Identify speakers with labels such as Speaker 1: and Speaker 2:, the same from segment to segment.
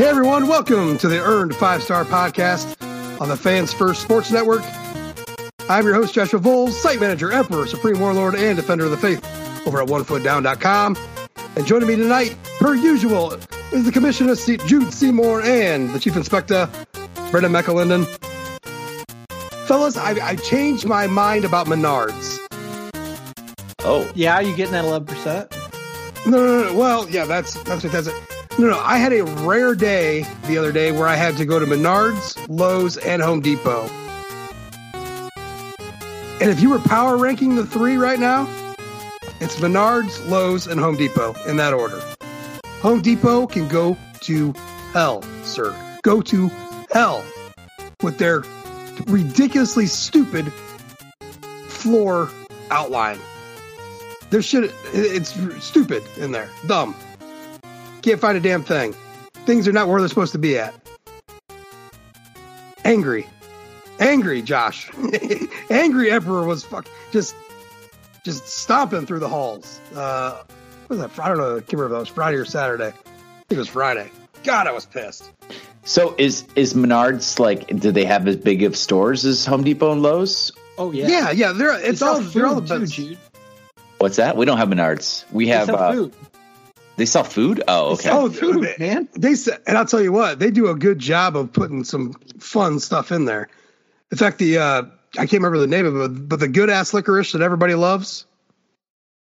Speaker 1: Hey everyone, welcome to the Earned Five Star Podcast on the Fans First Sports Network. I'm your host, Joshua Vowles, site manager, emperor, supreme warlord, and defender of the faith over at onefootdown.com. And joining me tonight, per usual, is the commissioner, Jude Seymour, and the chief inspector, Brendan McElinden. Fellas, I, I changed my mind about Menards.
Speaker 2: Oh,
Speaker 3: Yeah, you getting that eleven percent?
Speaker 1: No, no, no, no. Well, yeah, that's that's what that's it. No, no. I had a rare day the other day where I had to go to Menards, Lowe's, and Home Depot. And if you were power ranking the three right now, it's Menards, Lowe's, and Home Depot in that order. Home Depot can go to hell, sir. Go to hell with their ridiculously stupid floor outline. There should it's stupid in there. Dumb. Can't find a damn thing. Things are not where they're supposed to be at. Angry. Angry, Josh. Angry Emperor was fuck just just stomping through the halls. Uh what was that? I don't know. I can't remember if that was Friday or Saturday. I think it was Friday. God, I was pissed.
Speaker 2: so is is Menards like? Do they have as big of stores as Home Depot and Lowe's?
Speaker 3: Oh yeah.
Speaker 1: Yeah, yeah. They're
Speaker 3: They
Speaker 1: it's
Speaker 3: sell
Speaker 1: all they're all the
Speaker 3: food, too. Jude.
Speaker 2: What's that? We don't have Menards. We
Speaker 3: They
Speaker 2: have.
Speaker 3: sell
Speaker 2: uh,
Speaker 3: food.
Speaker 2: They sell food. Oh, okay.
Speaker 1: Oh,
Speaker 3: Food,
Speaker 1: dude,
Speaker 3: man.
Speaker 1: They said, and I'll tell you what, they do a good job of putting some fun stuff in there. In fact, the uh, I can't remember the name of it, but the good ass licorice that everybody loves,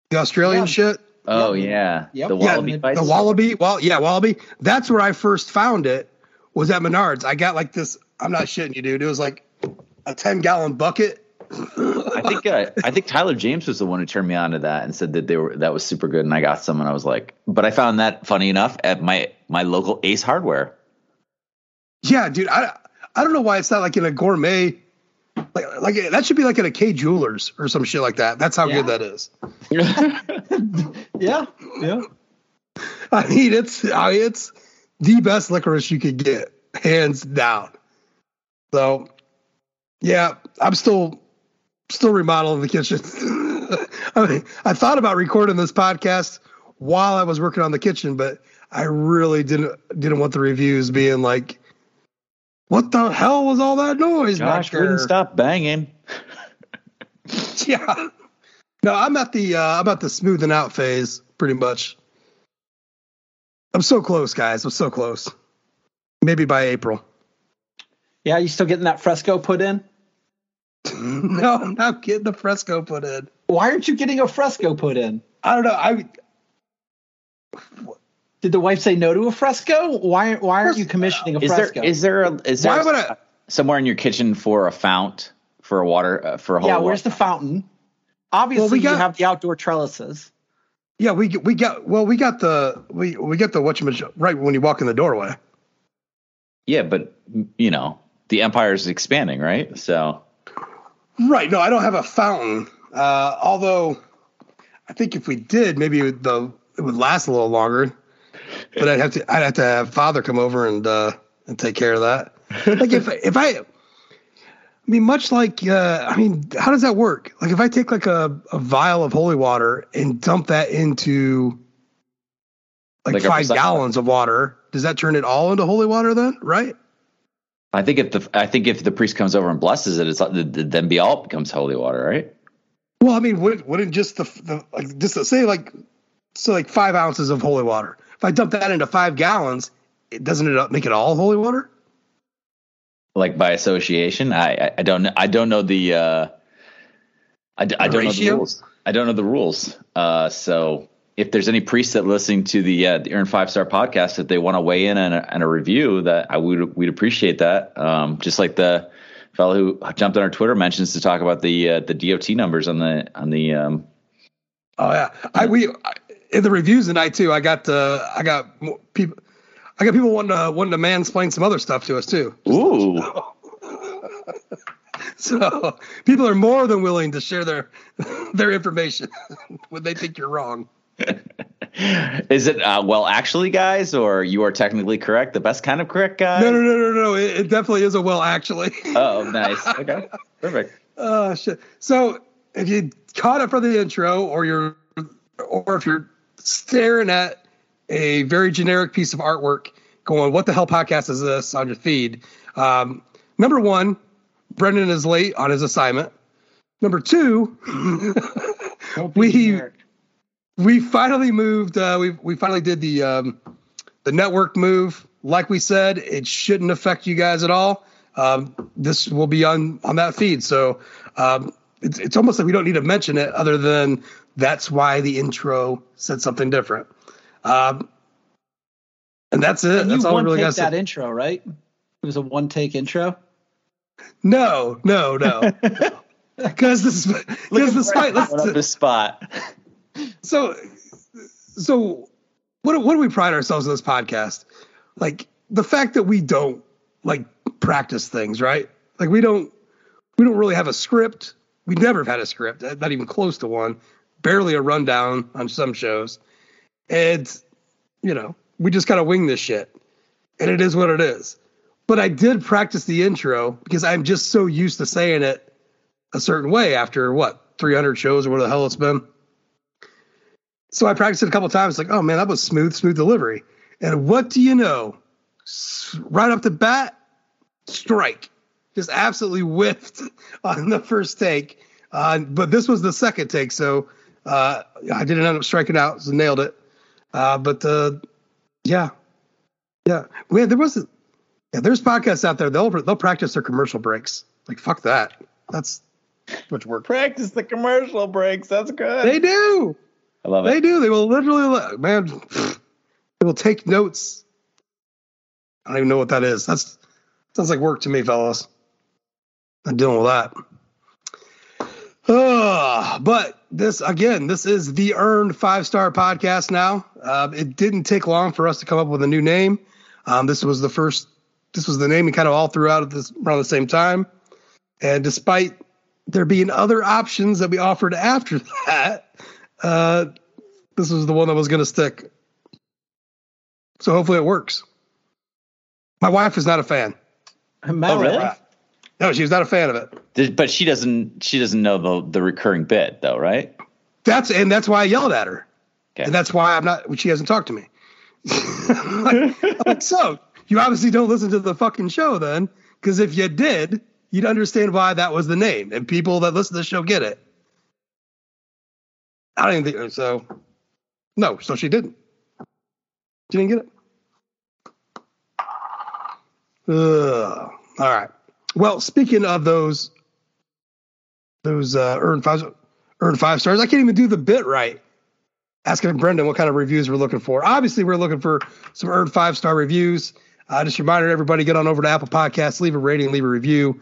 Speaker 1: the Australian
Speaker 3: Yeah.
Speaker 1: shit,
Speaker 2: oh
Speaker 3: Yep.
Speaker 2: yeah.
Speaker 3: Yep.
Speaker 2: The
Speaker 3: Yeah,
Speaker 2: Wallaby
Speaker 3: the-
Speaker 2: bites.
Speaker 1: the wallaby. Well, yeah, wallaby. That's where I first found it. Was at Menards. I got like this. I'm not shitting you, dude. It was like a 10 gallon bucket.
Speaker 2: I think uh, I think Tyler James was the one who turned me on to that and said that they were that was super good, and I got some, and I was like, but I found that funny enough at my my local Ace Hardware.
Speaker 1: Yeah, dude. I I don't know why it's not like in a gourmet. Like, like that should be like in a K Jewelers or some shit like that. That's how
Speaker 3: Yeah.
Speaker 1: good that is.
Speaker 3: Yeah. Yeah.
Speaker 1: I mean, it's I mean, it's the best licorice you could get, hands down. So, yeah, I'm still still remodeling the kitchen. I mean, I thought about recording this podcast while I was working on the kitchen, but I really didn't didn't want the reviews being like, "What the hell was all that noise?" back
Speaker 2: Josh wouldn't stop banging.
Speaker 1: Yeah. No, I'm at the uh, I'm at the smoothing out phase, pretty much. I'm so close, guys. I'm so close. Maybe by April.
Speaker 3: Yeah. You still getting that fresco put in?
Speaker 1: no, I'm not getting the fresco put in.
Speaker 3: Why aren't you getting a fresco put in?
Speaker 1: I don't know. I
Speaker 3: Did the wife say no to a fresco? Why why aren't you commissioning a
Speaker 2: Is
Speaker 3: fresco?
Speaker 2: is there a, is there
Speaker 1: Why would
Speaker 2: somewhere in your kitchen for a fount for a water uh, for a whole
Speaker 3: yeah, where's the fountain? Obviously,
Speaker 1: got-
Speaker 3: you have the outdoor trellises.
Speaker 1: Yeah, we we got well, we got the we we got the what right when you walk in the doorway.
Speaker 2: yeah, but you know the empire is expanding, right? So
Speaker 1: Right. No, I don't have a fountain. Uh, although I think if we did, maybe it would, the it would last a little longer. But I'd have to I'd have to have father come over and uh, and take care of that. Like if if I. I mean, much like, uh, I mean, how does that work? Like, if I take like a, a vial of holy water and dump that into like,
Speaker 2: Like
Speaker 1: five gallons of water, does that turn it all into holy water then? Right?
Speaker 2: I think if the I think if the priest comes over and blesses it, it's then be all becomes holy water, right?
Speaker 1: Well, I mean, wouldn't, wouldn't just the, the like just say like so like five ounces of holy water. If I dump that into five gallons, it doesn't it make it all holy water?
Speaker 2: Like by association, I I, don't know. I don't know the. Uh, I, I don't know the rules. I don't know the rules. Uh, so if there's any priests that listening to the uh, the Earn Five Star podcast, that they want to weigh in and a, and a review, that I would we'd appreciate that. Um, just like the fellow who jumped on our Twitter mentions to talk about the uh, the DOT numbers on the on the um,
Speaker 1: Oh yeah, I we I, in the reviews tonight too. I got uh, I got more people. I got people wanting to wanting to mansplain some other stuff to us too.
Speaker 2: ooh
Speaker 1: So people are more than willing to share their their information when they think you're wrong.
Speaker 2: Is it uh, well actually, guys, or you are technically correct, the best kind of correct guy?
Speaker 1: No, no, no, no, no. It, it definitely is a well actually.
Speaker 2: Oh, nice. Okay, perfect.
Speaker 1: Oh shit! So if you caught it for the intro, or you're, or if you're staring at a very generic piece of artwork, going, "What the hell podcast is this?" on your feed. Um, number one, Brendan is late on his assignment. Number two, we
Speaker 3: generic.
Speaker 1: We finally moved. Uh, we we finally did the um, the network move. Like we said, it shouldn't affect you guys at all. Um, this will be on on that feed, so um, it's it's almost like we don't need to mention it, other than that's why the intro said something different. Um, and that's it.
Speaker 3: And
Speaker 1: that's all I really got
Speaker 3: that
Speaker 1: say.
Speaker 3: intro, right? It was a one take intro.
Speaker 1: No, no, no. Because this, because despite let's,
Speaker 2: up the spot.
Speaker 1: So so what what do we pride ourselves in this podcast? Like the fact that we don't like practice things right? Like we don't we don't really have a script. We never have had a script uh, not even close to one barely a rundown on some shows. And you know we just kind of wing this shit and it is what it is. But i did practice the intro because i'm just so used to saying it a certain way after what 300 shows or what the hell it's been so I practiced it a couple times. Like, oh man, that was smooth, smooth delivery. And what do you know? Right up the bat, strike. Just absolutely whiffed on the first take. Uh, but this was the second take, so uh, I didn't end up striking out, so nailed it. Uh, but uh, yeah, yeah. Man, there was yeah. There's podcasts out there. They'll they'll practice their commercial breaks. Like fuck that. That's much work.
Speaker 2: Practice the commercial breaks. That's good.
Speaker 1: They do.
Speaker 2: I love
Speaker 1: They do. They will literally, man. They will take notes. I don't even know what that is. That's sounds like work to me, fellas. I'm dealing with that. Uh, but this again, this is the earned five star podcast. Now, uh, it didn't take long for us to come up with a new name. Um, this was the first. This was the name we kind of all threw out at this around the same time. And despite there being other options that we offered after that, uh, this was the one that was going to stick. So hopefully it works. My wife is not a fan.
Speaker 3: Matt,
Speaker 2: Oh, really?
Speaker 1: No, she was not a fan of it.
Speaker 2: Did- But she doesn't. She doesn't know the the recurring bit, though, right?
Speaker 1: That's and that's why I yelled at her,
Speaker 2: Okay.
Speaker 1: and that's why I'm not. She hasn't talked to me. Like, like, so you obviously don't listen to the fucking show then, because if you did, you'd understand why that was the name, and people that listen to the show get it. I don't even think so. No, so she didn't. She didn't get it. Ugh. All right. Well, speaking of those, those uh, earn five, earn five stars. I can't even do the bit right asking Brendan what kind of reviews we're looking for. Obviously, we're looking for some earned five star reviews. Uh, just a reminder, everybody, get on over to Apple Podcasts, leave a rating, leave a review.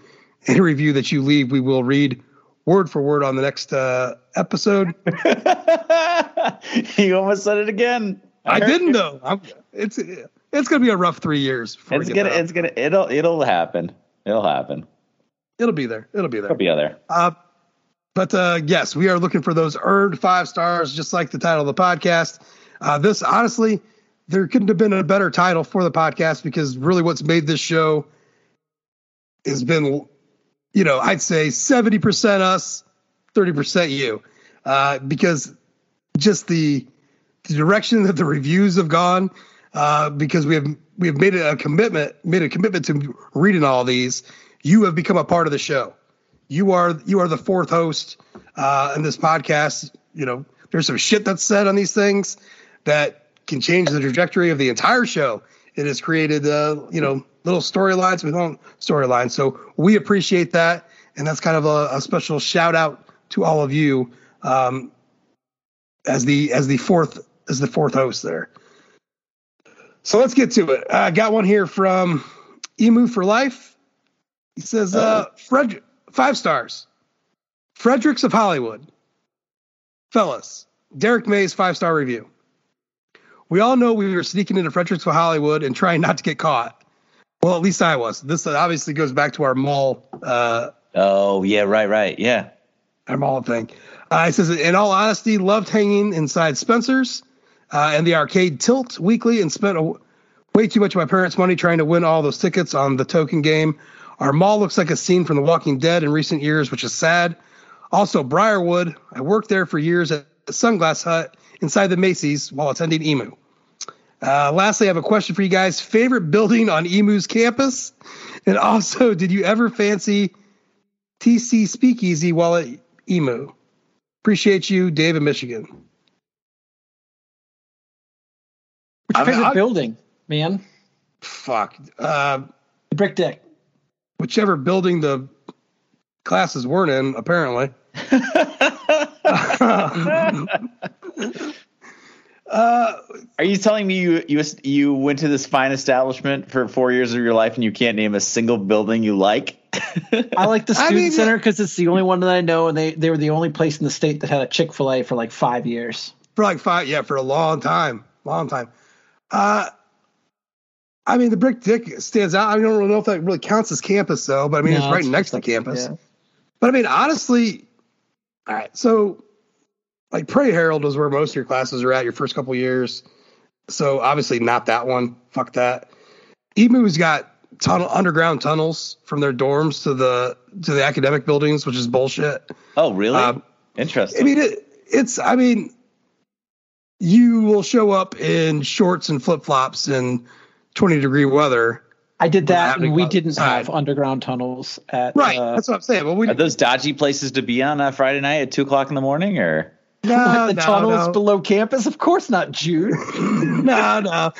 Speaker 1: Any review that you leave, we will read word for word on the next uh, episode.
Speaker 2: you almost said it again.
Speaker 1: I, didn't though. I'm, it's it's gonna be a rough three years.
Speaker 2: It's gonna it's gonna it'll it'll happen. It'll happen.
Speaker 1: It'll be there. It'll be there.
Speaker 2: It'll be there.
Speaker 1: Uh, but uh, yes, we are looking for those earned five stars, just like the title of the podcast. Uh, this honestly, there couldn't have been a better title for the podcast because really, what's made this show has been, you know, I'd say seventy percent us, thirty percent you, uh, because just the, the direction that the reviews have gone. Uh, because we have we have made a commitment made a commitment to reading all these. You have become a part of the show. You are you are the fourth host uh, in this podcast. You know, there's some shit that's said on these things that can change the trajectory of the entire show. It has created uh, you know little storylines within storylines. So we appreciate that, and that's kind of a, a special shout out to all of you um, as the as the fourth as the fourth host there. So let's get to it. I got one here from Emu for Life. He says, uh, Fred, five stars. Fredericks of Hollywood. Fellas, Derek May's five star review. We all know we were sneaking into Fredericks of Hollywood and trying not to get caught. Well, at least I was. This obviously goes back to our mall. Uh,
Speaker 2: oh, yeah, right, right. Yeah.
Speaker 1: Our mall thing. Uh, he says, in all honesty, loved hanging inside Spencer's uh, and the arcade tilt weekly and spent a, way too much of my parents' money trying to win all those tickets on the token game. Our mall looks like a scene from The Walking Dead in recent years, which is sad. Also, Briarwood. I worked there for years at the Sunglass Hut inside the Macy's while attending EMU. Uh, lastly, I have a question for you guys. Favorite building on EMU's campus? And also, did you ever fancy TC Speakeasy while at EMU? Appreciate you, Dave in Michigan.
Speaker 3: What's your
Speaker 1: I mean,
Speaker 3: favorite
Speaker 1: I-
Speaker 3: building, man?
Speaker 1: Fuck. Uh,
Speaker 3: The brick deck.
Speaker 1: whichever building the classes weren't in, apparently. uh,
Speaker 2: Are you telling me you you you went to this fine establishment for four years of your life and you can't name a single building you like?
Speaker 3: I like the
Speaker 1: I
Speaker 3: student
Speaker 1: mean,
Speaker 3: center because it's the only one that I know, and they they were the only place in the state that had a Chick Fil A for like five years.
Speaker 1: for like five, yeah, for a long time, long time. Uh, I mean, the brick dick stands out. I don't really know if that really counts as campus, though. But I mean,
Speaker 3: No,
Speaker 1: it's right
Speaker 3: it's
Speaker 1: next to
Speaker 3: like-
Speaker 1: campus.
Speaker 3: yeah.
Speaker 1: But I mean, honestly, all right. So, like, Pray-Harrold was where most of your classes are at your first couple years. So obviously not that one. Fuck that. Emu's got tunnel underground tunnels from their dorms to the to the academic buildings, which is bullshit.
Speaker 2: oh, really?
Speaker 1: Um,
Speaker 2: Interesting.
Speaker 1: I mean, it, it's. I mean, you will show up in shorts and flip flops in twenty degree weather.
Speaker 3: I did that, and we didn't have underground tunnels at
Speaker 1: Right.
Speaker 3: uh,
Speaker 1: that's what I'm saying. But we
Speaker 2: Are those dodgy places to be on uh, Friday night at two o'clock in the morning, or
Speaker 1: no,
Speaker 3: the
Speaker 1: no,
Speaker 3: tunnels
Speaker 1: no.
Speaker 3: below campus. Of course not, Jude.
Speaker 1: no, no.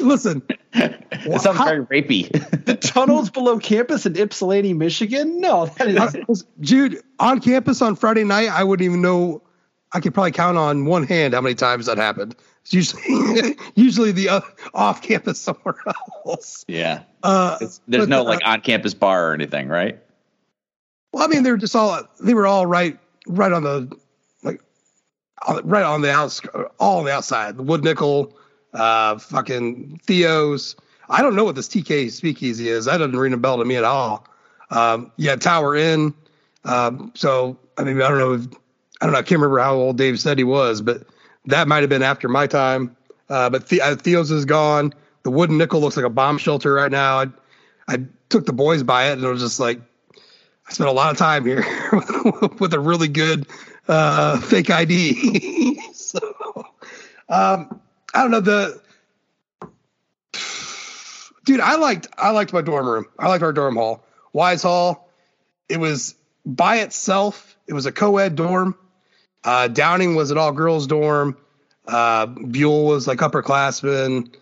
Speaker 1: Listen,
Speaker 2: it sounds
Speaker 1: how-
Speaker 2: very rapey.
Speaker 3: the tunnels below campus in Ypsilanti, Michigan. No, that is
Speaker 1: Jude, on campus on Friday night, I wouldn't even know. I could probably count on one hand how many times that happened. It's usually usually the uh, off campus somewhere else.
Speaker 2: yeah.
Speaker 1: Uh,
Speaker 2: there's no
Speaker 1: uh,
Speaker 2: like on campus bar or anything, right?
Speaker 1: Well, I mean, they're just all they were all right, right on the like, right on the outs, all on the outside. The Wood Nickel, uh, fucking Theo's. I don't know what this TK Speakeasy is. That doesn't ring a bell to me at all. Um, yeah, Tower Inn. Um, so I mean, I don't know. If, I don't know. I can't remember how old Dave said he was, but that might have been after my time. Uh, but the, uh, Theo's is gone. The Wooden Nickel looks like a bomb shelter right now. I, I took the boys by it, and it was just like I spent a lot of time here with a really good uh, fake ID. so, um, I don't know the dude. I liked I liked my dorm room. I liked our dorm hall, Wise Hall. It was by itself. It was a co-ed dorm. Uh, Downing was an all girls dorm. Uh, Buell was like upperclassmen.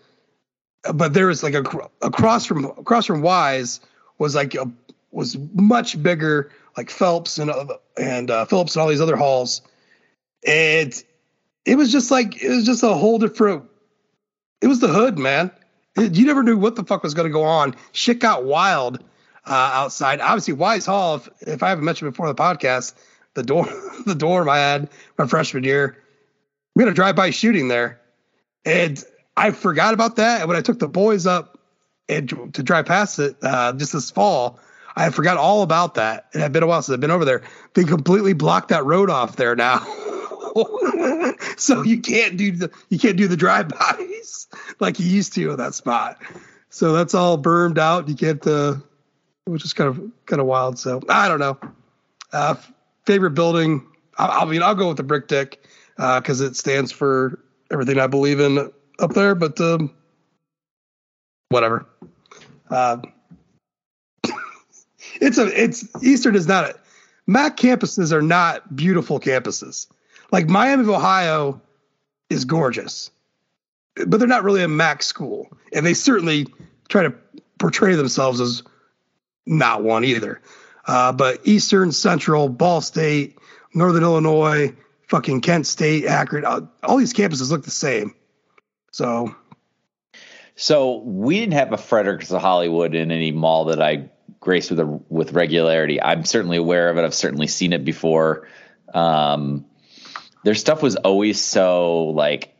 Speaker 1: But there was like a across from across from Wise was like a was much bigger, like Phelps and uh, and uh, Phillips and all these other halls. And it was just like it was just a whole different. It was the hood, man. It, you never knew what the fuck was going to go on. Shit got wild uh, outside. Obviously, Wise Hall. If, if I haven't mentioned before the podcast, the door, the dorm I had my freshman year, we had a drive-by shooting there, and I forgot about that. And when I took the boys up and to, to drive past it uh, just this fall, I forgot all about that. It had been a while since I've been over there. They completely blocked that road off there now. so you can't do the you can't do the drive-bys like you used to in that spot. So that's all burned out. You can't, uh, which is kind of kind of wild. So I don't know. Uh, favorite building? I, I mean, I'll go with the brick deck because uh, it stands for everything I believe in up there. But um, whatever. Uh, it's a it's Eastern is not a MAC campuses are not beautiful campuses. Like Miami of Ohio is gorgeous, but they're not really a MAC school, and they certainly try to portray themselves as not one either. Uh, but Eastern, Central, Ball State, Northern Illinois, fucking Kent State, Akron, all, all these campuses look the same. So,
Speaker 2: so we didn't have a Fredericks of Hollywood in any mall that I grace with a, with regularity. I'm certainly aware of it. I've certainly seen it before. Um, their stuff was always so like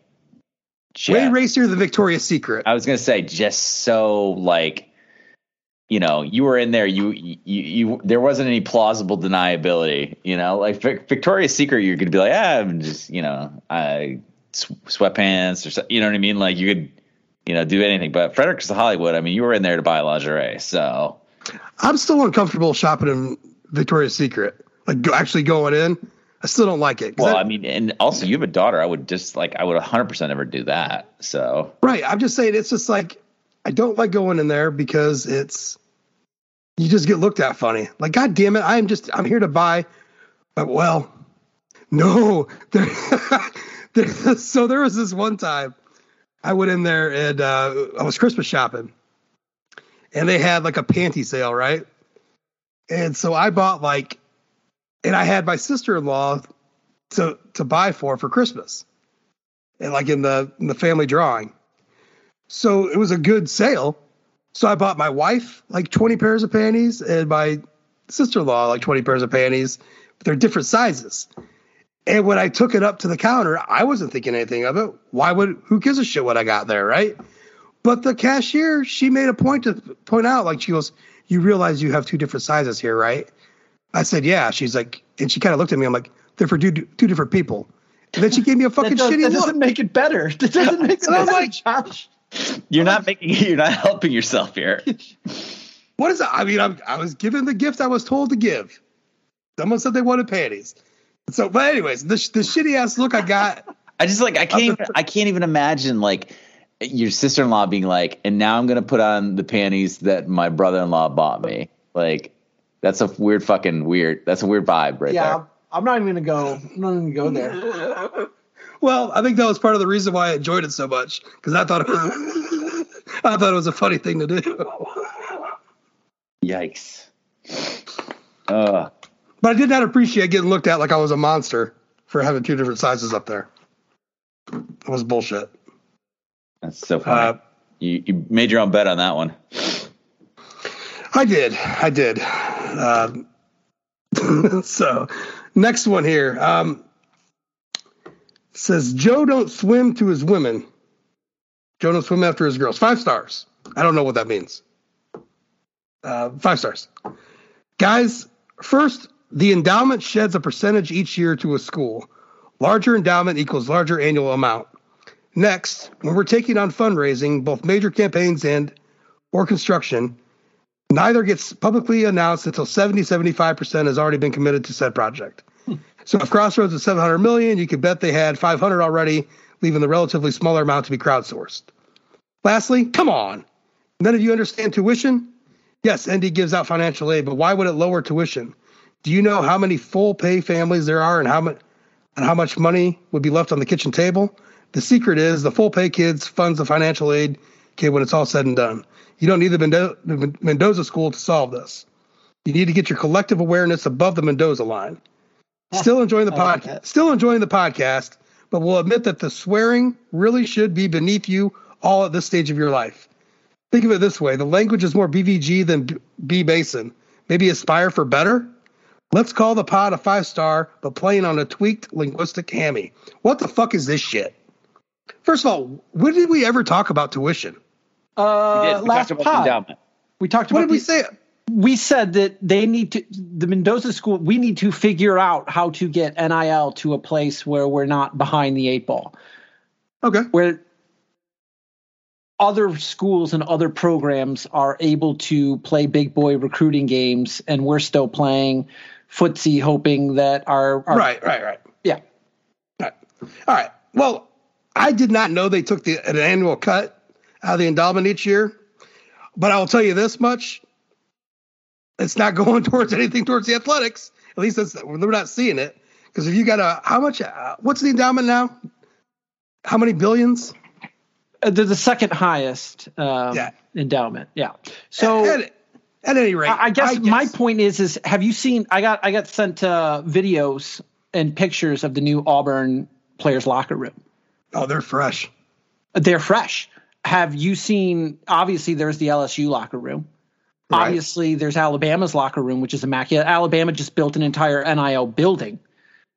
Speaker 1: just, way racier than Victoria's Secret.
Speaker 2: I was gonna say just so like you know you were in there you you, you there wasn't any plausible deniability you know like Victoria's Secret you're gonna be like ah I'm just you know I sweatpants or so, you know what I mean like you could you know do anything but Fredericks Hollywood I mean you were in there to buy lingerie so
Speaker 1: I'm still uncomfortable shopping in Victoria's Secret like actually going in I still don't like it.
Speaker 2: Well, I, I, mean, and also you have a daughter. I would just like I would 100 percent never do that. So
Speaker 1: right, I'm just saying it's just like I don't like going in there because it's you just get looked at funny. Like God damn it, I'm just I'm here to buy. But well, no, there, there, so there was this one time I went in there and uh, I was Christmas shopping, and they had like a panty sale, right? And so I bought like and I had my sister in law to to buy for for Christmas, and like in the in the family drawing. So it was a good sale. So I bought my wife like 20 pairs of panties and my sister in law like 20 pairs of panties. But they're different sizes. And when I took it up to the counter, I wasn't thinking anything of it. Why would who gives a shit what I got there, right? But the cashier, she made a point to point out, like she goes, "You realize you have two different sizes here, right?" I said, yeah. She's like, and she kind of looked at me. I'm like, they're for two, two different people. And then she gave me a fucking
Speaker 3: that
Speaker 1: shitty
Speaker 3: that doesn't make it better. That doesn't make it better, I'm like, Josh.
Speaker 2: You're not making. You're not helping yourself here.
Speaker 1: what is that? I mean, I'm, I was given the gift I was told to give. Someone said they wanted panties. So, but anyways, the the shitty ass look I got.
Speaker 2: I just like I can't. Even, I can't even imagine like your sister in law being like, and now I'm gonna put on the panties that my brother in law bought me. Like, that's a weird fucking weird. That's a weird vibe right yeah, there.
Speaker 3: I'm not even gonna go. I'm not even gonna go there.
Speaker 1: Well, I think that was part of the reason why I enjoyed it so much because I thought it was, I thought it was a funny thing to do.
Speaker 2: Yikes. Uh.
Speaker 1: But I did not appreciate getting looked at like I was a monster for having two different sizes up there. It was bullshit.
Speaker 2: That's so funny. Uh, you, you made your own bet on that one.
Speaker 1: I did. I did. Um, so, next one here um, says Joe don't swim to his women. Joe don't swim after his girls. Five stars. I don't know what that means. Uh, five stars. Guys, first, the endowment sheds a percentage each year to a school. Larger endowment equals larger annual amount. Next, when we're taking on fundraising, both major campaigns and or construction, Neither gets publicly announced until 70, 75% has already been committed to said project. So if Crossroads is 700 million, you could bet they had 500 already, leaving the relatively smaller amount to be crowdsourced. Lastly, come on. None of you understand tuition? Yes, ND gives out financial aid, but why would it lower tuition? Do you know how many full pay families there are and how much and how much money would be left on the kitchen table? The secret is the full pay kids funds the financial aid kid when it's all said and done. You don't need the Mendoza school to solve this. You need to get your collective awareness above the Mendoza line. Still enjoying the podcast. Like still enjoying the podcast, but we'll admit that the swearing really should be beneath you all at this stage of your life. Think of it this way the language is more BVG than B, B Basin. Maybe aspire for better? Let's call the pod a five star, but playing on a tweaked linguistic hammy. What the fuck is this shit? First of all, when did we ever talk about tuition?
Speaker 3: Uh,
Speaker 2: We
Speaker 3: last
Speaker 2: talked about the
Speaker 3: pod,
Speaker 2: endowment.
Speaker 3: we talked
Speaker 1: What
Speaker 3: about
Speaker 1: did we say?
Speaker 3: We said that they need to the Mendoza school we need to figure out how to get NIL to a place where we're not behind the eight ball
Speaker 1: Okay.
Speaker 3: where other schools and other programs are able to play big boy recruiting games and we're still playing footsie hoping that our, our
Speaker 1: Right, right, right.
Speaker 3: yeah
Speaker 1: All right. All right. Well, I did not know they took the an annual cut out of the endowment each year, but I will tell you this much: it's not going towards anything towards the athletics. At least that's we're not seeing it. Because if you got a how much? Uh, what's the endowment now? How many billions?
Speaker 3: Uh, they're the second highest um,
Speaker 1: Yeah.
Speaker 3: endowment yeah so
Speaker 1: at, at any rate,
Speaker 3: I I guess, my point is is have you seen I got I got sent uh, videos and pictures of the new Auburn players locker room.
Speaker 1: Oh, they're fresh.
Speaker 3: They're fresh. Have you seen obviously there's the LSU locker room.
Speaker 1: Right.
Speaker 3: Obviously there's Alabama's locker room which is immaculate. Alabama just built an entire NIL building.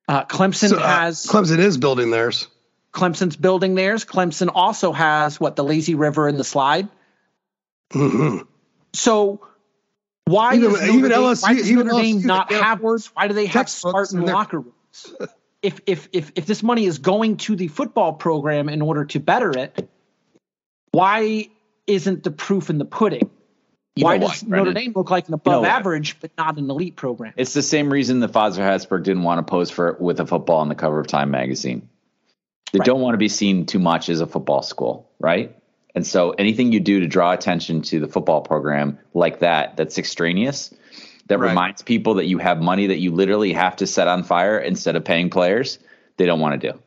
Speaker 3: Uh, Clemson
Speaker 1: So, uh,
Speaker 3: has
Speaker 1: Clemson is building theirs.
Speaker 3: Clemson's building theirs. Clemson also has what the lazy river and the slide.
Speaker 1: hmm
Speaker 3: So why
Speaker 1: Even-
Speaker 3: does Notre
Speaker 1: even
Speaker 3: Dame,
Speaker 1: LSU
Speaker 3: why does
Speaker 1: even
Speaker 3: Notre Dame
Speaker 1: LSU,
Speaker 3: not have
Speaker 1: afford
Speaker 3: why do they have Spartan locker rooms? If, if if if this money is going to the football program in order to better it, why isn't the proof in the pudding?
Speaker 2: You
Speaker 3: why does
Speaker 2: what,
Speaker 3: Notre Dame look like an above
Speaker 2: what?
Speaker 3: average but not an elite program?
Speaker 2: It's the same reason the Father Hesburgh didn't want to pose for with a football on the cover of Time magazine. They
Speaker 3: Right.
Speaker 2: don't want to be seen too much as a football school, right? And so anything you do to draw attention to the football program like that, that's extraneous, that
Speaker 1: Right.
Speaker 2: reminds people that you have money that you literally have to set on fire instead of paying players, they don't want to do.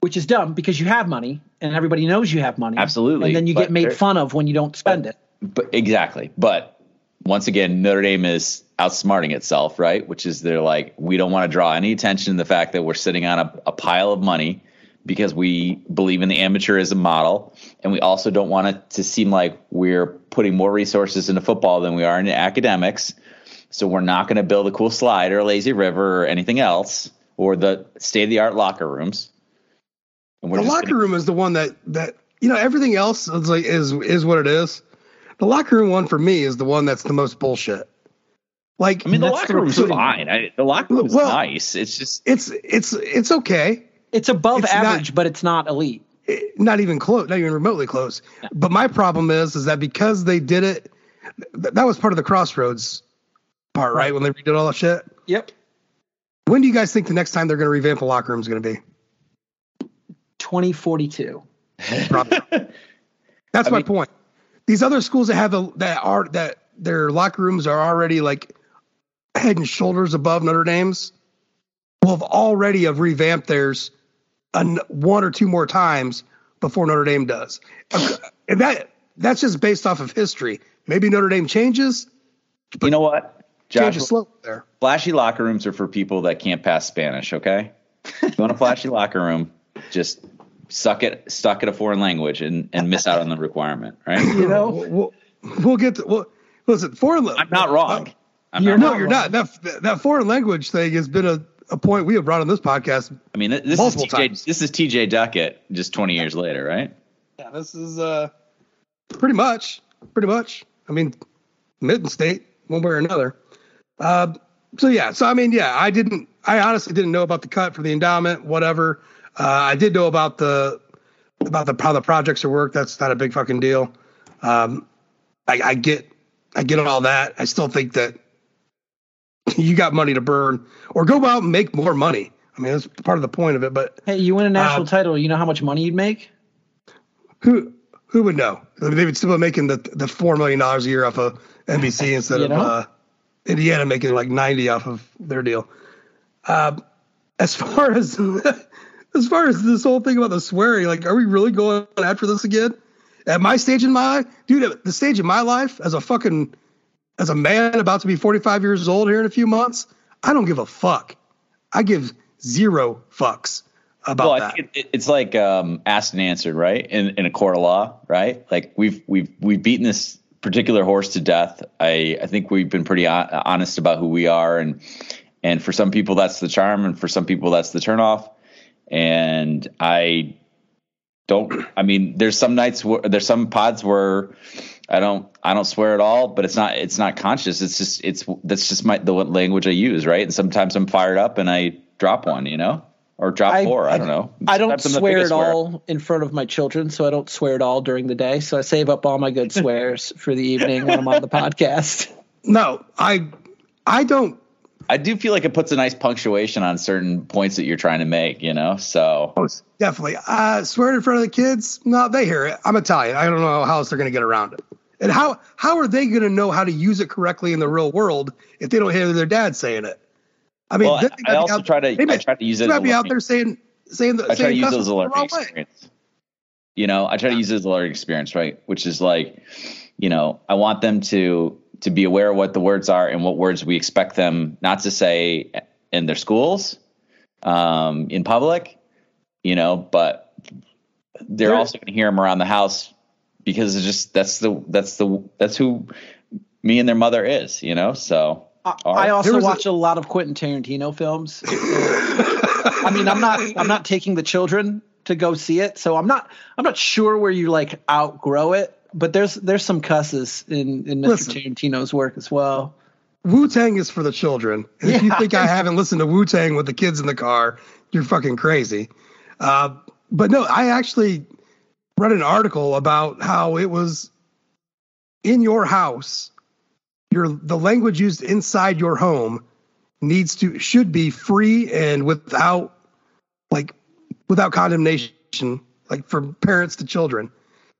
Speaker 3: Which is dumb because you have money and everybody knows you have money.
Speaker 2: Absolutely,
Speaker 3: And then you get made fun of when you don't spend it.
Speaker 2: But exactly. But once again, Notre Dame is outsmarting itself, right? Which is they're like, we don't want to draw any attention to the fact that we're sitting on a, a pile of money because we believe in the amateurism model. And we also don't want it to seem like we're putting more resources into football than we are into academics. So we're not going to build a cool slide or a lazy river or anything else or the state of the art locker rooms.
Speaker 1: The locker
Speaker 2: gonna-
Speaker 1: room is the one that that you know everything else is like is is what it is. The locker room one for me is the one that's the most bullshit. Like
Speaker 2: I mean, the locker
Speaker 3: the
Speaker 2: room's fine. I, the locker room's
Speaker 1: Well-
Speaker 2: nice. It's just
Speaker 1: it's it's it's okay.
Speaker 3: It's above
Speaker 1: It's not-
Speaker 3: average, but it's not elite.
Speaker 1: It- not even close, not even remotely close. But my problem is, is that because they did it, th- that was part of the crossroads part, right? When they redid all that shit.
Speaker 3: Yep.
Speaker 1: When do you guys think the next time they're going to revamp the locker room is going to be?
Speaker 3: 2042.
Speaker 1: That's
Speaker 2: I
Speaker 1: my
Speaker 2: mean-
Speaker 1: point. These other schools that have the that are that their locker rooms are already like head and shoulders above Notre Dame's will have already have revamped theirs an, one or two more times before Notre Dame does. And that that's just based off of history. Maybe Notre Dame changes,
Speaker 2: you know what, Josh?
Speaker 1: there.
Speaker 2: Flashy locker rooms are for people that can't pass Spanish. Okay, you want a flashy locker room? Just suck it, stuck at a foreign language, and and miss out on the requirement. Right?
Speaker 3: You know,
Speaker 1: We'll, we'll, we'll get to well, listen. Foreign.
Speaker 2: I'm not wrong. I'm
Speaker 3: You're
Speaker 2: not
Speaker 1: No,
Speaker 2: wrong.
Speaker 1: you're not. That that foreign language thing has been a, a point we have brought on this podcast.
Speaker 2: I mean, this is TJ.
Speaker 1: times.
Speaker 2: This is TJ Duckett, just 20 years later, right?
Speaker 1: Yeah, this is uh pretty much, pretty much. I mean, Mitten State, one way or another. Uh, so yeah, so I mean, yeah, I didn't. I honestly didn't know about the cut for the endowment, whatever. Uh, I did know about the about the how the projects are worked. That's not a big fucking deal. Um, I, I get, I get all that. I still think that you got money to burn, or go out and make more money. I mean, that's part of the point of it. But
Speaker 3: hey, you win a national
Speaker 1: Um,
Speaker 3: title, you know how much money you'd make?
Speaker 1: who who would know? I mean, they would still be making the the four million dollars a year off of NBC instead
Speaker 3: You
Speaker 1: of uh, Indiana making like ninety off of their deal. Um, as far as as far as this whole thing about the swearing, like, are we really going after this again? At my stage in my dude, at the stage in my life as a fucking as a man about to be forty five years old here in a few months, I don't give a fuck. I give zero fucks. about
Speaker 2: well, I
Speaker 1: that.
Speaker 2: think it, it's like um, asked and answered, right? In in a court of law, right? Like we've we've we've beaten this particular horse to death. I I think we've been pretty honest about who we are, and and for some people that's the charm, and for some people that's the turnoff. And I don't. I mean, there's some nights where there's some pods where I don't I don't swear at all, but it's not it's not conscious. It's just it's that's just my the language I use, right? And sometimes I'm fired up and I drop one, you know, or drop
Speaker 3: I-
Speaker 2: four. I, don't know.
Speaker 3: I don't
Speaker 2: Sometimes
Speaker 3: swear at
Speaker 2: swearer.
Speaker 3: all in front of my children, so I don't swear at all during the day. So I save up all my good swears for the evening when I'm on the podcast.
Speaker 1: no, I I don't
Speaker 2: I do feel like it puts a nice punctuation on certain points that you're trying to make, you know. So
Speaker 1: definitely uh, swear in front of the kids. No, they hear it. I'm Italian. I don't know how else they're going to get around it. And how how are they going to know how to use it correctly in the real world if they don't hear their dad saying it? I mean,
Speaker 2: Well,
Speaker 1: they
Speaker 2: I- I also
Speaker 1: out-
Speaker 2: try to-
Speaker 1: they
Speaker 2: I try to use it
Speaker 1: might be out there saying saying the
Speaker 2: I try to use it
Speaker 1: cuss
Speaker 2: as a
Speaker 1: the
Speaker 2: learning
Speaker 1: wrong way.
Speaker 2: experience. You know, I try to use it as a learning experience, right? Which is like, you know, I want them to to be aware of what the words are and what words we expect them not to say in their schools, um, in public, you know, but they're
Speaker 1: There-
Speaker 2: also going to hear them around the house because it's just that's the that's the that's who me and their mother is, you know. So
Speaker 3: I, I also
Speaker 1: There was a-
Speaker 3: watch a, lot of Quentin Tarantino films. I mean, I'm not I'm not taking the children to go see it, so I'm not I'm not sure where you like outgrow it. But there's there's some cusses in in Mr.
Speaker 1: Listen.
Speaker 3: Tarantino's work as well.
Speaker 1: Wu Tang is for the children. And if you think I haven't listened to Wu Tang with the kids in the car, you're fucking crazy. Uh, but no, I actually read an article about how it was in your house. Your the language used inside your home needs to should be free and without like without condemnation, like from parents to children,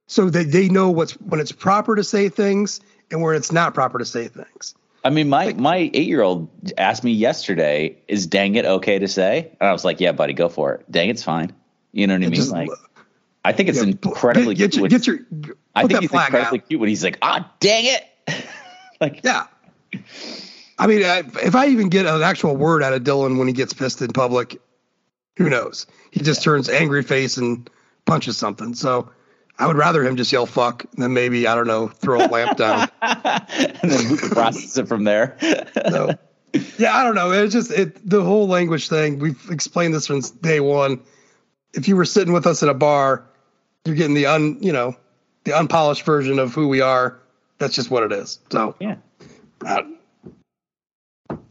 Speaker 1: so that they know what's when it's proper to say things and where it's not proper to say things.
Speaker 2: I mean, my my eight year old asked me yesterday, "Is dang it okay to say?" And I was like, "Yeah, buddy, go for it. Dang it's fine." You know what I mean?
Speaker 1: just-
Speaker 2: like, I think it's
Speaker 1: Yeah,
Speaker 2: incredibly
Speaker 1: get, get your, get your
Speaker 2: I think he's incredibly
Speaker 1: out.
Speaker 2: cute when he's like, "Ah, dang it!" like,
Speaker 1: Yeah. I mean, I- if I even get an actual word out of Dylan when he gets pissed in public, who knows? He just turns angry face and punches something. So I would rather him just yell fuck than maybe, I don't know, throw a lamp down.
Speaker 2: and then we can process it from there.
Speaker 1: So, yeah, I don't know. It's just it, the whole language thing. We've explained this since day one. If you were sitting with us at a bar, you're getting the un, you know, the unpolished version of who we are. That's just what it is. So
Speaker 2: yeah.
Speaker 1: I,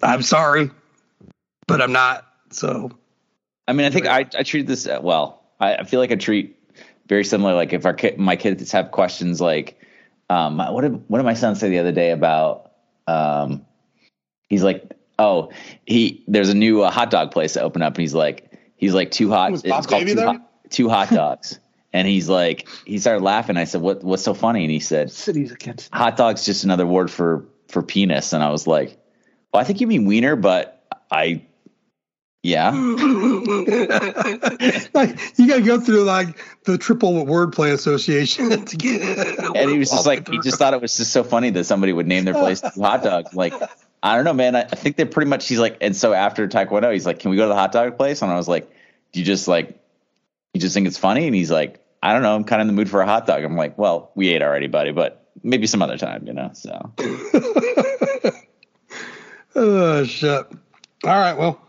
Speaker 1: I'm sorry, but I'm not. So
Speaker 2: I mean, I think I, I treat this uh, well. I, I feel like I treat very similar. Like if our kid, my kids have questions, like, um, what did what did my son say the other day about? Um, he's like, oh, he there's a new uh, hot dog place that opened up, and he's like, he's like two hot.
Speaker 4: Was
Speaker 2: it's called hot, two hot dogs, and he's like, he started laughing. I said, what what's so funny? And he said,
Speaker 3: Cities against
Speaker 2: hot dog's just another word for for penis. And I was like, well, I think you mean wiener, but I. Yeah,
Speaker 1: like you got to go through like the triple wordplay association to get. It.
Speaker 2: And he was just like he just thought it was just so funny that somebody would name their place hot dog. Like i don't know man. I, I think they're pretty much he's like and so after taekwondo he's like can we go to the hot dog place? And i was like do you just like you just think it's funny? And he's like i don't know. I'm kind of in the mood for a hot dog. I'm like well we ate already buddy but maybe some other time you know so.
Speaker 1: Oh shit! All right, well,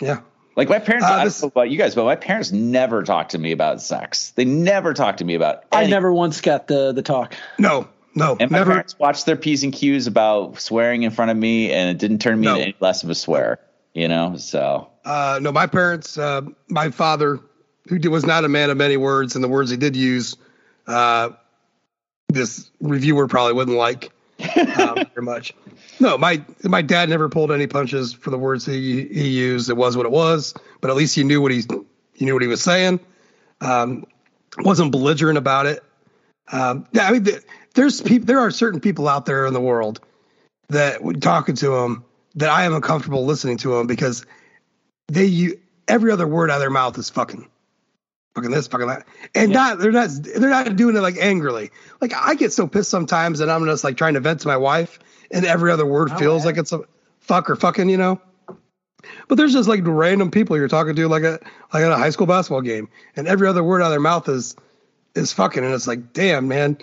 Speaker 1: yeah.
Speaker 2: like my parents
Speaker 1: Uh,
Speaker 2: i don't know about you guys but my parents never talked to me about sex they never talked to me about
Speaker 3: I never once got the the talk.
Speaker 1: No, no,
Speaker 2: and my
Speaker 1: never.
Speaker 2: parents watched their p's and q's about swearing in front of me and it didn't turn me
Speaker 1: No.
Speaker 2: into any less of a swear you know so
Speaker 1: Uh, no, my parents, uh, my father, who was not a man of many words, and the words he did use, uh, this reviewer probably wouldn't like um, much. No, my my dad never pulled any punches for the words he he used. It was what it was, but at least he knew what he he knew what he was saying. Um, wasn't belligerent about it. Um, yeah, I mean, th- there's people. There are certain people out there in the world that talking to them that I am uncomfortable listening to them because they every other word out of their mouth is fucking fucking this fucking that. And not they're not they're not doing it like angrily. Like i get so pissed sometimes and i'm just like trying to vent to my wife and every other word oh, feels like it's a fuck or fucking you know? But there's just like random people you're talking to, like a like at a high school basketball game, and every other word out of their mouth is is fucking, and it's like, damn, man.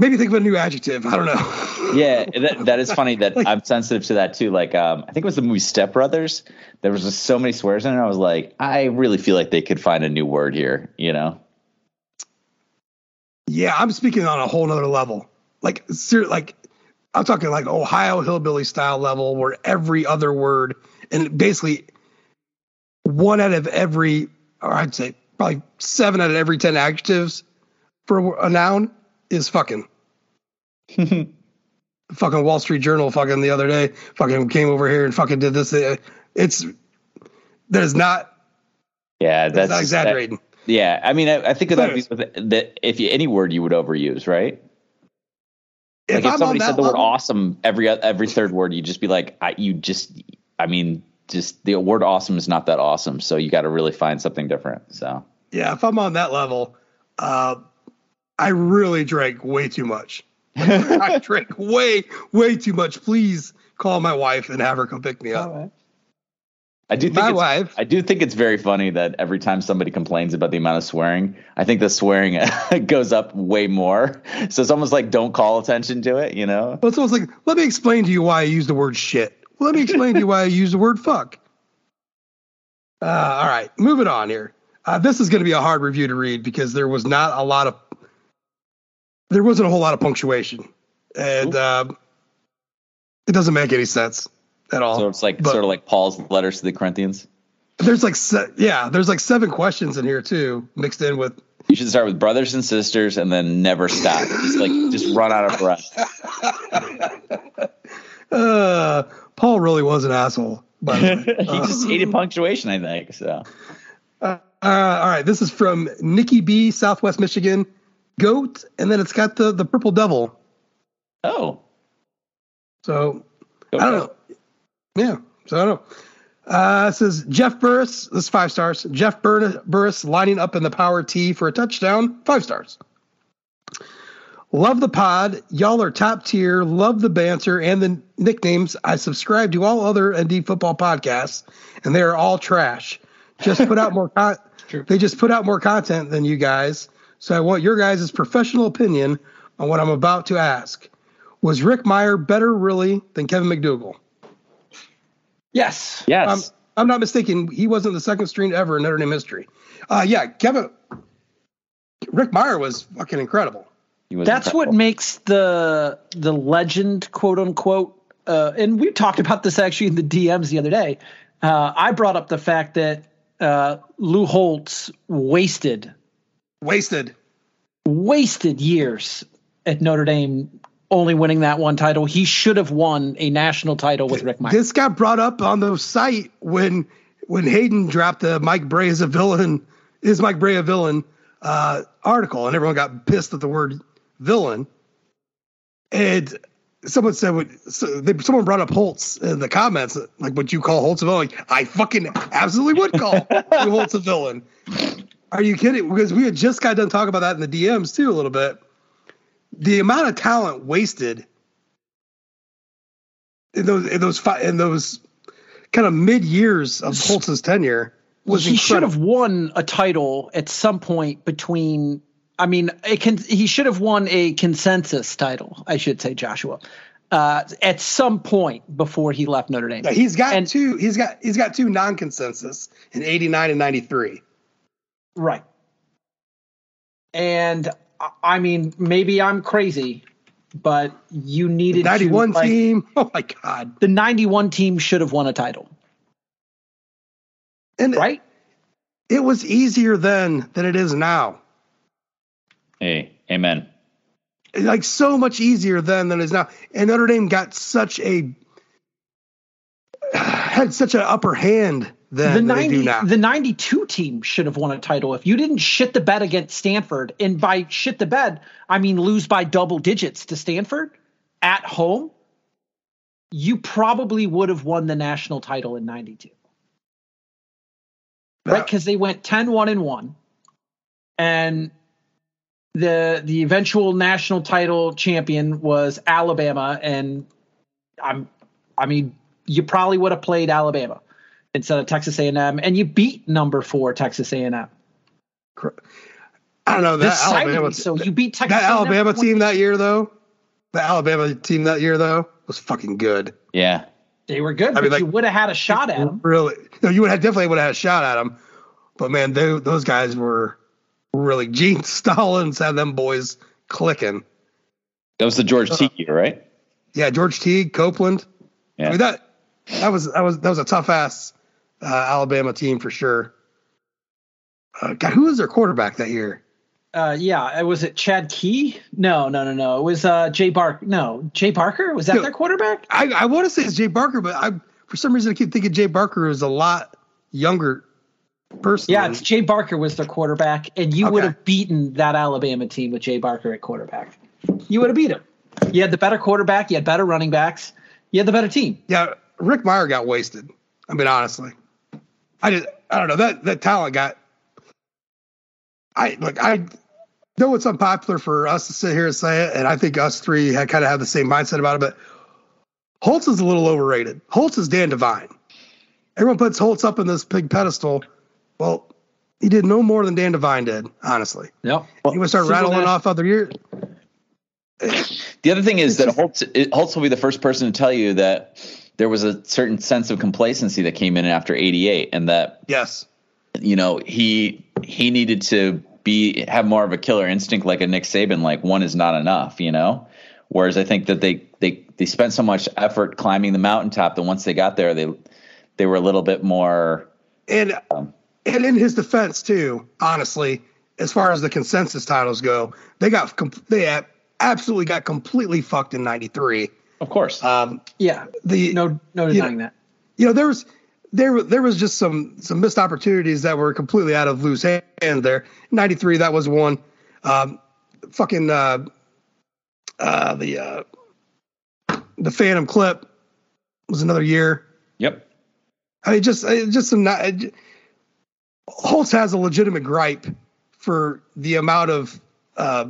Speaker 1: Maybe think of a new adjective. I don't know.
Speaker 2: yeah, that, that is funny that like, I'm sensitive to that too. Like, um, I think it was the movie Step Brothers. There was just so many swears in it. I was like, I really feel like they could find a new word here. You know?
Speaker 1: Yeah, I'm speaking on a whole other level. Like, ser- like I'm talking like Ohio hillbilly style level, where every other word and basically one out of every, or I'd say probably seven out of every ten adjectives for a noun is fucking. fucking Wall Street Journal fucking the other day fucking came over here and fucking did this. It's that is not.
Speaker 2: Yeah, that's
Speaker 1: not exaggerating.
Speaker 2: That, yeah, I mean, I, I think that, that if you, any word you would overuse, right? Like if, if somebody said the level, word awesome every every third word, you'd just be like, I, you just, I mean, just the word awesome is not that awesome. So you got to really find something different. So
Speaker 1: yeah, if I'm on that level, uh, I really drank way too much. I drank way, way too much. Please call my wife and have her come pick me up.
Speaker 2: I do think my wife. I do think it's very funny that every time somebody complains about the amount of swearing, I think the swearing goes up way more. So it's almost like don't call attention to it, you know?
Speaker 1: Well, it's almost like let me explain to you why I use the word shit. Let me explain to you why I use the word fuck. Uh, all right, moving on here. Uh, this is going to be a hard review to read because there was not a lot of there wasn't a whole lot of punctuation, and uh, it doesn't make any sense at all.
Speaker 2: So it's like but, sort of like Paul's letters to the Corinthians.
Speaker 1: There's like se- yeah, there's like seven questions in here too, mixed in with.
Speaker 2: You should start with brothers and sisters, and then never stop. just like just run out of breath.
Speaker 1: uh, Paul really was an asshole. By the way.
Speaker 2: he uh, just hated punctuation, I think. So.
Speaker 1: Uh, all right, this is from Nikki B, Southwest Michigan. Goat, and then it's got the the purple devil.
Speaker 2: Oh.
Speaker 1: So I don't know. Yeah. So I don't know. Uh, it says Jeff Burris. This is five stars. Jeff Bur- Burris lining up in the power T for a touchdown. Five stars. Love the pod. Y'all are top tier. Love the banter and the nicknames. I subscribe to all other ND football podcasts, and they are all trash. Just put out more. Con- they just put out more content than you guys. So I want your guys' professional opinion on what I'm about to ask. Was Rick Mirer better, really, than Kevin McDougal?
Speaker 3: Yes.
Speaker 2: Yes.
Speaker 1: Um, I'm not mistaken. He wasn't the second string ever in Notre Dame history. Uh, yeah, Kevin. Rick Mirer was fucking incredible.
Speaker 3: That's incredible. what makes the the legend, quote unquote. Uh, and we talked about this actually in the DMs the other day. Uh, I brought up the fact that uh, Lou Holtz wasted,
Speaker 1: wasted,
Speaker 3: wasted years at Notre Dame only winning that one title. He should have won a national title with Rick Mirer.
Speaker 1: This got brought up on the site when when Hayden dropped the Mike Brey is a villain is Mike Brey a villain uh, article, and everyone got pissed at the word villain. And someone said, so they, someone brought up Holtz in the comments, like, would you call Holtz a villain? Like, I fucking absolutely would call Holtz a villain. Are you kidding? Because we had just got done talking about that in the DMs too a little bit the amount of talent wasted in those in those in those kind of mid years of Holtz's tenure was
Speaker 3: he should have won a title at some point between I mean it can he should have won a consensus title I should say Joshua uh, at some point before he left Notre Dame.
Speaker 1: he's got and, two he's got he's got two non-consensus in 89 and 93.
Speaker 3: Right. And I mean, maybe I'm crazy, but you needed
Speaker 1: the 91 to, like, team. Oh my god.
Speaker 3: The 91 team should have won a title.
Speaker 1: And right? It was easier then than it is now.
Speaker 2: Hey, amen.
Speaker 1: Like so much easier then than it is now. And Notre Dame got such a had such an upper hand than the 90,
Speaker 3: The 92 team should have won a title. If you didn't shit the bed against Stanford, and by shit the bed, I mean lose by double digits to Stanford at home, you probably would have won the national title in 92. Right? Because they went 10 1 and 1. And the the eventual national title champion was Alabama. And I'm I mean, you probably would have played Alabama instead of Texas A&M, and you beat number four Texas A&M.
Speaker 1: I don't know that
Speaker 3: Decidedly
Speaker 1: Alabama.
Speaker 3: so you beat Texas
Speaker 1: that
Speaker 3: A&M
Speaker 1: Alabama team that year though. The Alabama team that year though was fucking good.
Speaker 2: Yeah.
Speaker 3: They were good,
Speaker 1: I mean,
Speaker 3: but you would have had a shot at them.
Speaker 1: Really, no, you would have definitely would have had a shot at them. But man, they, those guys were really Gene Stallings had them boys clicking.
Speaker 2: That was the George uh, Teague year, right?
Speaker 1: Yeah, George Teague, Copeland.
Speaker 2: Yeah.
Speaker 1: I mean that that was that was that was a tough ass uh, Alabama team for sure. Uh, God, who was their quarterback that year?
Speaker 3: Uh, yeah, was it Chad Key? No, no, no, no. It was uh, Jay Bark. No, Jay Barker. Was that their quarterback?
Speaker 1: I, I want to say it's Jay Barker, but I for some reason I keep thinking Jay Barker is a lot younger person.
Speaker 3: Yeah, it's Jay Barker was their quarterback, and you would have beaten that Alabama team with Jay Barker at quarterback. You would have beat him. You had the better quarterback. You had better running backs. You had the better team.
Speaker 1: yeah. Rick Mirer got wasted. I mean, honestly, I just I don't know that that talent got. I like I know it's unpopular for us to sit here and say it, and I think us three had kind of have the same mindset about it. But Holtz is a little overrated. Holtz is Dan Devine. Everyone puts Holtz up in this big pedestal. Well, he did no more than Dan Devine did, honestly.
Speaker 3: Yep.
Speaker 1: He would start rattling
Speaker 3: Nash-
Speaker 1: off other years.
Speaker 2: The other thing is that Holtz Holtz will be the first person to tell you that there was a certain sense of complacency that came in after 88 and that
Speaker 1: Yes.
Speaker 2: you know he he needed to be have more of a killer instinct like a Nick Saban like one is not enough you know whereas I think that they they they spent so much effort climbing the mountaintop that once they got there they they were a little bit more
Speaker 1: And um, and in his defense too, honestly, as far as the consensus titles go, they got they absolutely got completely fucked in '93.
Speaker 2: Of course
Speaker 1: Um,
Speaker 3: Yeah.
Speaker 1: the
Speaker 3: No, no
Speaker 1: you
Speaker 3: denying
Speaker 1: know,
Speaker 3: that.
Speaker 1: you know there was there there was just some some missed opportunities that were completely out of loose hand there. '93 that was one. Um, fucking uh, uh, the uh, the Phantom clip was another year.
Speaker 2: yep
Speaker 1: I mean, just just some not. Holtz has a legitimate gripe for the amount of uh,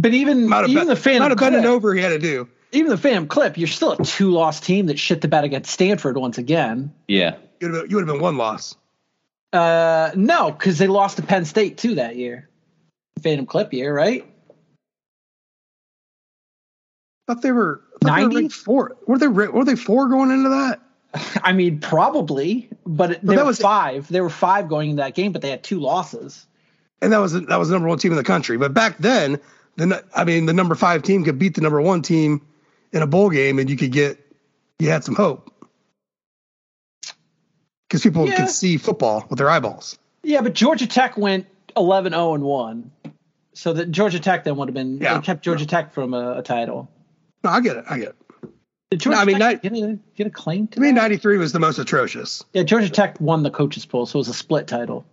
Speaker 3: But even
Speaker 1: amount of
Speaker 3: even
Speaker 1: be-
Speaker 3: the fan
Speaker 1: amount of bending
Speaker 3: clip,
Speaker 1: over he had to do.
Speaker 3: Even the Phantom clip, you're still a two loss team that shit the bed against Stanford once again.
Speaker 2: yeah
Speaker 1: You would have been, you would have been one loss.
Speaker 3: Uh, no, because they lost to Penn State too that year. Phantom clip year, right?
Speaker 1: I thought they were I thought they were
Speaker 3: 90?
Speaker 1: ranked four. Were they were they four going into that?
Speaker 3: I mean, probably, but it-
Speaker 1: But
Speaker 3: they
Speaker 1: that
Speaker 3: were
Speaker 1: was-
Speaker 3: five. They were five going into that game, but they had two losses.
Speaker 1: And that was that was the number one team in the country. But back then, the I mean, the number five team could beat the number one team in a bowl game, and you could get you had some hope because people
Speaker 3: Yeah.
Speaker 1: could see football with their eyeballs.
Speaker 3: Yeah, but Georgia Tech went 11 0 and 1. So that Georgia Tech then would have been,
Speaker 1: Yeah.
Speaker 3: they kept Georgia Tech from a, a title.
Speaker 1: No, I get it. I get it.
Speaker 3: Did Georgia
Speaker 1: No, I mean,
Speaker 3: Tech
Speaker 1: that-
Speaker 3: get, a, get a claim to
Speaker 1: To me,
Speaker 3: that?
Speaker 1: '93 was the most atrocious.
Speaker 3: Yeah, Georgia Tech won the coaches poll, so it was a split title.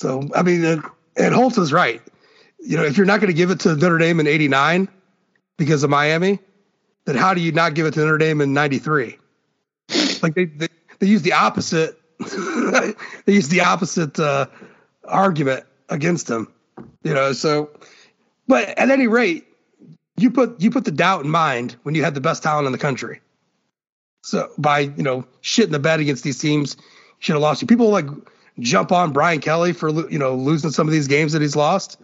Speaker 1: So I mean, and, and Holtz is right. You know, if you're not going to give it to Notre Dame in '89 because of Miami, then how do you not give it to Notre Dame in '93? Like they they, they use the opposite. they use the opposite uh, argument against them. You know, so but at any rate, you put you put the doubt in mind when you had the best talent in the country. So by you know shitting the bed against these teams, you should have lost. You people like jump on Brian Kelly for you know losing some of these games that he's lost.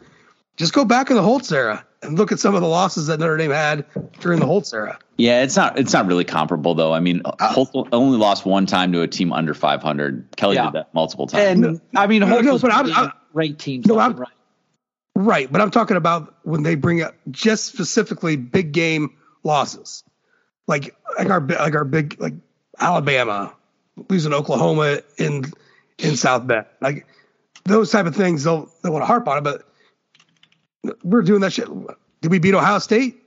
Speaker 1: Just go back in the Holtz era and look at some of the losses that Notre Dame had during the Holtz era.
Speaker 2: Yeah, it's not it's not really comparable though. I mean,
Speaker 1: Uh,
Speaker 2: Holt only lost one time to a team under 500. Kelly
Speaker 3: Yeah.
Speaker 2: did that multiple times.
Speaker 3: And I mean,
Speaker 1: no,
Speaker 3: Holtz
Speaker 1: no,
Speaker 3: was
Speaker 1: but I'm-
Speaker 3: beating
Speaker 1: I'm-
Speaker 3: great teams.
Speaker 1: No, I'm-
Speaker 3: right.
Speaker 1: Right, but I'm talking about when they bring up just specifically big game losses, like like our like our big like Alabama losing Oklahoma in in South Bend, like those type of things. They'll they want to harp on it, but we're doing that shit. Did we beat Ohio State?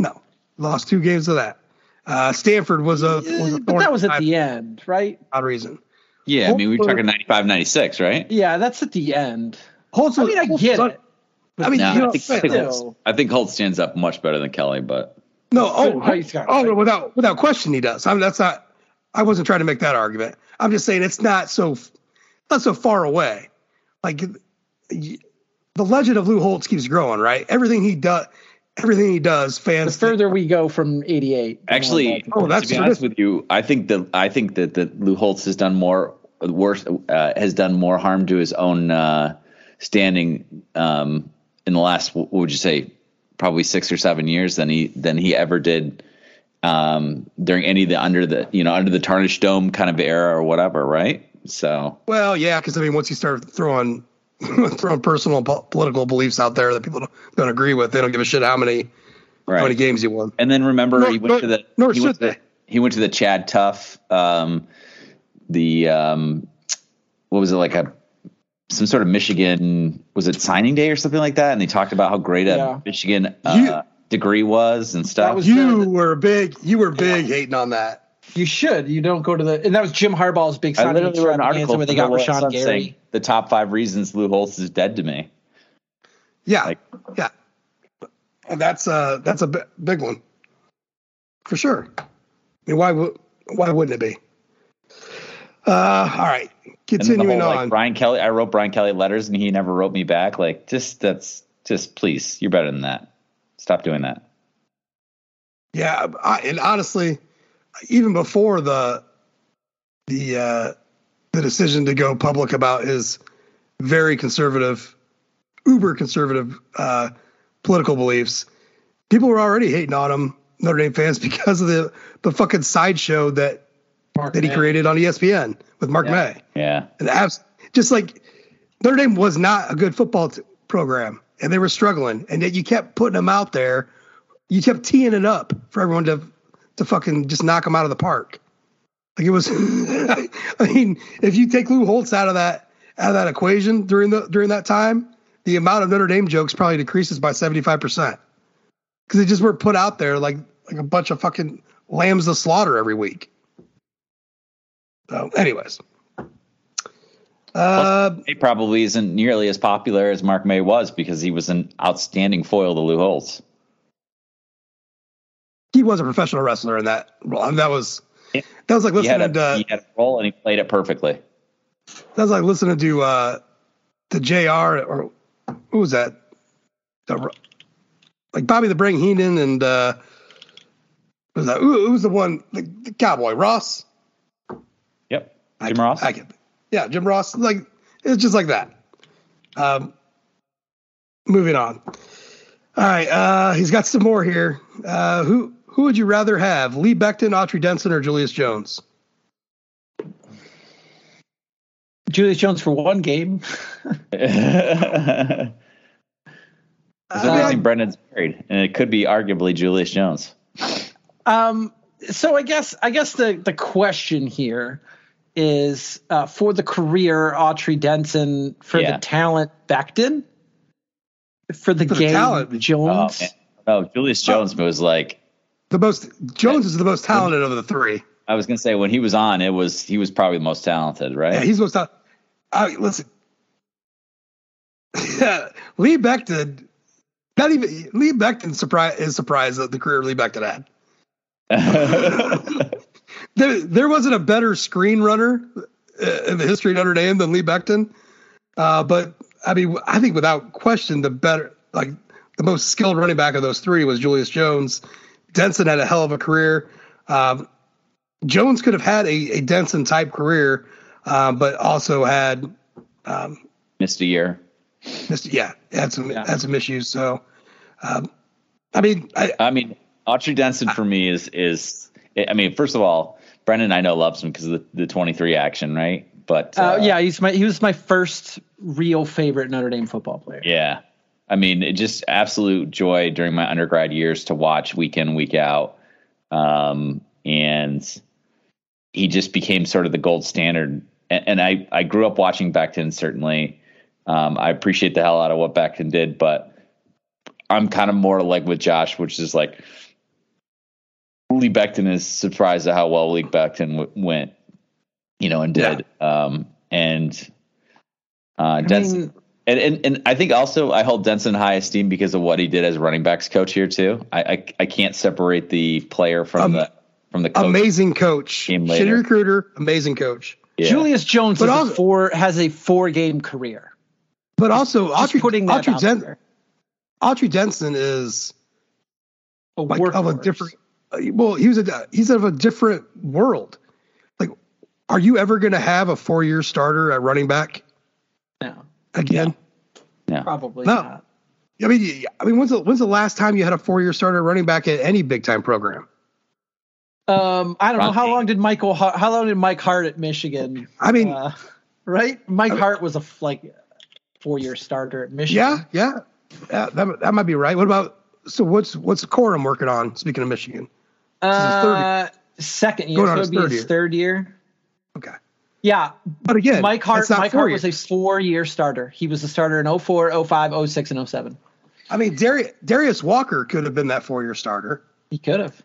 Speaker 1: No, lost two games of that. Uh, Stanford was a was a
Speaker 3: but that was at the end, right?
Speaker 1: odd reason.
Speaker 2: yeah, I mean, we were
Speaker 1: Holtz-
Speaker 2: talking 95, 96, right?
Speaker 3: Yeah, that's at the end.
Speaker 1: Holtz
Speaker 3: I mean, I
Speaker 1: Holtz
Speaker 3: get
Speaker 1: was-
Speaker 3: it.
Speaker 1: I mean,
Speaker 2: No,
Speaker 1: you know,
Speaker 2: I, think, I, think Holt, I think Holt stands up much better than Kelly, but
Speaker 1: No, oh,
Speaker 3: But he's
Speaker 1: oh, without without question, he does. I mean, that's not. I wasn't trying to make that argument. I'm just saying it's not so not so far away. Like y- the legend of Lou Holtz keeps growing, right? Everything he does, everything he does, fans.
Speaker 3: The
Speaker 1: fans.
Speaker 3: further we go from '88,
Speaker 2: Actually,
Speaker 3: involved-
Speaker 1: Oh, that's
Speaker 2: to be honest with you, I think that I think that that Lou Holtz has done more worse uh, has done more harm to his own uh, standing um, in the last what would you say probably six or seven years than he than he ever did um, during any of the under the you know under the tarnished dome kind of era or whatever, right? So
Speaker 1: well, yeah, because I mean, once you start throwing throwing personal po- political beliefs out there that people don't, don't agree with, they don't give a shit how many how many games you won.
Speaker 2: And then remember
Speaker 1: Nor-
Speaker 2: he went
Speaker 1: nor-
Speaker 2: to the
Speaker 1: nor
Speaker 2: he went to the, he went to the ChadTough um, the um, what was it like a some sort of Michigan was it signing day or something like that and they talked about how great a
Speaker 3: Yeah.
Speaker 2: Michigan uh,
Speaker 1: You-
Speaker 2: degree was and stuff.
Speaker 3: Was
Speaker 1: You
Speaker 3: the-
Speaker 1: were big. You were big hating on that.
Speaker 3: You should. You don't go to the, and that was Jim Harbaugh's big
Speaker 2: I literally wrote an article
Speaker 3: where they got
Speaker 2: the Rashan
Speaker 3: Gary.
Speaker 2: saying the top five reasons Lou Holtz is dead to me.
Speaker 1: Yeah,
Speaker 2: Like-
Speaker 1: yeah, and that's uh that's a big one for sure. I mean, why would why wouldn't it be? Uh, all right,
Speaker 2: And the
Speaker 1: continuing
Speaker 2: whole,
Speaker 1: on.
Speaker 2: like Brian Kelly, I wrote Brian Kelly letters and he never wrote me back. Like, just that's just please, you're better than that. Stop doing that.
Speaker 1: Yeah, I, and honestly, even before the the uh, the decision to go public about his very conservative, uber conservative uh, political beliefs, people were already hating on him, Notre Dame fans, because of the the fucking sideshow that
Speaker 3: Mark
Speaker 1: that he created on ESPN with Mark May.
Speaker 2: Yeah.
Speaker 1: And abs- just like Notre Dame was not a good football t- program, and they were struggling, and yet you kept putting them out there. You kept teeing it up for everyone to to fucking just knock them out of the park. Like it was. I mean, if you take Lou Holtz out of that out of that equation during the during that time, the amount of Notre Dame jokes probably decreases by seventy five percent because they just were put out there like like a bunch of fucking lambs to slaughter every week. So, anyways. Uh,
Speaker 2: He probably isn't nearly as popular as Mark May was because he was an outstanding foil to Lou Holtz.
Speaker 1: He was a professional wrestler in that role. And that was that was like
Speaker 2: He had,
Speaker 1: listening
Speaker 2: a,
Speaker 1: to
Speaker 2: he had a role and he played it perfectly.
Speaker 1: that was like listening to uh to Jr. or who was that? The, like Bobby the Brain Heenan and uh was that who, who was the one the, the cowboy Ross?
Speaker 2: Yep.
Speaker 1: I
Speaker 2: Jim
Speaker 1: can-
Speaker 2: Ross.
Speaker 1: I get yeah, Jim Ross. Like it's just like that. Um, moving on. All right, uh, he's got some more here. Uh, who who would you rather have, Lee Becton, Autry Denson, or Julius Jones?
Speaker 3: Julius Jones for one game.
Speaker 2: There's
Speaker 1: Uh,
Speaker 2: only Brendan's married, and it could be arguably Julius Jones.
Speaker 3: Um, so I guess I guess the the question here is uh, for the career Autry Denson for
Speaker 2: Yeah.
Speaker 3: the talent Becton for the
Speaker 1: For the
Speaker 3: game
Speaker 1: talent.
Speaker 2: Oh,
Speaker 3: Jones.
Speaker 2: man. oh, Julius Jones was like
Speaker 1: The most Jones is the most talented of the three.
Speaker 2: I was gonna say when he was on, it was he was probably the most talented, right?
Speaker 1: Yeah, he's most. talented. I mean, listen, Yeah, Lee Becton. Not even Lee Becton surprise is surprised at the career Lee Becton had. There, there wasn't a better screen runner uh, in the history of Notre Dame than Lee Becton. Uh, but I mean, I think without question, the better, like the most skilled running back of those three was Julius Jones. Denson had a hell of a career. Um, Jones could have had a, a Denson type career, uh, but also had, um,
Speaker 2: Missed a year.
Speaker 1: missed, yeah, had some had some issues. So, um, I mean, I,
Speaker 2: I mean, Autry Denson for me is is I mean, first of all, Brendan I know loves him because of the, the 23 action, right? But
Speaker 3: Uh, yeah, he's my he was my first real favorite Notre Dame football player.
Speaker 2: Yeah. I mean, it just absolute joy during my undergrad years to watch week in, week out. Um, and he just became sort of the gold standard. And, and I, I grew up watching Becton, certainly. Um, I appreciate the hell out of what Becton did, but I'm kind of more like with Josh, which is like Lee Becton is surprised at how well Lee Becton w- went, you know, and did. Um, and uh, Denson.
Speaker 3: mean-
Speaker 2: and, and and I think also I hold Denson in high esteem because of what he did as running backs coach here too. I I, I can't separate the player from
Speaker 1: Um,
Speaker 2: the from the coach.
Speaker 1: amazing coach, shitty recruiter, amazing coach.
Speaker 2: Yeah.
Speaker 3: Julius Jones
Speaker 1: But
Speaker 3: is a four has a four game career.
Speaker 1: But also,
Speaker 3: Just
Speaker 1: Autry,
Speaker 3: putting that
Speaker 1: Autry,
Speaker 3: out
Speaker 1: Den-
Speaker 3: there.
Speaker 1: Autry Denson is
Speaker 3: A
Speaker 1: like of a different. uh, Well, he was a he's of a different world. Like, are you ever going to have a four year starter at running back
Speaker 3: No,
Speaker 1: again?
Speaker 2: Yeah.
Speaker 3: probably
Speaker 1: No.
Speaker 3: not.
Speaker 1: I mean, I mean, when's the when's the last time you had a four year starter running back at any big time program?
Speaker 3: Um, I don't know how long did Michael how long did Mike Hart at Michigan?
Speaker 1: I mean,
Speaker 3: Uh, right, Mike Hart was a like four year starter at Michigan.
Speaker 1: yeah, yeah, yeah, that that might be right. What about so what's what's Corum working on? Speaking of Michigan, This third
Speaker 3: Uh, second year,
Speaker 1: Going
Speaker 3: so
Speaker 1: on
Speaker 3: it
Speaker 1: his
Speaker 3: would be
Speaker 1: third
Speaker 3: his
Speaker 1: year.
Speaker 3: third year.
Speaker 1: okay,
Speaker 3: Yeah,
Speaker 1: but again,
Speaker 3: Mike Hart. Mike
Speaker 1: four
Speaker 3: Hart was a four-year starter. He was a starter in 04, 05, 06, and 07.
Speaker 1: I mean, Darius, Darius Walker could have been that four year starter.
Speaker 3: He could have.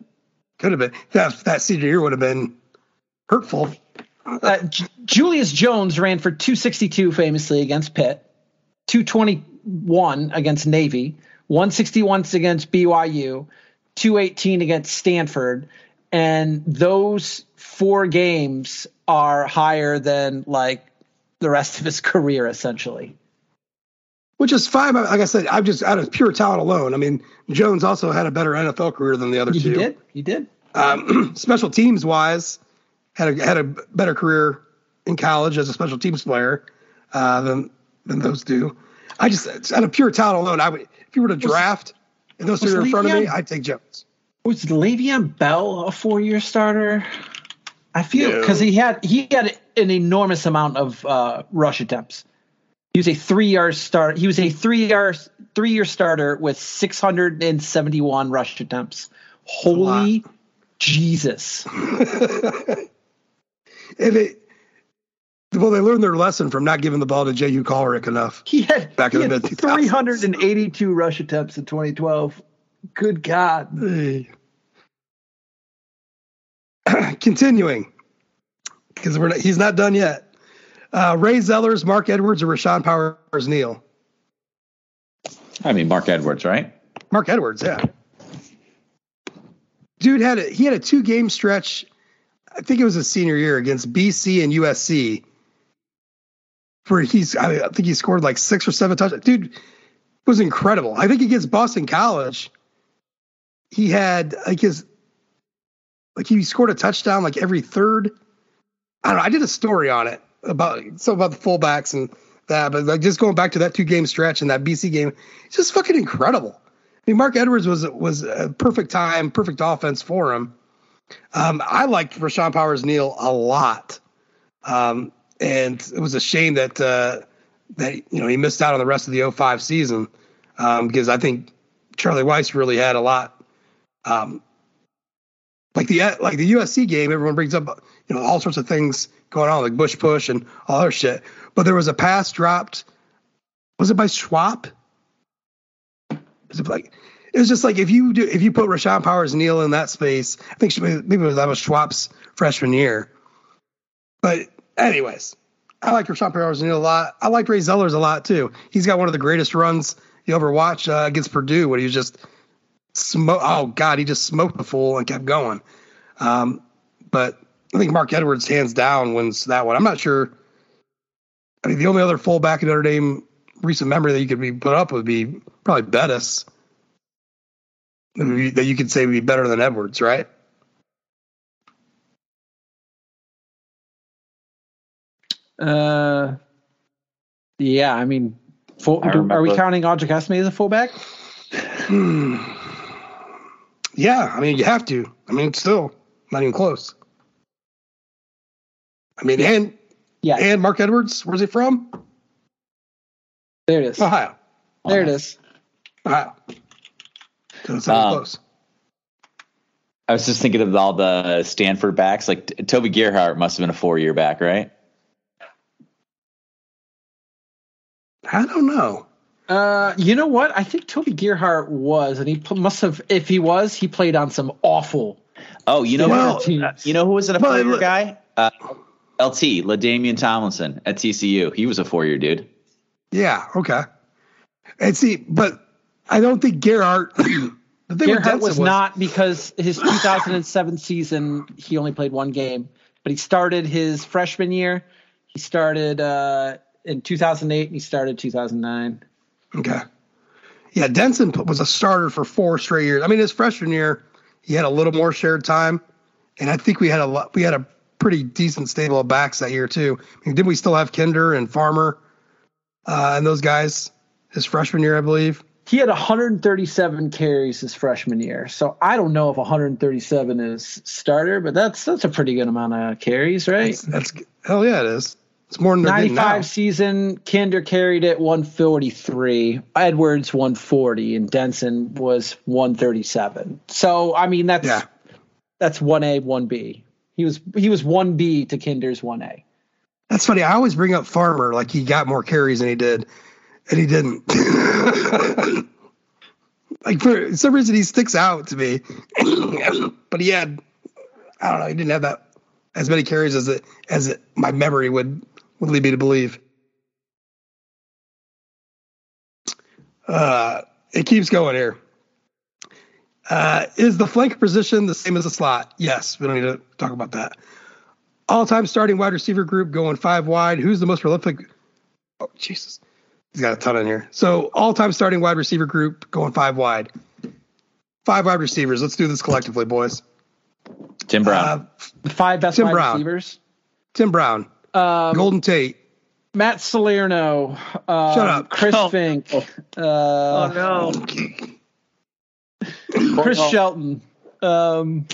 Speaker 1: Could have been that that senior year would have been hurtful.
Speaker 3: Uh, J- Julius Jones ran for 262 famously against Pitt, 221 against Navy, 161 against BYU, 218 against Stanford, and those four games are higher than like the rest of his career essentially.
Speaker 1: which is fine. but Like I said, I'm just out of pure talent alone. I mean, Jones also had a better NFL career than the other
Speaker 3: He
Speaker 1: two.
Speaker 3: did. He did.
Speaker 1: Um, special teams wise, had a had a better career in college as a special teams player uh, than than those do. I just out of pure talent alone, I would if you were to draft and those two
Speaker 3: was
Speaker 1: are in front of me, I'd take Jones.
Speaker 3: Was Le'Veon Bell a four-year starter? I feel
Speaker 1: No.
Speaker 3: because he had he had an enormous amount of uh, rush attempts. He was a three-year start. He was a three-year three-year starter with 671 rush attempts. Holy Jesus!
Speaker 1: If it well, they learned their lesson from not giving the ball to Jehuu Caulcrick enough.
Speaker 3: He had
Speaker 1: Back
Speaker 3: he
Speaker 1: in the
Speaker 3: had
Speaker 1: mid-2000s.
Speaker 3: 382 rush attempts in 2012. Good God!
Speaker 1: Hey. Continuing, because we're not, he's not done yet. Uh, Ray Zellars, Mark Edwards, or Rashon Powers Neal.
Speaker 2: I mean, Mark Edwards, right?
Speaker 1: Mark Edwards, yeah. Dude had a, he had a two game stretch. I think it was his senior year against BC and USC, where he's I, I think he scored like six or seven touchdowns. Dude it was incredible. I think against Boston College, he had like his like he scored a touchdown like every third. I don't know. I did a story on it about so about the fullbacks and that, but like just going back to that two game stretch and that BC game, it's just fucking incredible. I mean, Mark Edwards was was a perfect time, perfect offense for him. Um, I liked Rashon Powers Neal a lot, um, and it was a shame that uh, that you know he missed out on the rest of the 05 season um, because I think Charlie Weis really had a lot. Um, like the like the USC game, everyone brings up you know all sorts of things going on, like Bush push and all other shit. But there was a pass dropped. Was it by Schwapp? Is it like it was just like if you do if you put Rashon Powers Neal in that space, I think she- maybe was, that was Schwapp's freshman year. But anyways, I like Rashon Powers Neal a lot. I like Ray Zellars a lot too. He's got one of the greatest runs you ever watch uh, against Purdue when he was just smoke. Oh God, he just smoked the fool and kept going. Um, but I think Mark Edwards hands down wins that one. I'm not sure. I mean, the only other fullback in Notre Dame recent memory that you could be put up would be probably Bettis. That would be- that you could say would be better than Edwards, right?
Speaker 3: Uh, yeah, I mean, full,
Speaker 2: I
Speaker 3: do- are we
Speaker 2: remember-
Speaker 3: counting Audric Estime as a fullback?
Speaker 1: Yeah, I mean, you have to. I mean, it's still not even close. I mean, and
Speaker 3: Yeah,
Speaker 1: and Mark Edwards, where's he from?
Speaker 3: there it is.
Speaker 1: Ohio.
Speaker 3: There it is.
Speaker 1: Ohio. So it's not
Speaker 2: Um,
Speaker 1: close.
Speaker 2: I was just thinking of all the Stanford backs. Like Toby Gerhart must have been a four year back, right?
Speaker 1: I don't know.
Speaker 3: Uh, you know what? I think Toby Gerhart was, and he pl- must have. If he was, he played on some awful.
Speaker 2: Oh, you know,
Speaker 1: Well,
Speaker 2: who, you know who was in a
Speaker 1: well,
Speaker 2: four year guy? Uh, LT, LaDainian Tomlinson at TCU. He was a four year dude.
Speaker 1: Yeah, okay. And see, but I don't think Gerhart. the
Speaker 3: Gearhart
Speaker 1: Denson
Speaker 3: was, not because his 2007 season he only played one game, but he started his freshman year. He started uh, in 2008 and he started 2009.
Speaker 1: Okay. Yeah, Denson was a starter for four straight years. I mean, his freshman year, he had a little more shared time, and I think we had a lot. We had a pretty decent stable of backs that year too. I mean, didn't we still have Kinder and Farmer uh, and those guys his freshman year, I believe?
Speaker 3: He had 137 carries his freshman year, so I don't know if 137 is starter, but that's that's a pretty good amount of carries, right?
Speaker 1: That's, that's hell yeah, it is. It's more than 95
Speaker 3: season. Kinder carried it 143, Edwards 140, and Denson was 137. So I mean that's yeah. that's one A, one B. He was he was one B to Kinder's one A.
Speaker 1: That's funny. I always bring up Farmer like he got more carries than he did, and he didn't. like for some reason he sticks out to me, but he had I don't know. He didn't have that as many carries as it as it, my memory would would lead me to believe. Uh, it keeps going here. Uh, is the flank position the same as the slot? Yes, we don't need to talk about that. All time starting wide receiver group going five wide. Who's the most prolific? Oh, Jesus. He's got a ton in here. So, all time starting wide receiver group going five wide. Five wide receivers. Let's do this collectively, boys.
Speaker 2: Tim Brown. Uh,
Speaker 3: the five best Tim wide Brown. receivers.
Speaker 1: Tim Brown. Um, Golden Tate.
Speaker 3: Matt Salerno. Um,
Speaker 1: Shut up.
Speaker 3: Chris oh. Finke.
Speaker 2: Uh, oh, no.
Speaker 3: Chris Shelton. Um,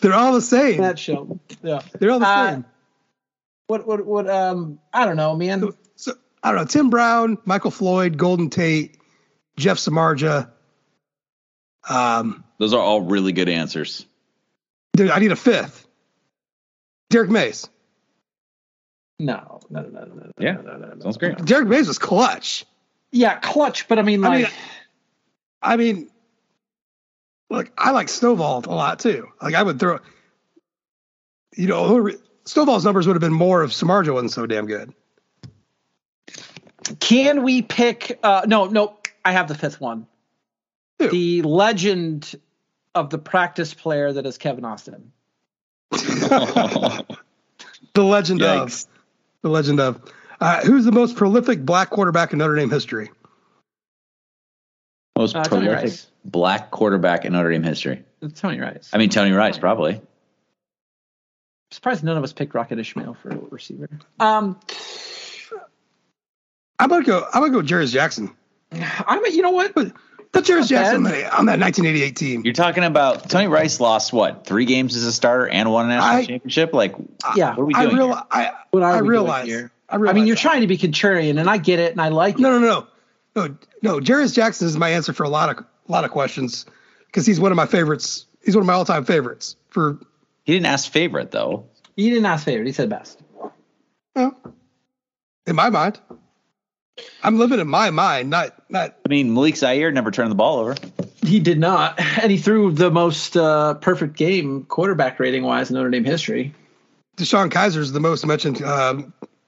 Speaker 1: They're all the same.
Speaker 3: Matt Shelton. Yeah.
Speaker 1: They're all the uh, same.
Speaker 3: What, what, what, um, I don't know, man.
Speaker 1: So, so, I don't know. Tim Brown, Michael Floyd, Golden Tate, Jeff Samardzija. Um,
Speaker 2: Those are all really good answers.
Speaker 1: Dude, I need a fifth. Derrick Mayes.
Speaker 3: No, no, no, no, no.
Speaker 2: Yeah,
Speaker 3: no, no, no,
Speaker 2: sounds great.
Speaker 1: Derrick Mayes was clutch.
Speaker 3: Yeah, clutch, but I mean, like,
Speaker 1: I mean, I mean, look, I like Stovall a lot too. Like, I would throw, you know, Stovall's numbers would have been more if Samardzija wasn't so damn good.
Speaker 3: Can we pick? Uh, no, no, I have the fifth one. Who? The legend of the practice player that is Kevin Austin.
Speaker 1: the legend Yikes. of the legend of uh, who's the most prolific black quarterback in Notre Dame history?
Speaker 2: Most uh, prolific black quarterback in Notre Dame history.
Speaker 3: It's Tony Rice.
Speaker 2: I mean Tony Rice, probably. I'm
Speaker 3: surprised none of us picked Rocket Ismail for receiver. Um,
Speaker 1: I'm gonna go. I'm gonna go Jarious Jackson.
Speaker 3: I'm. You know what?
Speaker 1: But Put Jarious Jackson on that, on that 1988 team.
Speaker 2: You're talking about Tony Rice lost what three games as a starter and won a national I, championship. Like,
Speaker 3: yeah,
Speaker 1: what are we doing? I, real, I, what are I realize. Here?
Speaker 3: I, realize I mean, you're that. trying to be contrarian, and I get it, and I like
Speaker 1: no, it. No, no, no, no, no. Jarious Jackson is my answer for a lot of a lot of questions because he's one of my favorites. He's one of my all time favorites. For
Speaker 2: he didn't ask favorite though.
Speaker 3: He didn't ask favorite. He said best.
Speaker 1: Well, in my mind. I'm living in my mind, not not.
Speaker 2: I mean, Malik Zaire never turned the ball over.
Speaker 3: He did not, and he threw the most uh, perfect game quarterback rating wise in Notre Dame history.
Speaker 1: DeShone Kizer is the most mentioned uh,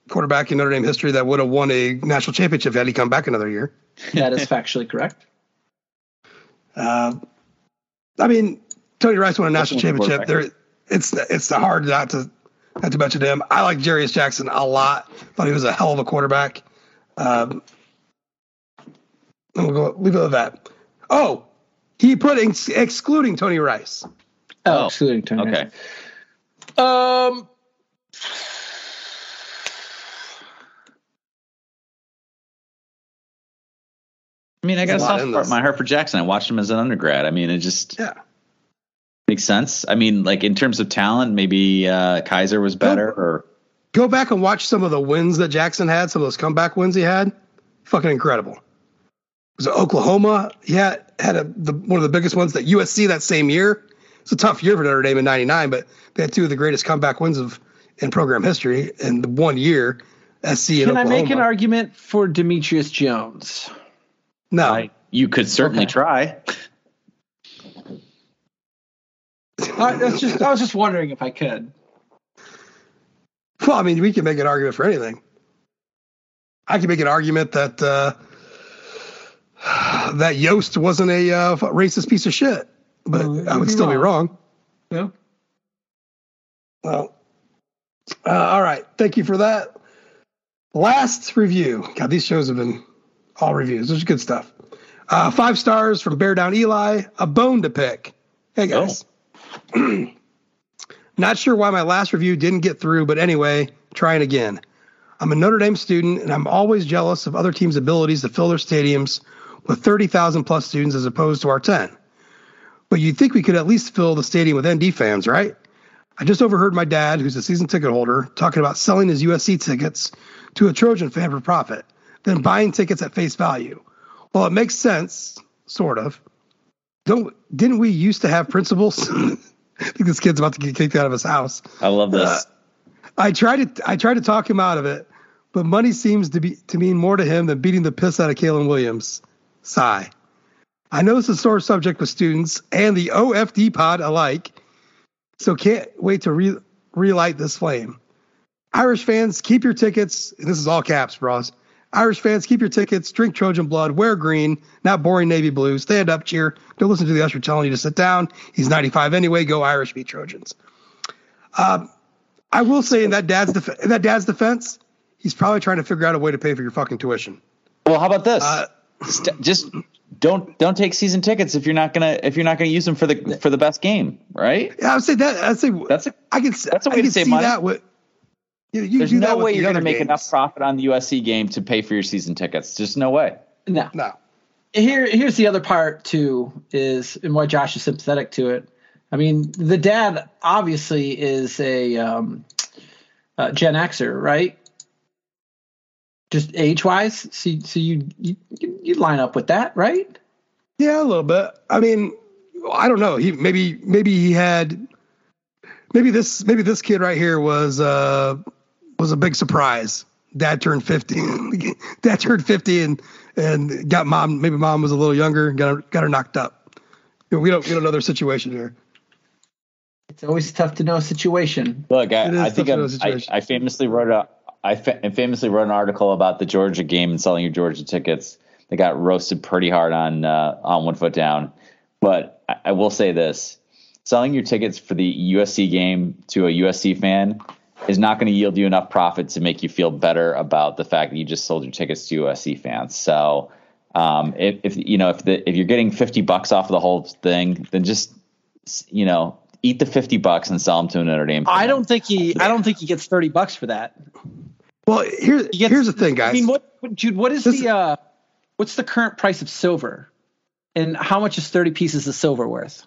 Speaker 1: quarterback in Notre Dame history that would have won a national championship had he come back another year.
Speaker 3: That is factually correct.
Speaker 1: Uh, I mean, Tony Rice won a national championship. There, it's it's hard not to not to mention him. I like Jarious Jackson a lot. Thought he was a hell of a quarterback. Um, we'll go leave it at that. Oh, he put ex- excluding Tony Rice.
Speaker 3: Oh, oh excluding Tony.
Speaker 2: Okay.
Speaker 3: Rice. Um.
Speaker 2: I mean, I got a soft spot my heart for Jackson. I watched him as an undergrad. I mean, it just
Speaker 1: yeah
Speaker 2: makes sense. I mean, like in terms of talent, maybe uh, Kizer was better, or
Speaker 1: Go back and watch some of the wins that Jackson had, some of those comeback wins he had. Fucking incredible. Was it Oklahoma? Yeah, had, had a, the, one of the biggest ones that USC that same year. It's a tough year for Notre Dame in 99, but they had two of the greatest comeback wins of in program history in the one year. SC
Speaker 3: Can
Speaker 1: Oklahoma.
Speaker 3: I make an argument for Demetrius Jones?
Speaker 1: No. I,
Speaker 2: you could certainly okay. try.
Speaker 3: I, just, I was just wondering if I could.
Speaker 1: Well, I mean, we can make an argument for anything. I can make an argument that uh, that Yost wasn't a uh, racist piece of shit, but I would still wrong. be wrong.
Speaker 3: Yeah.
Speaker 1: Well, uh, all right. Thank you for that. Last review. God, these shows have been all reviews. There's good stuff. Uh, five stars from Bear Down Eli. A bone to pick. Hey guys. Oh. Not sure why my last review didn't get through, but anyway, trying again. I'm a Notre Dame student, and I'm always jealous of other teams' abilities to fill their stadiums with 30,000 plus students as opposed to our 10. But you'd think we could at least fill the stadium with ND fans, right? I just overheard my dad, who's a season ticket holder, talking about selling his USC tickets to a Trojan fan for profit, then buying tickets at face value. Well, it makes sense, sort of. Don't didn't we used to have principals? I think this kid's about to get kicked out of his house.
Speaker 2: I love this. Uh,
Speaker 1: I tried to I tried to talk him out of it, but money seems to be to mean more to him than beating the piss out of Kalen Williams. Sigh. I know it's a sore subject with students and the OFD pod alike, so can't wait to re- relight this flame. Irish fans, keep your tickets. And This is all caps, bros. Irish fans, keep your tickets. Drink Trojan blood. Wear green, not boring navy blue. Stand up, cheer. Don't listen to the usher telling you to sit down. He's 95 anyway. Go Irish, beat Trojans. Um, I will say in that dad's def- in that dad's defense, he's probably trying to figure out a way to pay for your fucking tuition.
Speaker 2: Well, how about this? Uh, St- just don't don't take season tickets if you're not gonna if you're not gonna use them for the for the best game, right?
Speaker 1: Yeah, I would say that. I'd say
Speaker 2: that's a,
Speaker 1: I can
Speaker 2: that's a way
Speaker 1: to
Speaker 2: save money.
Speaker 1: That with, you, you
Speaker 2: There's no way
Speaker 1: you're
Speaker 2: going to make
Speaker 1: games.
Speaker 2: enough profit on the USC game to pay for your season tickets. Just no way.
Speaker 3: No,
Speaker 1: no.
Speaker 3: Here, here's the other part too, is and why Josh is sympathetic to it. I mean, the dad obviously is a um, uh, Gen Xer, right? Just age wise, so, so you you you line up with that, right?
Speaker 1: Yeah, a little bit. I mean, I don't know. He maybe maybe he had maybe this maybe this kid right here was uh was a big surprise. Dad turned fifty. Dad turned fifty and and got mom. Maybe mom was a little younger. Got her got her knocked up. We don't we don't know their situation here.
Speaker 3: It's always tough to know a situation.
Speaker 2: Look, I, I think I, I, famously wrote a I fa- famously wrote an article about the Georgia game and selling your Georgia tickets. They got roasted pretty hard on uh, on one foot down. But I, I will say this: selling your tickets for the USC game to a USC fan is not going to yield you enough profit to make you feel better about the fact that you just sold your tickets to USC fans. So, um, if, if, you know if the if you're getting fifty bucks off of the whole thing, then just you know eat the fifty bucks and sell them to a Notre Dame. Fan.
Speaker 3: I don't think he I don't think he gets thirty bucks for that.
Speaker 1: Well, here, gets, here's the thing, guys. I
Speaker 3: mean, what, Jude? What is this, the uh, what's the current price of silver, and how much is thirty pieces of silver worth?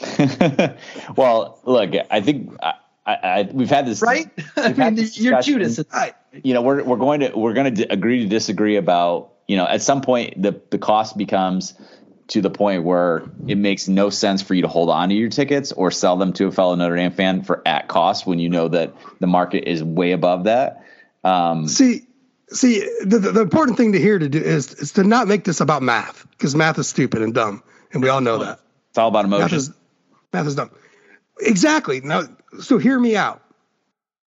Speaker 2: well, look, I think I, I, we've had this
Speaker 3: right. I mean, you're Judas.
Speaker 2: I, you know, we're we're going to we're going to agree to disagree about. You know, at some point the the cost becomes to the point where it makes no sense for you to hold on to your tickets or sell them to a fellow Notre Dame fan for at cost when you know that the market is way above that. Um,
Speaker 1: see, see, the, the, the important thing to hear to do is is to not make this about math because math is stupid and dumb, and we all know that.
Speaker 2: It's all about emotion.
Speaker 1: Math is, math is dumb. Exactly. Now, so hear me out.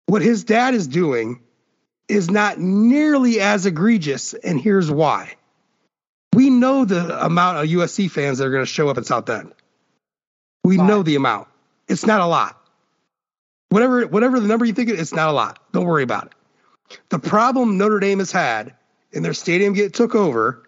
Speaker 1: What his dad is doing is not nearly as egregious, and here's why. We know the amount of USC fans that are going to show up at South Bend. We know the amount. It's not a lot. Whatever, whatever the number you think it, it's not a lot. Don't worry about it. The problem Notre Dame has had in their stadium get took over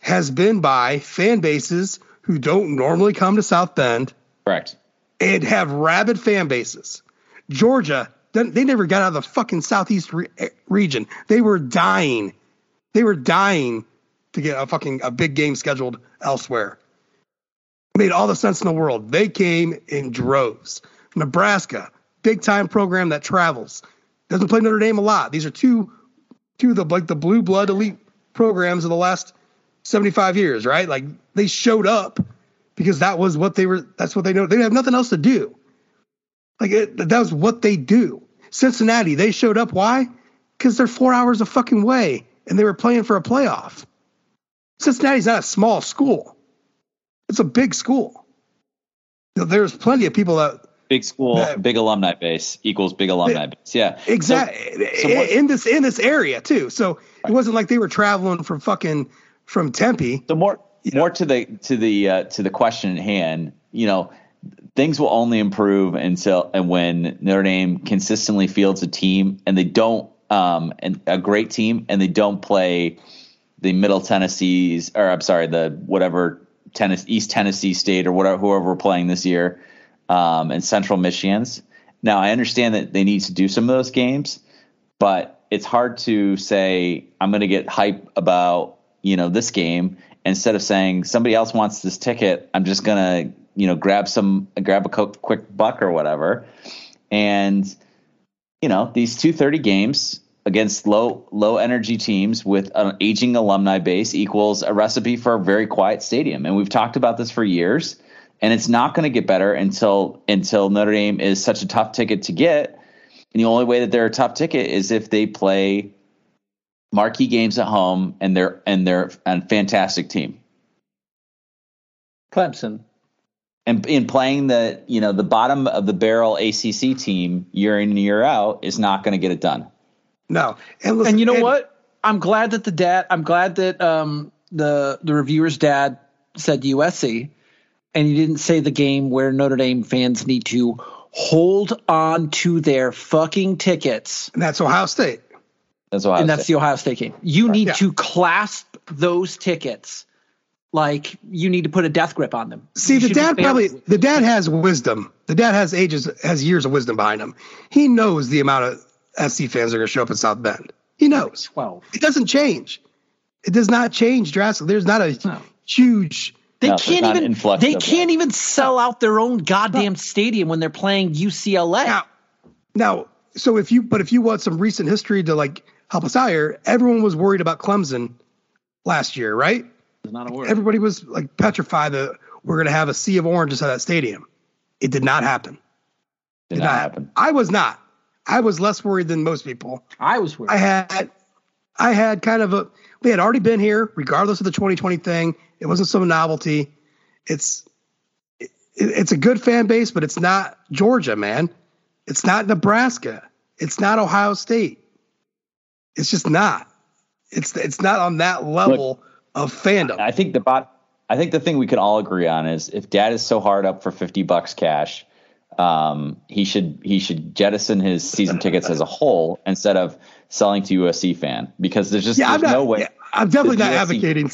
Speaker 1: has been by fan bases who don't normally come to South Bend.
Speaker 2: Correct
Speaker 1: and have rabid fan bases. Georgia, they never got out of the fucking southeast re- eh, region. They were dying. They were dying to get a fucking a big game scheduled elsewhere. It made all the sense in the world. They came in droves. Nebraska, big time program that travels. Doesn't play Notre Dame a lot. These are two two of the like the blue blood elite programs of the last 75 years, right? Like they showed up because that was what they were. That's what they know. They have nothing else to do. Like it, that was what they do. Cincinnati, they showed up. Why? Because they're four hours a fucking way, and they were playing for a playoff. Cincinnati's not a small school; it's a big school. There's plenty of people that
Speaker 2: big school, that, big alumni base equals big alumni base. Yeah,
Speaker 1: exactly. So, so in this in this area too. So right. it wasn't like they were traveling from fucking from Tempe.
Speaker 2: The more more to the to the uh, to the question at hand, you know, things will only improve until and when Notre Dame consistently fields a team and they don't um and a great team and they don't play the Middle Tennessee's, or I'm sorry, the whatever Tennessee, East Tennessee State or whatever, whoever we're playing this year, um, and Central Michigan's. Now, I understand that they need to do some of those games, but it's hard to say I'm going to get hype about you know this game instead of saying somebody else wants this ticket. I'm just to you know grab some grab a quick buck or whatever, and you know these 230 games against low low energy teams with an aging alumni base equals a recipe for a very quiet stadium. And we've talked about this for years and it's not going to get better until until Notre Dame is such a tough ticket to get. And the only way that they're a tough ticket is if they play marquee games at home and they're and they're a fantastic team.
Speaker 3: Clemson.
Speaker 2: And in playing the you know the bottom of the barrel ACC team year in and year out is not going to get it done.
Speaker 1: No,
Speaker 3: and, listen, and you know and, what? I'm glad that the dad. I'm glad that um, the the reviewer's dad said USC and he didn't say the game where Notre Dame fans need to hold on to their fucking tickets.
Speaker 1: And that's Ohio State.
Speaker 2: That's Ohio
Speaker 3: and
Speaker 2: State.
Speaker 3: that's the Ohio State game. You right. need yeah. to clasp those tickets like you need to put a death grip on them.
Speaker 1: See,
Speaker 3: you
Speaker 1: the dad probably the dad has wisdom. The dad has ages has years of wisdom behind him. He knows the amount of SC fans are going to show up in South Bend. He knows.
Speaker 3: Twelve.
Speaker 1: It doesn't change. It does not change drastically. There's not a no. huge
Speaker 3: they no, can't even they can't even sell out their own goddamn no. stadium when they're playing UCLA.
Speaker 1: Now, now, so if you but if you want some recent history to like help us out here, everyone was worried about Clemson last year, right?
Speaker 3: Not a
Speaker 1: Everybody was like petrified that we're going to have a sea of orange inside that stadium. It did not happen.
Speaker 2: Did, did not, happen. happen.
Speaker 1: I was not. I was less worried than most people.
Speaker 3: I was worried.
Speaker 1: I had, I had kind of a. We had already been here, regardless of the 2020 thing. It wasn't some novelty. It's it, it's a good fan base, but it's not Georgia, man. It's not Nebraska. It's not Ohio State. It's just not. It's it's not on that level Look, of fandom.
Speaker 2: I think the bot. I think the thing we can all agree on is if Dad is so hard up for fifty bucks cash, um, he should he should jettison his season tickets as a whole instead of selling to USC fan because there's just
Speaker 1: yeah,
Speaker 2: there's
Speaker 1: not,
Speaker 2: no way.
Speaker 1: Yeah, I'm definitely not USC, advocating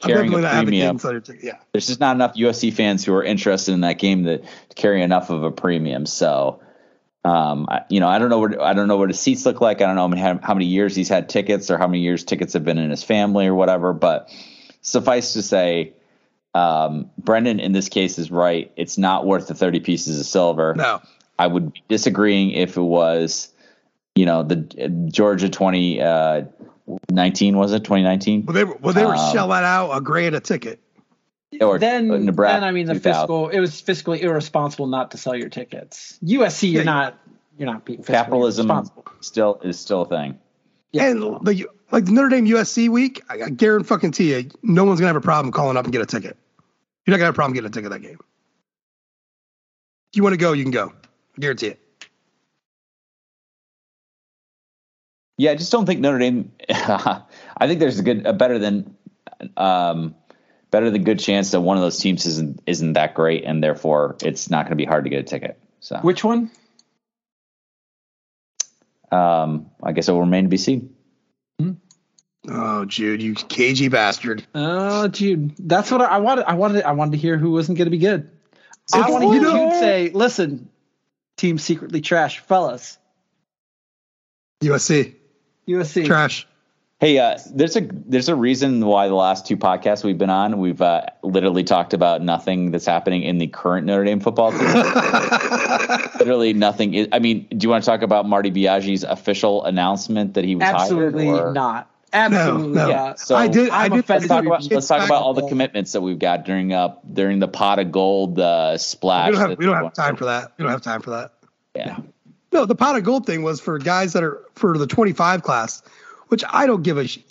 Speaker 2: carrying I'm definitely a premium. Yeah. There's just not enough USC fans who are interested in that game to, to carry enough of a premium. So, um, I, you know, I don't know what I don't know what his seats look like. I don't know how, how many years he's had tickets or how many years tickets have been in his family or whatever. But suffice to say, um, Brendan in this case is right. It's not worth the 30 pieces of silver.
Speaker 1: No,
Speaker 2: I would be disagreeing if it was, you know, the Georgia 20, uh, 19 was it 2019
Speaker 1: well they were well they were um, shelling out a grand a ticket
Speaker 3: or then Nebraska then I mean the fiscal it was fiscally irresponsible not to sell your tickets. USC you're yeah, not you're not being
Speaker 2: capitalism still is still a thing.
Speaker 1: Yeah. and the like the Notre Dame USC week I, I guarantee fucking to you no one's gonna have a problem calling up and get a ticket. You're not gonna have a problem getting a ticket that game. If you want to go you can go. I guarantee it.
Speaker 2: Yeah, I just don't think Notre Dame. I think there's a good, a better than, um, better than good chance that one of those teams isn't isn't that great, and therefore it's not going to be hard to get a ticket. So
Speaker 3: which one?
Speaker 2: Um, I guess it will remain to be seen.
Speaker 1: Hmm? Oh, Jude, you cagey bastard!
Speaker 3: Oh, Jude, that's what I, I wanted. I wanted. I wanted to hear who wasn't going to be good. I want to hear Jude say, "Listen, team secretly trash, fellas."
Speaker 1: USC.
Speaker 3: USC
Speaker 1: trash.
Speaker 2: Hey, uh, there's a there's a reason why the last two podcasts we've been on, we've uh, literally talked about nothing that's happening in the current Notre Dame football team. literally nothing. Is, I mean, do you want to talk about Marty Biagi's official announcement that he was
Speaker 3: absolutely
Speaker 2: hired,
Speaker 3: not? Absolutely no, no.
Speaker 1: not. So I did. I did.
Speaker 2: Let's talk about, let's talk about all the commitments that we've got during uh during the pot of gold uh, splash.
Speaker 1: We don't have, we don't have time for that. We don't have time for that.
Speaker 2: Yeah.
Speaker 1: No, the pot of gold thing was for guys that are for the 25 class, which I don't give a shit.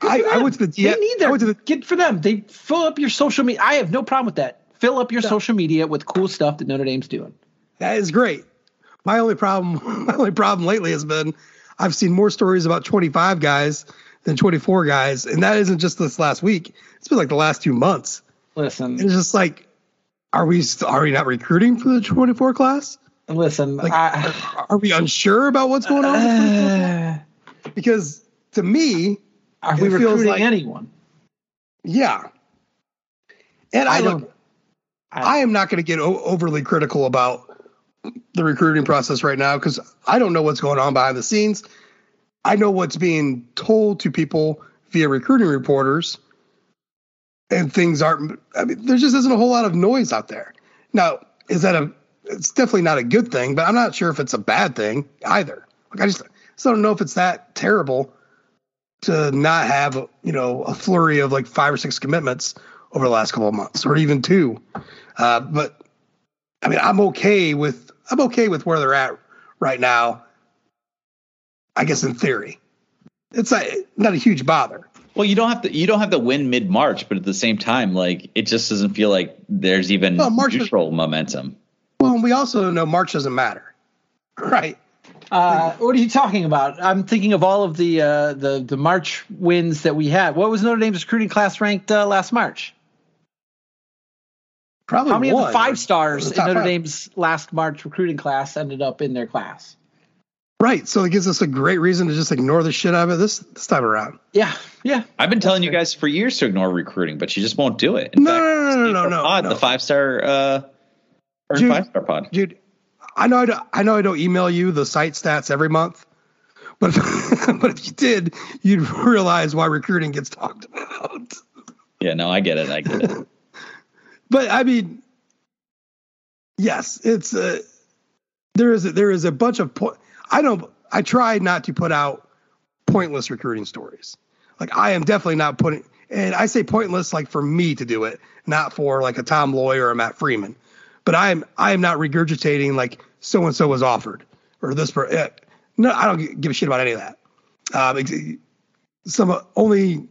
Speaker 1: I, I, went to the
Speaker 3: they need I went to the, get for them. They fill up your social media. I have no problem with that. Fill up your yeah. social media with cool stuff that Notre Dame's doing.
Speaker 1: That is great. My only problem, my only problem lately has been I've seen more stories about 25 guys than 24 guys, and that isn't just this last week. It's been like the last two months.
Speaker 3: Listen,
Speaker 1: it's just like, are we are we not recruiting for the 24 class?
Speaker 3: Listen,
Speaker 1: like, I, are, are, we unsure about what's going on? Uh, because to me,
Speaker 3: Are we
Speaker 1: It feels
Speaker 3: recruiting
Speaker 1: like-
Speaker 3: anyone?
Speaker 1: Yeah. And I,
Speaker 3: I
Speaker 1: look,
Speaker 3: don't-
Speaker 1: I, am not going to get o- overly critical about the recruiting process right now because I don't know what's going on behind the scenes. I know what's being told to people via recruiting reporters, and things aren't. I mean, there just isn't a whole lot of noise out there. Now, is that a? It's definitely not a good thing, but I'm not sure if it's a bad thing either. Like, I just, just don't know if it's that terrible to not have you know a flurry of like five or six commitments over the last couple of months or even two uh, but i mean i'm okay with i'm okay with where they're at right now i guess in theory it's not, not a huge bother
Speaker 2: Well, you don't have to. You don't have to win mid March, but at the same time, like it just doesn't feel like there's even
Speaker 1: Well, March is-
Speaker 2: momentum.
Speaker 1: well and we also know march doesn't matter right
Speaker 3: Uh, what are you talking about? I'm thinking of all of the uh, the the March wins that we had. What was Notre Dame's recruiting class ranked uh, last March?
Speaker 1: probably
Speaker 3: How many of the five stars
Speaker 1: The
Speaker 3: in Notre
Speaker 1: five.
Speaker 3: Dame's last March recruiting class ended up in their class?
Speaker 1: right so it gives us a great reason to just ignore the shit out of it this this time around
Speaker 3: Yeah, yeah.
Speaker 2: I've been telling you guys for years to ignore recruiting, but you just won't do it. In
Speaker 1: No,
Speaker 2: fact,
Speaker 1: no, no, no,
Speaker 2: Steve
Speaker 1: no, no,
Speaker 2: Pod,
Speaker 1: no.
Speaker 2: the five star, uh, or five star pod.
Speaker 1: dude i know I, don't, I know i don't email you the site stats every month but if, but if you did you'd realize why recruiting gets talked about
Speaker 2: Yeah, no, I get it. I get it.
Speaker 1: but I mean, yes, it's a there is a, there is a bunch of po- I don't I try not to put out pointless recruiting stories. Like I am definitely not putting, and I say pointless like for me to do it, not for like a Tom Loy or a Matt Freeman. But I am I am not regurgitating like so and so was offered or this. Per- uh, no, I don't give a shit about any of that. Um, some only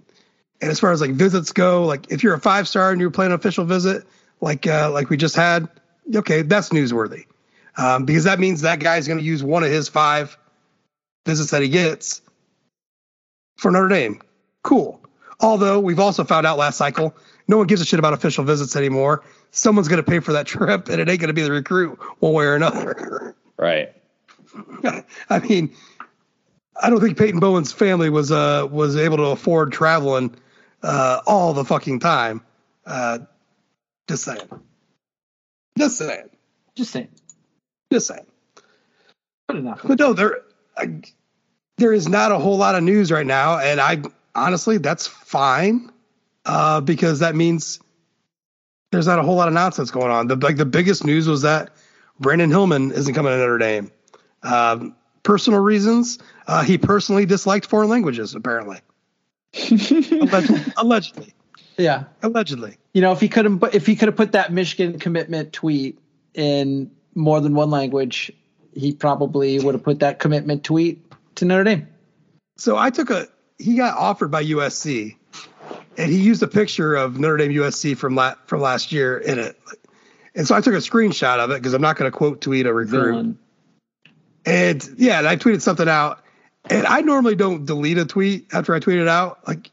Speaker 1: and as far as like visits go, like if you're a five star and you're playing an official visit, like uh, like we just had, okay, that's newsworthy, um, because that means that guy's going to use one of his five visits that he gets for Notre Dame. Cool. Although we've also found out last cycle, no one gives a shit about official visits anymore. Someone's going to pay for that trip, and it ain't going to be the recruit one way or another.
Speaker 2: Right.
Speaker 1: I mean, I don't think Peyton Bowen's family was uh was able to afford traveling uh all the fucking time. Uh just saying. Just saying.
Speaker 3: Just saying.
Speaker 1: Just saying.
Speaker 3: Good enough.
Speaker 1: But no, there I, there is not a whole lot of news right now, and I honestly that's fine. Uh because that means there's not a whole lot of nonsense going on. The like the biggest news was that Brandyn Hillman isn't coming to Notre Dame. Um, personal reasons. Uh, he personally disliked foreign languages, apparently. allegedly, allegedly.
Speaker 3: Yeah.
Speaker 1: Allegedly.
Speaker 3: You know, if he could have if he could have put that Michigan commitment tweet in more than one language, he probably would have put that commitment tweet to Notre Dame.
Speaker 1: So I took a. He got offered by USC, and he used a picture of Notre Dame USC from la- from last year in it. And so I took a screenshot of it because I'm not going to quote tweet a recruit.
Speaker 3: Villain.
Speaker 1: And yeah, and I tweeted something out. And I normally don't delete a tweet after I tweet it out. Like,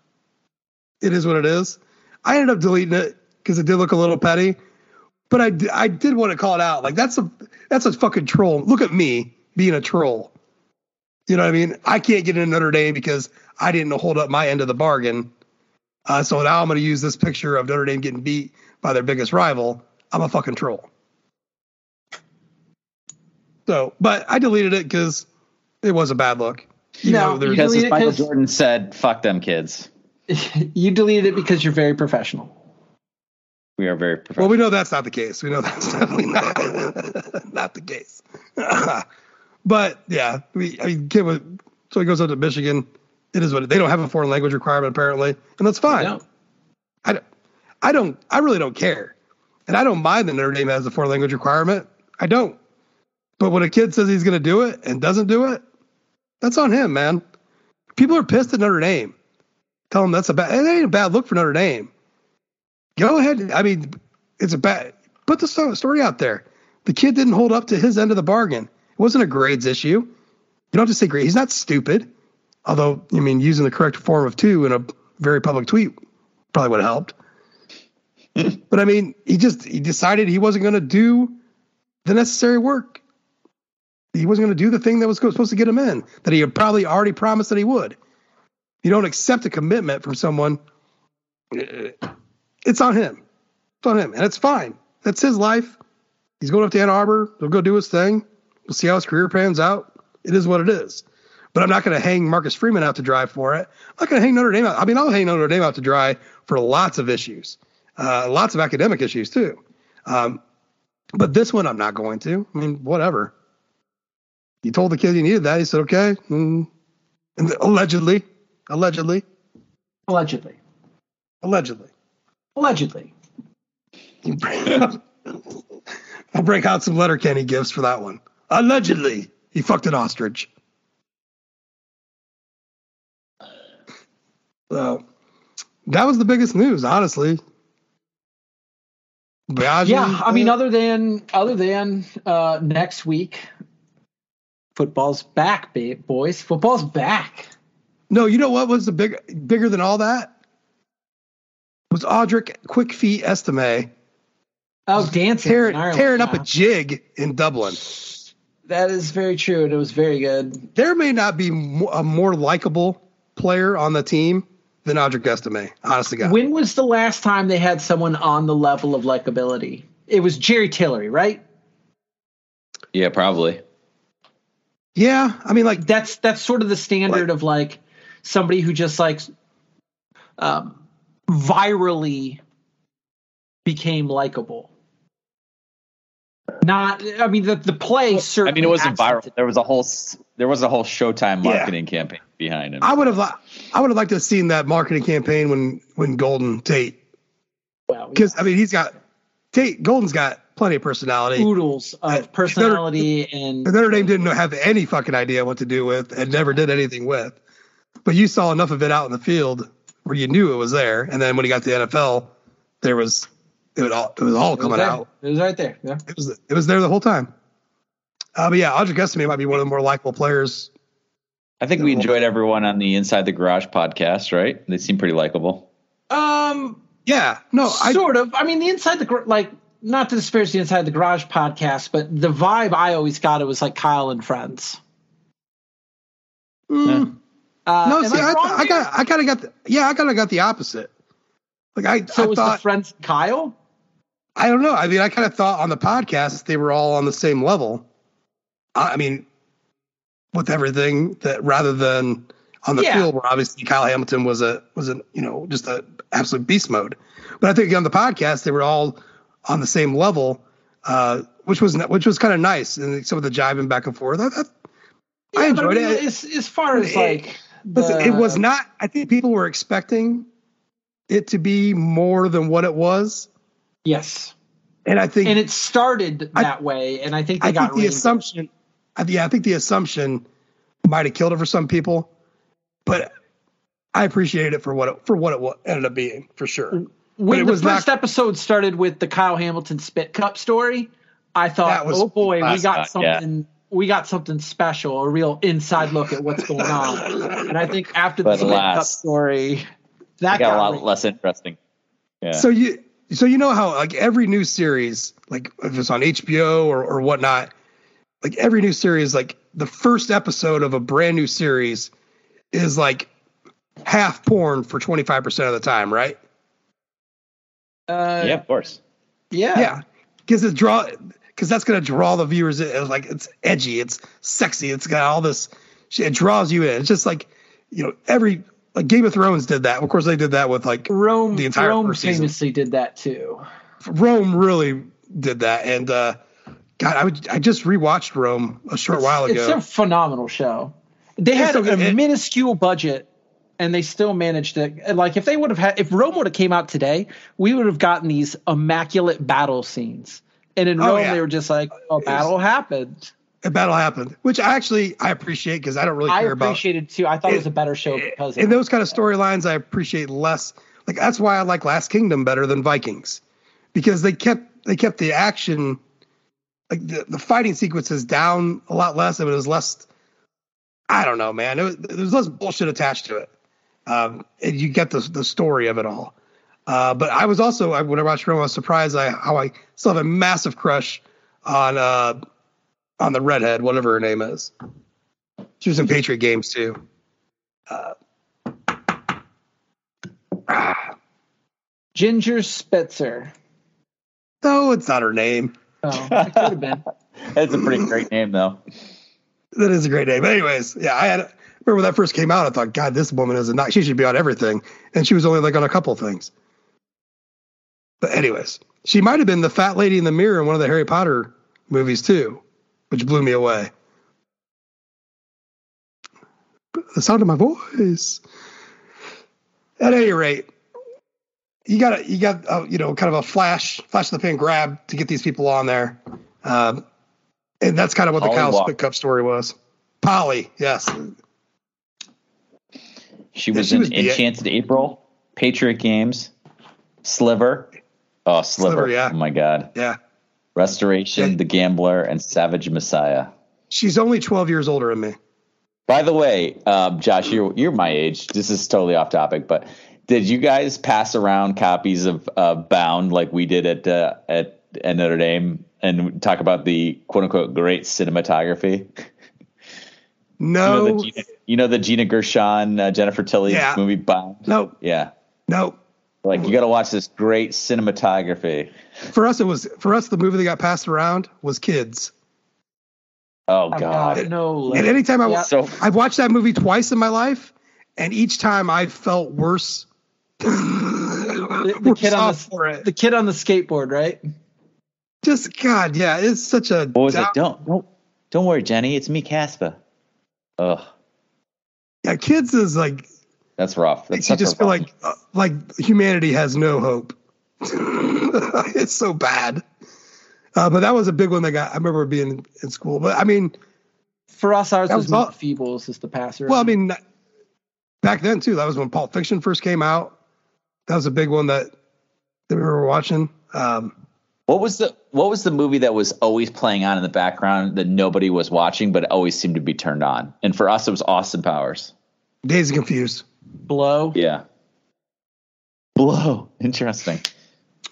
Speaker 1: it is what it is. I ended up deleting it because it did look a little petty. But I, I did want to call it out. Like, that's a that's a fucking troll. Look at me being a troll. You know what I mean? I can't get into Notre Dame because I didn't hold up my end of the bargain. Uh, so now I'm going to use this picture of Notre Dame getting beat by their biggest rival. I'm a fucking troll. So, but I deleted it because it was a bad look. You
Speaker 3: No,
Speaker 1: know, there's-
Speaker 2: Because
Speaker 3: delete
Speaker 2: as
Speaker 3: it
Speaker 2: Michael
Speaker 3: 'cause-
Speaker 2: Jordan said, "Fuck them kids."
Speaker 3: you deleted it because you're very professional.
Speaker 2: We are very professional.
Speaker 1: well, we know that's not the case. We know that's definitely not not the case. but yeah, we I mean, kid was, so he goes up to Michigan. It is what they don't have a foreign language requirement apparently, and that's fine.
Speaker 3: No.
Speaker 1: I don't, I don't, I really don't care. And I don't mind that Notre Dame has a foreign language requirement. I don't. But when a kid says he's going to do it and doesn't do it, that's on him, man. People are pissed at Notre Dame. Tell them that's a bad, it ain't a bad look for Notre Dame. Go ahead. I mean, it's a bad, put the story out there. The kid didn't hold up to his end of the bargain. It wasn't a grades issue. You don't have to say grade. He's not stupid. Although, I mean, using the correct form of two in a very public tweet probably would have helped. but I mean, he just he decided he wasn't going to do the necessary work. He wasn't going to do the thing that was supposed to get him in that he had probably already promised that he would. you don't accept a commitment from someone, uh, it's on him. It's on him, and it's fine. That's his life. He's going up to Ann Arbor. He'll go do his thing. We'll see how his career pans out. It is what it is. But I'm not going to hang Marcus Freeman out to dry for it. I'm not going to hang Notre Dame out. I mean, I'll hang Notre Dame out to dry for lots of issues, uh, lots of academic issues too. Um, but this one, I'm not going to. I mean, whatever. You told the kid you needed that. He said, okay. Mm. And allegedly, allegedly,
Speaker 3: Allegedly.
Speaker 1: allegedly.
Speaker 3: Allegedly.
Speaker 1: I'll break out some Letterkenny gifts for that one. Allegedly, he fucked an ostrich. So that was the biggest news, honestly.
Speaker 3: Yeah, I mean,
Speaker 1: uh,
Speaker 3: other than other than uh, next week, football's back, ba- boys. Football's back.
Speaker 1: no, you know what was the big bigger than all that? Was Audric Quick Feet Estime
Speaker 3: Oh, dancing,
Speaker 1: tearing,
Speaker 3: in Ireland,
Speaker 1: tearing up a jig in Dublin?
Speaker 3: That is very true, and it was very good.
Speaker 1: There may not be a more likable player on the team than Audric Estime, honestly, God.
Speaker 3: When was the last time they had someone on the level of likability? It was Jerry Tillery, right?
Speaker 2: Yeah, probably.
Speaker 1: Yeah, I mean, like
Speaker 3: That's that's sort of the standard
Speaker 1: Like-
Speaker 3: of like somebody who just like um, virally became likable. Not, I mean, the the play
Speaker 2: I
Speaker 3: certainly.
Speaker 2: mean, it wasn't viral. There was a whole there was a whole Showtime
Speaker 1: Yeah.
Speaker 2: marketing campaign behind it.
Speaker 1: I would have, I would have liked to have seen that marketing campaign when when Golden Tate,
Speaker 3: Well,
Speaker 1: because I mean, he's got Tate. Golden's got plenty of personality.
Speaker 3: oodles of personality and
Speaker 1: And Notre Dame didn't have any fucking idea what to do with, and never did anything with. But you saw enough of it out in the field where you knew it was there, and then when he got to the NFL, there was it was all it was all
Speaker 3: it
Speaker 1: coming
Speaker 3: there.
Speaker 1: out.
Speaker 3: it was right there. Yeah.
Speaker 1: It was it was there the whole time. Uh, but yeah, Audric Estime might be one of the more likable players.
Speaker 2: I think we enjoyed everyone on the Inside the Garage podcast, right? They seem pretty likable.
Speaker 3: Um,
Speaker 1: Yeah, no, I
Speaker 3: sort of. I mean, the inside the Gar- like not to disparage the inside the garage podcast, but the vibe I always got it was like Kyle and friends.
Speaker 1: mm,
Speaker 3: Uh,
Speaker 1: no. See, I,
Speaker 3: wrong
Speaker 1: I got I kind of got the, yeah, I kind of got the opposite. Like I,
Speaker 3: so
Speaker 1: I
Speaker 3: was
Speaker 1: thought
Speaker 3: the friends Kyle?
Speaker 1: I don't know. I mean, I kind of thought on the podcast they were all on the same level. I I mean, with everything that rather than on the
Speaker 3: Yeah.
Speaker 1: field, where obviously Kyle Hamilton was a was a you know just a absolute beast mode. But I think on the podcast they were all on the same level, uh, which was which was kind of nice, and some of the jiving back and forth. I, I, I
Speaker 3: Yeah, but
Speaker 1: enjoyed
Speaker 3: mean,
Speaker 1: it.
Speaker 3: As, as far as
Speaker 1: It-
Speaker 3: like,
Speaker 1: Listen, it was not. I think people were expecting it to be more than what it was,
Speaker 3: yes,
Speaker 1: and I think
Speaker 3: and it started
Speaker 1: I-
Speaker 3: that way, and I think they
Speaker 1: I
Speaker 3: got
Speaker 1: think the assumption, I, yeah, I think the assumption might have killed it for some people, but I appreciated it for what it, for what it wa- ended up being for sure.
Speaker 3: When
Speaker 1: it
Speaker 3: the
Speaker 1: was
Speaker 3: first
Speaker 1: not.
Speaker 3: episode started with the Kyle Hamilton spit cup story, I thought,
Speaker 1: was
Speaker 3: oh boy, we
Speaker 2: last
Speaker 3: got
Speaker 2: night, yeah.
Speaker 3: something. We got something special, a real inside look at what's going on. And I think after the
Speaker 2: But
Speaker 3: spit cup story, that
Speaker 2: got a lot
Speaker 3: reined
Speaker 2: less interesting. Yeah.
Speaker 1: So you, so you know how like every new series, like if it's on HBO or or whatnot, like every new series, like the first episode of a brand new series is like half porn for twenty five percent of the time, right?
Speaker 3: Uh,
Speaker 2: yeah, of course.
Speaker 3: yeah,
Speaker 1: Yeah, because it draw because that's gonna draw the viewers in. It's like it's edgy, it's sexy, it's got all this. shit. It draws you in. It's just like you know every like Game of Thrones did that. Of course, they did that with like
Speaker 3: Rome,
Speaker 1: The entire
Speaker 3: Rome
Speaker 1: first season.
Speaker 3: famously did that too.
Speaker 1: Rome really did that. And uh God, I would, I just rewatched Rome a short while ago.
Speaker 3: It's a phenomenal show. They had a
Speaker 1: it-
Speaker 3: minuscule budget, and they still managed to. Like if they would have had, if Rome would have came out today, we would have gotten these immaculate battle scenes. And in
Speaker 1: Oh,
Speaker 3: Rome,
Speaker 1: yeah.
Speaker 3: they were just like, "A battle happened."
Speaker 1: A battle happened, which I actually I appreciate because I don't really care about I
Speaker 3: appreciated it too. I thought it was a better show because
Speaker 1: in those kind of storylines. I appreciate less. Like that's why I like Last Kingdom better than Vikings because they kept they kept the action like the, the fighting sequences down a lot less. I And it was less. I don't know, man. It was, there was less bullshit attached to it. Um, and you get the the story of it all. Uh, but I was also I, when I watched Rome, I was surprised I, how I still have a massive crush on uh, on the redhead, whatever her name is. She was in Patriot games too. Uh, ah.
Speaker 3: Ginger Spitzer.
Speaker 1: No, it's not her name.
Speaker 3: Oh, it could have been.
Speaker 2: That's a pretty great name, though.
Speaker 1: That is a great name. But anyways, yeah, I had remember when that first came out. I thought, God, this woman is a not. She should be on everything, and she was only like on a couple things. But anyways, she might have been the fat lady in the mirror in one of the Harry Potter movies too which blew me away. The sound of my voice. At any rate, you got you got uh, you know kind of a flash flash of the pan grab to get these people on there, um, and that's kind of what the Kyle. Spick Cup story was. Polly, yes,
Speaker 2: She
Speaker 1: Yeah,
Speaker 2: was
Speaker 1: she
Speaker 2: in Enchanted April, Patriot Games, Sliver. Oh, Sliver.
Speaker 1: Sliver, yeah.
Speaker 2: Oh, my God.
Speaker 1: yeah.
Speaker 2: Restoration. The Gambler, and Savage Messiah.
Speaker 1: She's only twelve years older than me.
Speaker 2: By the way, um, Josh, you're you're my age. This is totally off topic, but did you guys pass around copies of uh, Bound like we did at uh, at, at Notre Dame and talk about the quote unquote great cinematography? You know,
Speaker 1: No,
Speaker 2: the Gina, you know the Gina Gershon, uh, Jennifer Tilly
Speaker 1: Yeah.
Speaker 2: movie Bound.
Speaker 1: no,
Speaker 2: Yeah,
Speaker 1: no.
Speaker 2: Like you got to watch this great cinematography.
Speaker 1: For us, it was for us. The movie that got passed around was Kids.
Speaker 2: Oh God,
Speaker 3: got no.
Speaker 1: And anytime I
Speaker 3: Yeah.
Speaker 2: so
Speaker 1: I've watched that movie twice in my life, and each time I felt worse.
Speaker 3: the, the kid on
Speaker 1: off for
Speaker 3: the,
Speaker 1: it.
Speaker 3: the kid on the skateboard, right?
Speaker 1: Just God, yeah, it's such a.
Speaker 2: what was it? Don't don't don't worry, Jenny. It's me, Casper. Ugh,
Speaker 1: Yeah, Kids is like
Speaker 2: that's rough. That's
Speaker 1: makes you just feel
Speaker 2: rough-
Speaker 1: like uh, like humanity has no hope. it's so bad. Uh, but that was a big one that got. I remember being in school. But I mean,
Speaker 3: For us, ours was,
Speaker 1: was all-
Speaker 3: Meet Feebles is the passer.
Speaker 1: well, I mean, back then too. That was when Pulp Fiction first came out. That was a big one that that we were watching. Um,
Speaker 2: What was the What was the movie that was always playing on in the background that nobody was watching, but always seemed to be turned on? And for us, it was Austin Powers.
Speaker 1: Dazed and Confused.
Speaker 3: Blow.
Speaker 2: Yeah. Blow. Interesting.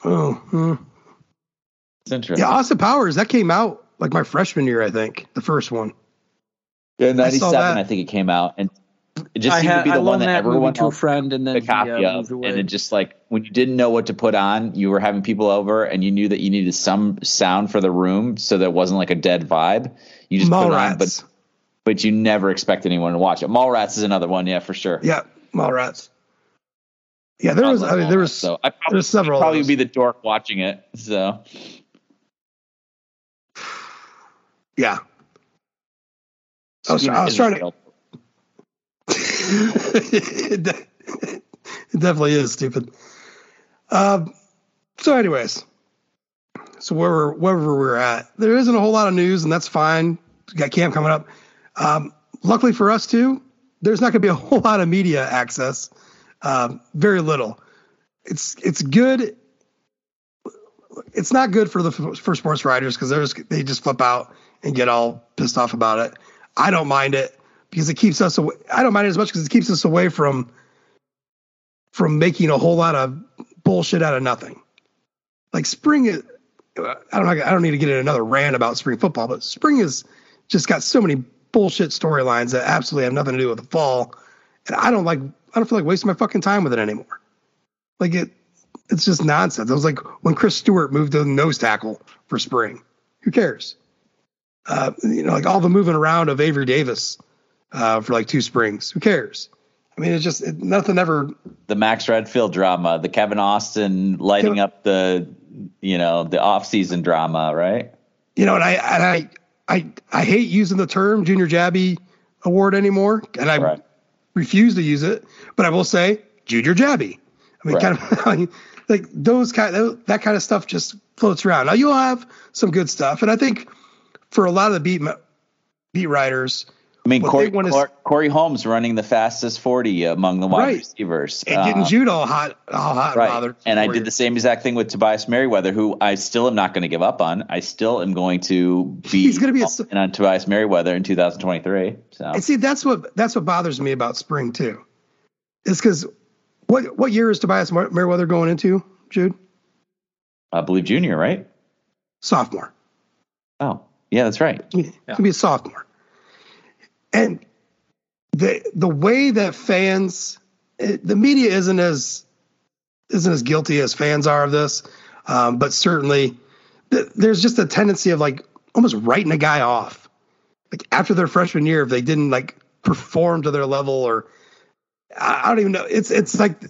Speaker 1: Oh, hmm.
Speaker 2: It's interesting.
Speaker 1: yeah, Austin Powers. That came out like my freshman year, I think, the first one.
Speaker 2: Yeah, ninety seven.
Speaker 1: that.
Speaker 2: I think it came out, and it just
Speaker 3: I
Speaker 2: seemed
Speaker 3: had
Speaker 2: to be
Speaker 3: I
Speaker 2: the one that
Speaker 3: that
Speaker 2: everyone
Speaker 3: movie to a friend, and then
Speaker 2: a
Speaker 3: he,
Speaker 2: copy
Speaker 3: uh,
Speaker 2: of,
Speaker 3: moved
Speaker 2: and it just like when you didn't know what to put on, you were having people over, and you knew that you needed some sound for the room, so there wasn't like a dead vibe. You just put it on, but but you never expect anyone to watch it. Mallrats is another one, yeah, for sure.
Speaker 1: Yeah, Mallrats. Yeah, there was. I mean, there was.
Speaker 2: so I probably,
Speaker 1: there's several of
Speaker 2: probably be the dork watching it. So
Speaker 1: Yeah. I was, I was trying to. it de- it definitely is stupid. Um, so, anyways, so where we're, wherever we're at, there isn't a whole lot of news, and that's fine. We got camp coming up. Um, luckily for us too, there's not going to be a whole lot of media access. Um, very little. It's it's good. It's not good for the for sports writers because they're just, they just flip out and get all pissed off about it. I don't mind it because it keeps us away. I don't mind it as much because it keeps us away from from making a whole lot of bullshit out of nothing. Like spring I don't. I don't need to get in another rant about spring football, but spring is just got so many bullshit storylines that absolutely have nothing to do with the fall, and I don't like. I don't feel like wasting my fucking time with it anymore. Like it, it's just nonsense. It was like when Chris Stewart moved to the nose tackle for spring. Who cares? Uh, you know, like all the moving around of Avery Davis uh, for like two springs. Who cares? I mean, it's just it, nothing ever.
Speaker 2: the Max Redfield drama, the Kevin Austin lighting
Speaker 1: Kevin-
Speaker 2: up the you know the off season drama, right?
Speaker 1: You know, and I and I I I hate using the term Junior Jabbie Award anymore, and I
Speaker 2: Right.
Speaker 1: refuse to use it. But I will say Junior Jabbie. I mean,
Speaker 2: Right.
Speaker 1: kind of like those kind that kind of stuff just floats around. Now you'll have some good stuff, and I think for a lot of the beat beat writers,
Speaker 2: I mean, Corey,
Speaker 1: is-
Speaker 2: Corey Holmes running the fastest forty among the wide
Speaker 1: Right.
Speaker 2: receivers,
Speaker 1: and getting
Speaker 2: Uh,
Speaker 1: Jude all hot, all hot, and
Speaker 2: right?
Speaker 1: bothered.
Speaker 2: And I did the same exact thing with Tobias Merriweather, who I still am not going to give up on. I still am going to be
Speaker 1: He's gonna be a-
Speaker 2: on Tobias Merriweather in 2023. So
Speaker 1: And see, that's what that's what bothers me about spring too, is because what what year is Tobias Mer- Merriweather going into, Jude?
Speaker 2: I believe junior, right?
Speaker 1: Sophomore.
Speaker 2: Oh, yeah, that's right.
Speaker 1: He's gonna be a sophomore. And the the way that fans, the media isn't as isn't as guilty as fans are of this, um, but certainly th- there's just a tendency of like almost writing a guy off, like after their freshman year if they didn't like perform to their level or I, I don't even know. It's it's like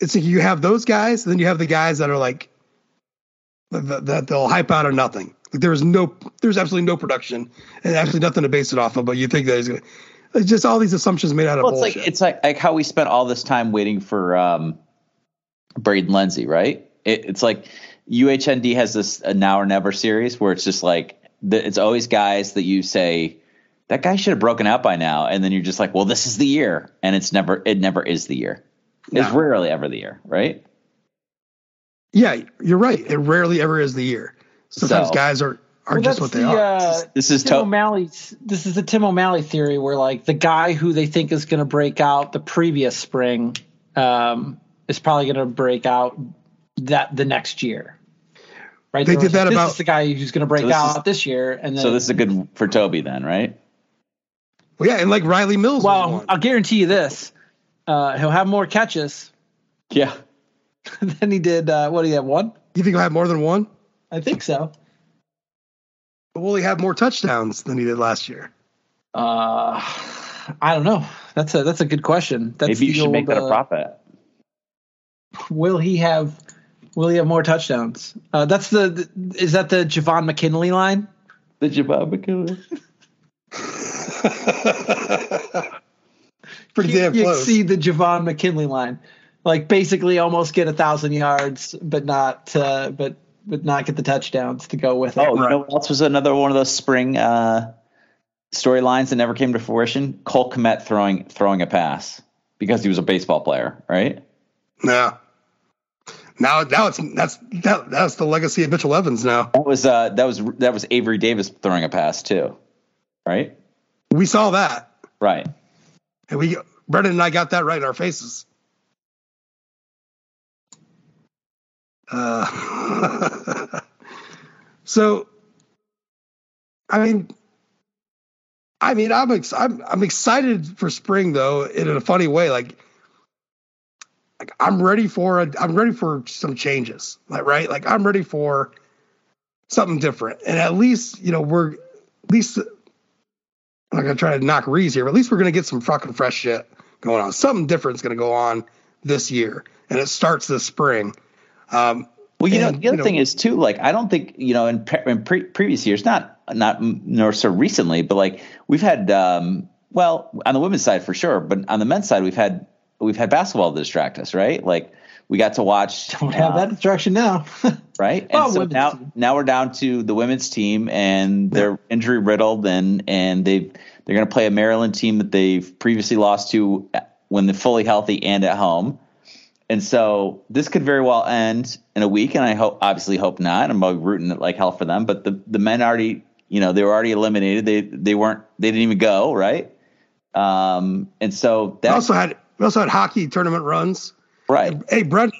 Speaker 1: it's like you have those guys, and then you have the guys that are like that, that they'll hype out of nothing. Like there is no, there's absolutely no production and absolutely nothing to base it off of. But you think that he's gonna, it's just all these assumptions made out of
Speaker 2: Well, it's
Speaker 1: bullshit.
Speaker 2: like it's like like how we spent all this time waiting for um, Braden Lenzy, right? It, it's like UHND has this a now or never series where it's just like the, it's always guys that you say that guy should have broken out by now, and then you're just like, well, this is the year, and it's never it never is the year. It's
Speaker 1: No.
Speaker 2: rarely ever the year, right?
Speaker 1: yeah, you're right. It rarely ever is the year. Sometimes
Speaker 2: So-
Speaker 1: guys are are
Speaker 3: Well,
Speaker 1: just what they
Speaker 3: the,
Speaker 1: are.
Speaker 3: Uh,
Speaker 2: This is
Speaker 3: Tim
Speaker 2: to-
Speaker 3: O'Malley's. This is the Tim O'Malley theory, where like the guy who they think is going to break out the previous spring um, is probably going to break out that the next year. Right?
Speaker 1: They
Speaker 3: There
Speaker 1: did
Speaker 3: was
Speaker 1: that
Speaker 3: like,
Speaker 1: about-
Speaker 3: This is the guy who's going to break
Speaker 2: So this
Speaker 3: out
Speaker 2: is-
Speaker 3: this year, and then
Speaker 2: So this is good for Toby then, right?
Speaker 1: well, yeah, and like Riley Mills.
Speaker 3: Well. I'll guarantee you this: uh, he'll have more catches
Speaker 2: Yeah.
Speaker 3: than he did. Uh, what do you have? One?
Speaker 1: you think he'll have more than one?
Speaker 3: I think so.
Speaker 1: But will he have more touchdowns than he did last year?
Speaker 3: Uh, I don't know. That's a that's a good question. That's
Speaker 2: Maybe you
Speaker 3: the
Speaker 2: should make that a
Speaker 3: uh,
Speaker 2: profit.
Speaker 3: Will he have? Will he have more touchdowns? Uh, that's the, the. Is that the Javon McKinley line?
Speaker 2: The Jabba McKinley.
Speaker 1: Pretty
Speaker 3: You,
Speaker 1: damn
Speaker 3: you
Speaker 1: close.
Speaker 3: exceed the Javon McKinley line, like basically almost get a thousand yards, but not uh, but but not get the touchdowns to go with it.
Speaker 2: Oh, you
Speaker 1: Right.
Speaker 2: know what else was another one of those spring uh, storylines that never came to fruition? Cole Kmet throwing throwing a pass because he was a baseball player, right?
Speaker 1: Yeah. Now, now it's that's that, that's the legacy of Mitchell Evans. Now
Speaker 2: That was uh, that was that was Avery Davis throwing a pass too, right?
Speaker 1: we saw that,
Speaker 2: Right.
Speaker 1: and we Brendan and I got that right in our faces. Uh, so, I mean, I mean, I'm ex- I'm I'm excited for spring though in a funny way. Like, like I'm ready for a I'm ready for some changes. Like, right? Like I'm ready for something different. And at least you know we're at least I'm not gonna try to knock Rees here, but at least we're gonna get some fucking fresh shit going on. Something different's gonna go on this year, and it starts this spring. Um,
Speaker 2: Well, you know, the other
Speaker 1: you know-
Speaker 2: thing is too. Like, I don't think you know in, pre- in pre- previous years, not not nor so recently, but like we've had, um, well, on the women's side for sure, but on the men's side, we've had we've had basketball to distract us, right? Like we got to watch.
Speaker 3: Don't have
Speaker 2: uh,
Speaker 3: that distraction now.
Speaker 2: right? And so now
Speaker 3: team.
Speaker 2: now we're down to the women's team, and they're injury riddled, and and they they're going to play a Maryland team that they've previously lost to when they're fully healthy and at home. And so this could very well end in a week, and I hope obviously hope not. I'm rooting like hell for them, but the the men already you know they were already eliminated. They they weren't they didn't even go right. Um, and so
Speaker 1: we also had we also had hockey tournament runs.
Speaker 2: right.
Speaker 1: Hey, Brent,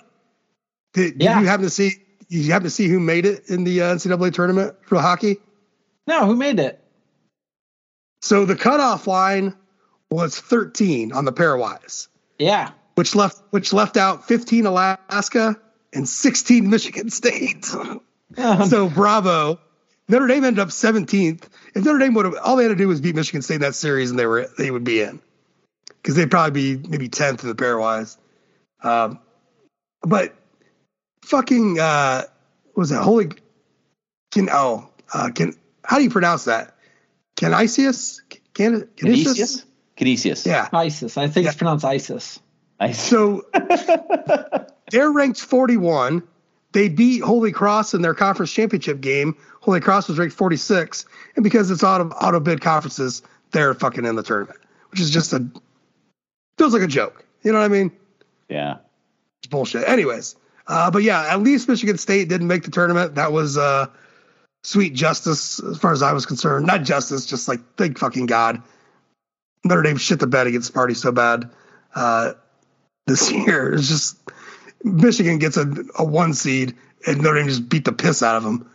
Speaker 1: did, did
Speaker 3: Yeah.
Speaker 1: you happen to see? You happen to see who made it in the uh, NCAA tournament for hockey?
Speaker 3: no, who made it?
Speaker 1: So the cutoff line was 13 on the pairwise,
Speaker 3: Yeah.
Speaker 1: Which left which left out 15 Alaska and 16 Michigan State. so bravo. Notre Dame ended up 17th. If Notre Dame would have all they had to do was beat Michigan State in that series, and they were they would be in because they'd probably be maybe 10th in the pairwise. Um, but fucking uh, what was that holy? Can oh uh, can how do you pronounce that? Canisius? Can
Speaker 2: Canisius. Canisius.
Speaker 1: Yeah.
Speaker 3: ISIS. I think it's
Speaker 1: Yeah.
Speaker 3: pronounced ISIS.
Speaker 2: I,
Speaker 1: So they're ranked 41. They beat Holy Cross in their conference championship game. Holy Cross was ranked 46, and because it's out of auto bid conferences, they're fucking in the tournament, which is just a feels like a joke. You know what I mean?
Speaker 2: yeah.
Speaker 1: It's bullshit. Anyways, uh, but yeah, at least Michigan State didn't make the tournament. That was uh, sweet justice as far as I was concerned. Not justice, just like thank fucking God. Notre Dame shit the bed against Sparty so bad uh, this year. It's just Michigan gets a, a one seed and Notre Dame just beat the piss out of them.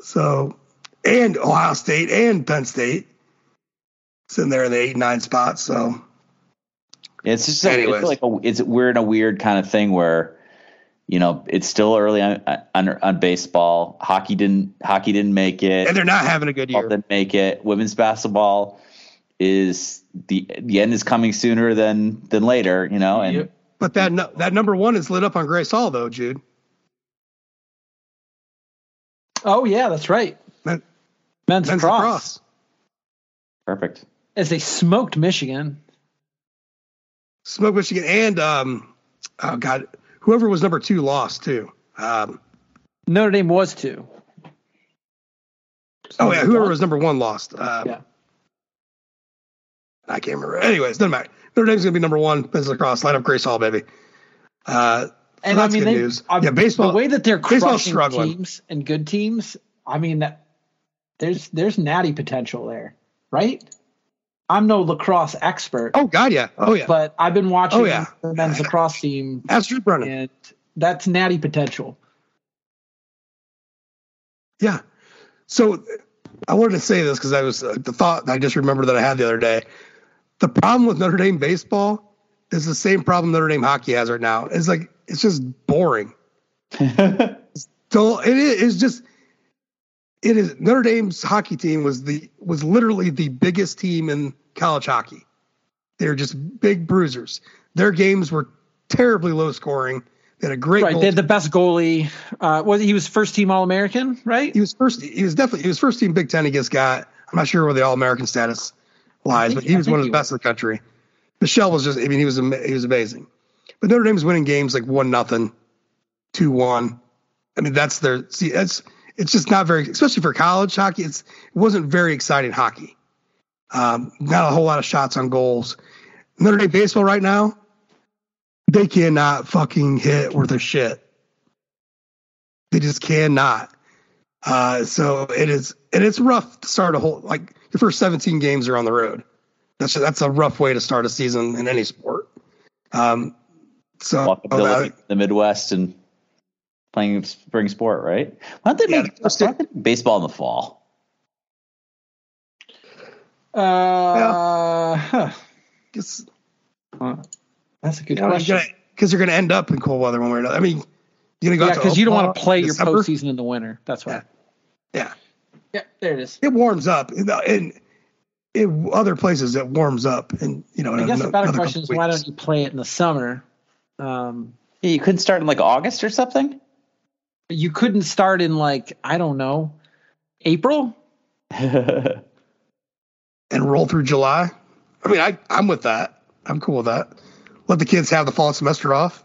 Speaker 1: So, and Ohio State and Penn State sitting there in the eight nine spot. So,
Speaker 2: It's just a, it's like a, it's we're in a weird kind of thing where you know it's still early on, on on baseball. Hockey didn't hockey didn't make it.
Speaker 1: And they're not having a good year.
Speaker 2: didn't make it. Women's basketball is the the end is coming sooner than than later. You know, and
Speaker 3: Yep.
Speaker 1: But that nu- that number one is lit up on Grace Hall though, Jude.
Speaker 3: Oh yeah, that's right.
Speaker 1: Men-
Speaker 3: Men's,
Speaker 1: Men's
Speaker 3: lacrosse.
Speaker 1: lacrosse.
Speaker 2: perfect.
Speaker 3: as they smoked Michigan.
Speaker 1: Smoke Michigan and um oh god, whoever was number two lost too. Um
Speaker 3: Notre Dame was two.
Speaker 1: oh yeah, whoever was number one lost. Um,
Speaker 3: Yeah.
Speaker 1: I can't remember. Anyways, doesn't matter. Notre Dame's gonna be number one. Men's lacrosse, line up Grace Hall, baby. Uh so
Speaker 3: And
Speaker 1: that's
Speaker 3: I mean,
Speaker 1: good
Speaker 3: they,
Speaker 1: news.
Speaker 3: I-
Speaker 1: yeah, baseball.
Speaker 3: The way that they're crushing teams and good teams, I mean, that there's there's natty potential there, right? I'm no lacrosse expert,
Speaker 1: oh god, yeah. Oh yeah.
Speaker 3: but I've been watching
Speaker 1: Oh, yeah.
Speaker 3: the men's lacrosse team,
Speaker 1: Ask Drew Brennan.
Speaker 3: and that's natty potential.
Speaker 1: Yeah. So I wanted to say this because I was uh, the thought I just remembered that I had the other day. The problem with Notre Dame baseball is the same problem Notre Dame hockey has right now. It's like it's just boring. so it is just it is Notre Dame's hockey team was the was literally the biggest team in college hockey. They're just big bruisers. Their games were terribly low scoring. They had a great
Speaker 3: Right,
Speaker 1: goal
Speaker 3: they had the best goalie. Uh, was he was first team All American, right?
Speaker 1: he was first. He was definitely he was first team Big Ten. He just got. I'm not sure where the All American status lies,
Speaker 3: think-
Speaker 1: but he
Speaker 3: I
Speaker 1: was one of the best in the country. Bischel was just. I mean, he was he was amazing. But Notre Dame was winning games like one nothing, two one. I mean, that's their. See, that's it's just not very, especially for college hockey. It's it wasn't very exciting hockey. Um, not a whole lot of shots on goals. Notre Dame baseball right now, they cannot fucking hit worth a shit. They just cannot. Uh, so it is, and it's rough to start a whole like your first 17 games are on the road. That's that's a rough way to start a season in any sport. Um, so
Speaker 2: Welcome to
Speaker 1: uh,
Speaker 2: living in the Midwest and playing spring sport, right? Why don't they
Speaker 1: Yeah,
Speaker 2: make
Speaker 1: that's
Speaker 2: why don't baseball in the fall?
Speaker 3: Uh, huh.
Speaker 1: just
Speaker 3: That's a good
Speaker 1: you know,
Speaker 3: question.
Speaker 1: because you're going to end up in cold weather one way or another. I mean, you're going to go
Speaker 3: Yeah,
Speaker 1: out to
Speaker 3: because you don't want to play
Speaker 1: in
Speaker 3: your
Speaker 1: December.
Speaker 3: postseason in the winter. That's why.
Speaker 1: Yeah,
Speaker 3: Yeah, there it is.
Speaker 1: it warms up, and in, in other places it warms up, and you know.
Speaker 3: I
Speaker 1: in
Speaker 3: guess the better question is why don't you play it in the summer? Um,
Speaker 2: Yeah, you couldn't start in like August or something.
Speaker 3: you couldn't start in like I don't know, April.
Speaker 1: and roll through July. I mean, I I'm with that. I'm cool with that. Let the kids have the fall semester off.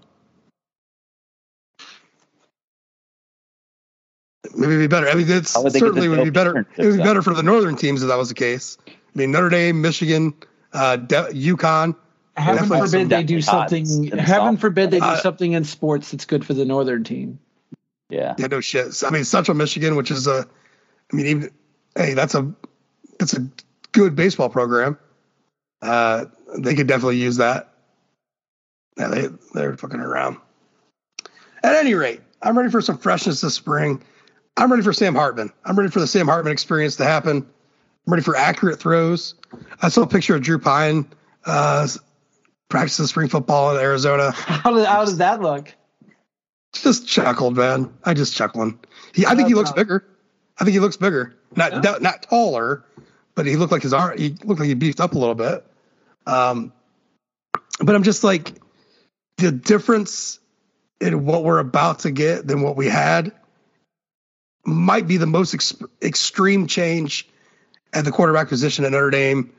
Speaker 1: Maybe it'd be better. I mean, it's
Speaker 2: How would they get
Speaker 1: certainly would be better. It would be better for the northern teams if that was the case. I mean, Notre Dame, Michigan, uh, De- UConn.
Speaker 3: Heaven forbid they do something.
Speaker 2: in
Speaker 3: Heaven forbid they do
Speaker 1: Uh,
Speaker 3: something in sports that's good for the northern team.
Speaker 2: yeah.
Speaker 1: Yeah, no shit. So, I mean, Central Michigan, which is a, I mean, even hey, that's a that's a good baseball program. Uh, they could definitely use that. Yeah, they they're fucking around. At any rate, I'm ready for some freshness this spring. I'm ready for Sam Hartman. I'm ready for the Sam Hartman experience to happen. I'm ready for accurate throws. I saw a picture of Drew Pyne uh, practicing spring football in Arizona.
Speaker 3: How did how does that look?
Speaker 1: Just chuckled, man. I just chuckling. He, I think he looks bigger. I think he looks bigger. Not not, not taller, but he looked like his arm. He looked like he beefed up a little bit. Um, but I'm just like the difference in what we're about to get than what we had might be the most ex- extreme change at the quarterback position at Notre Dame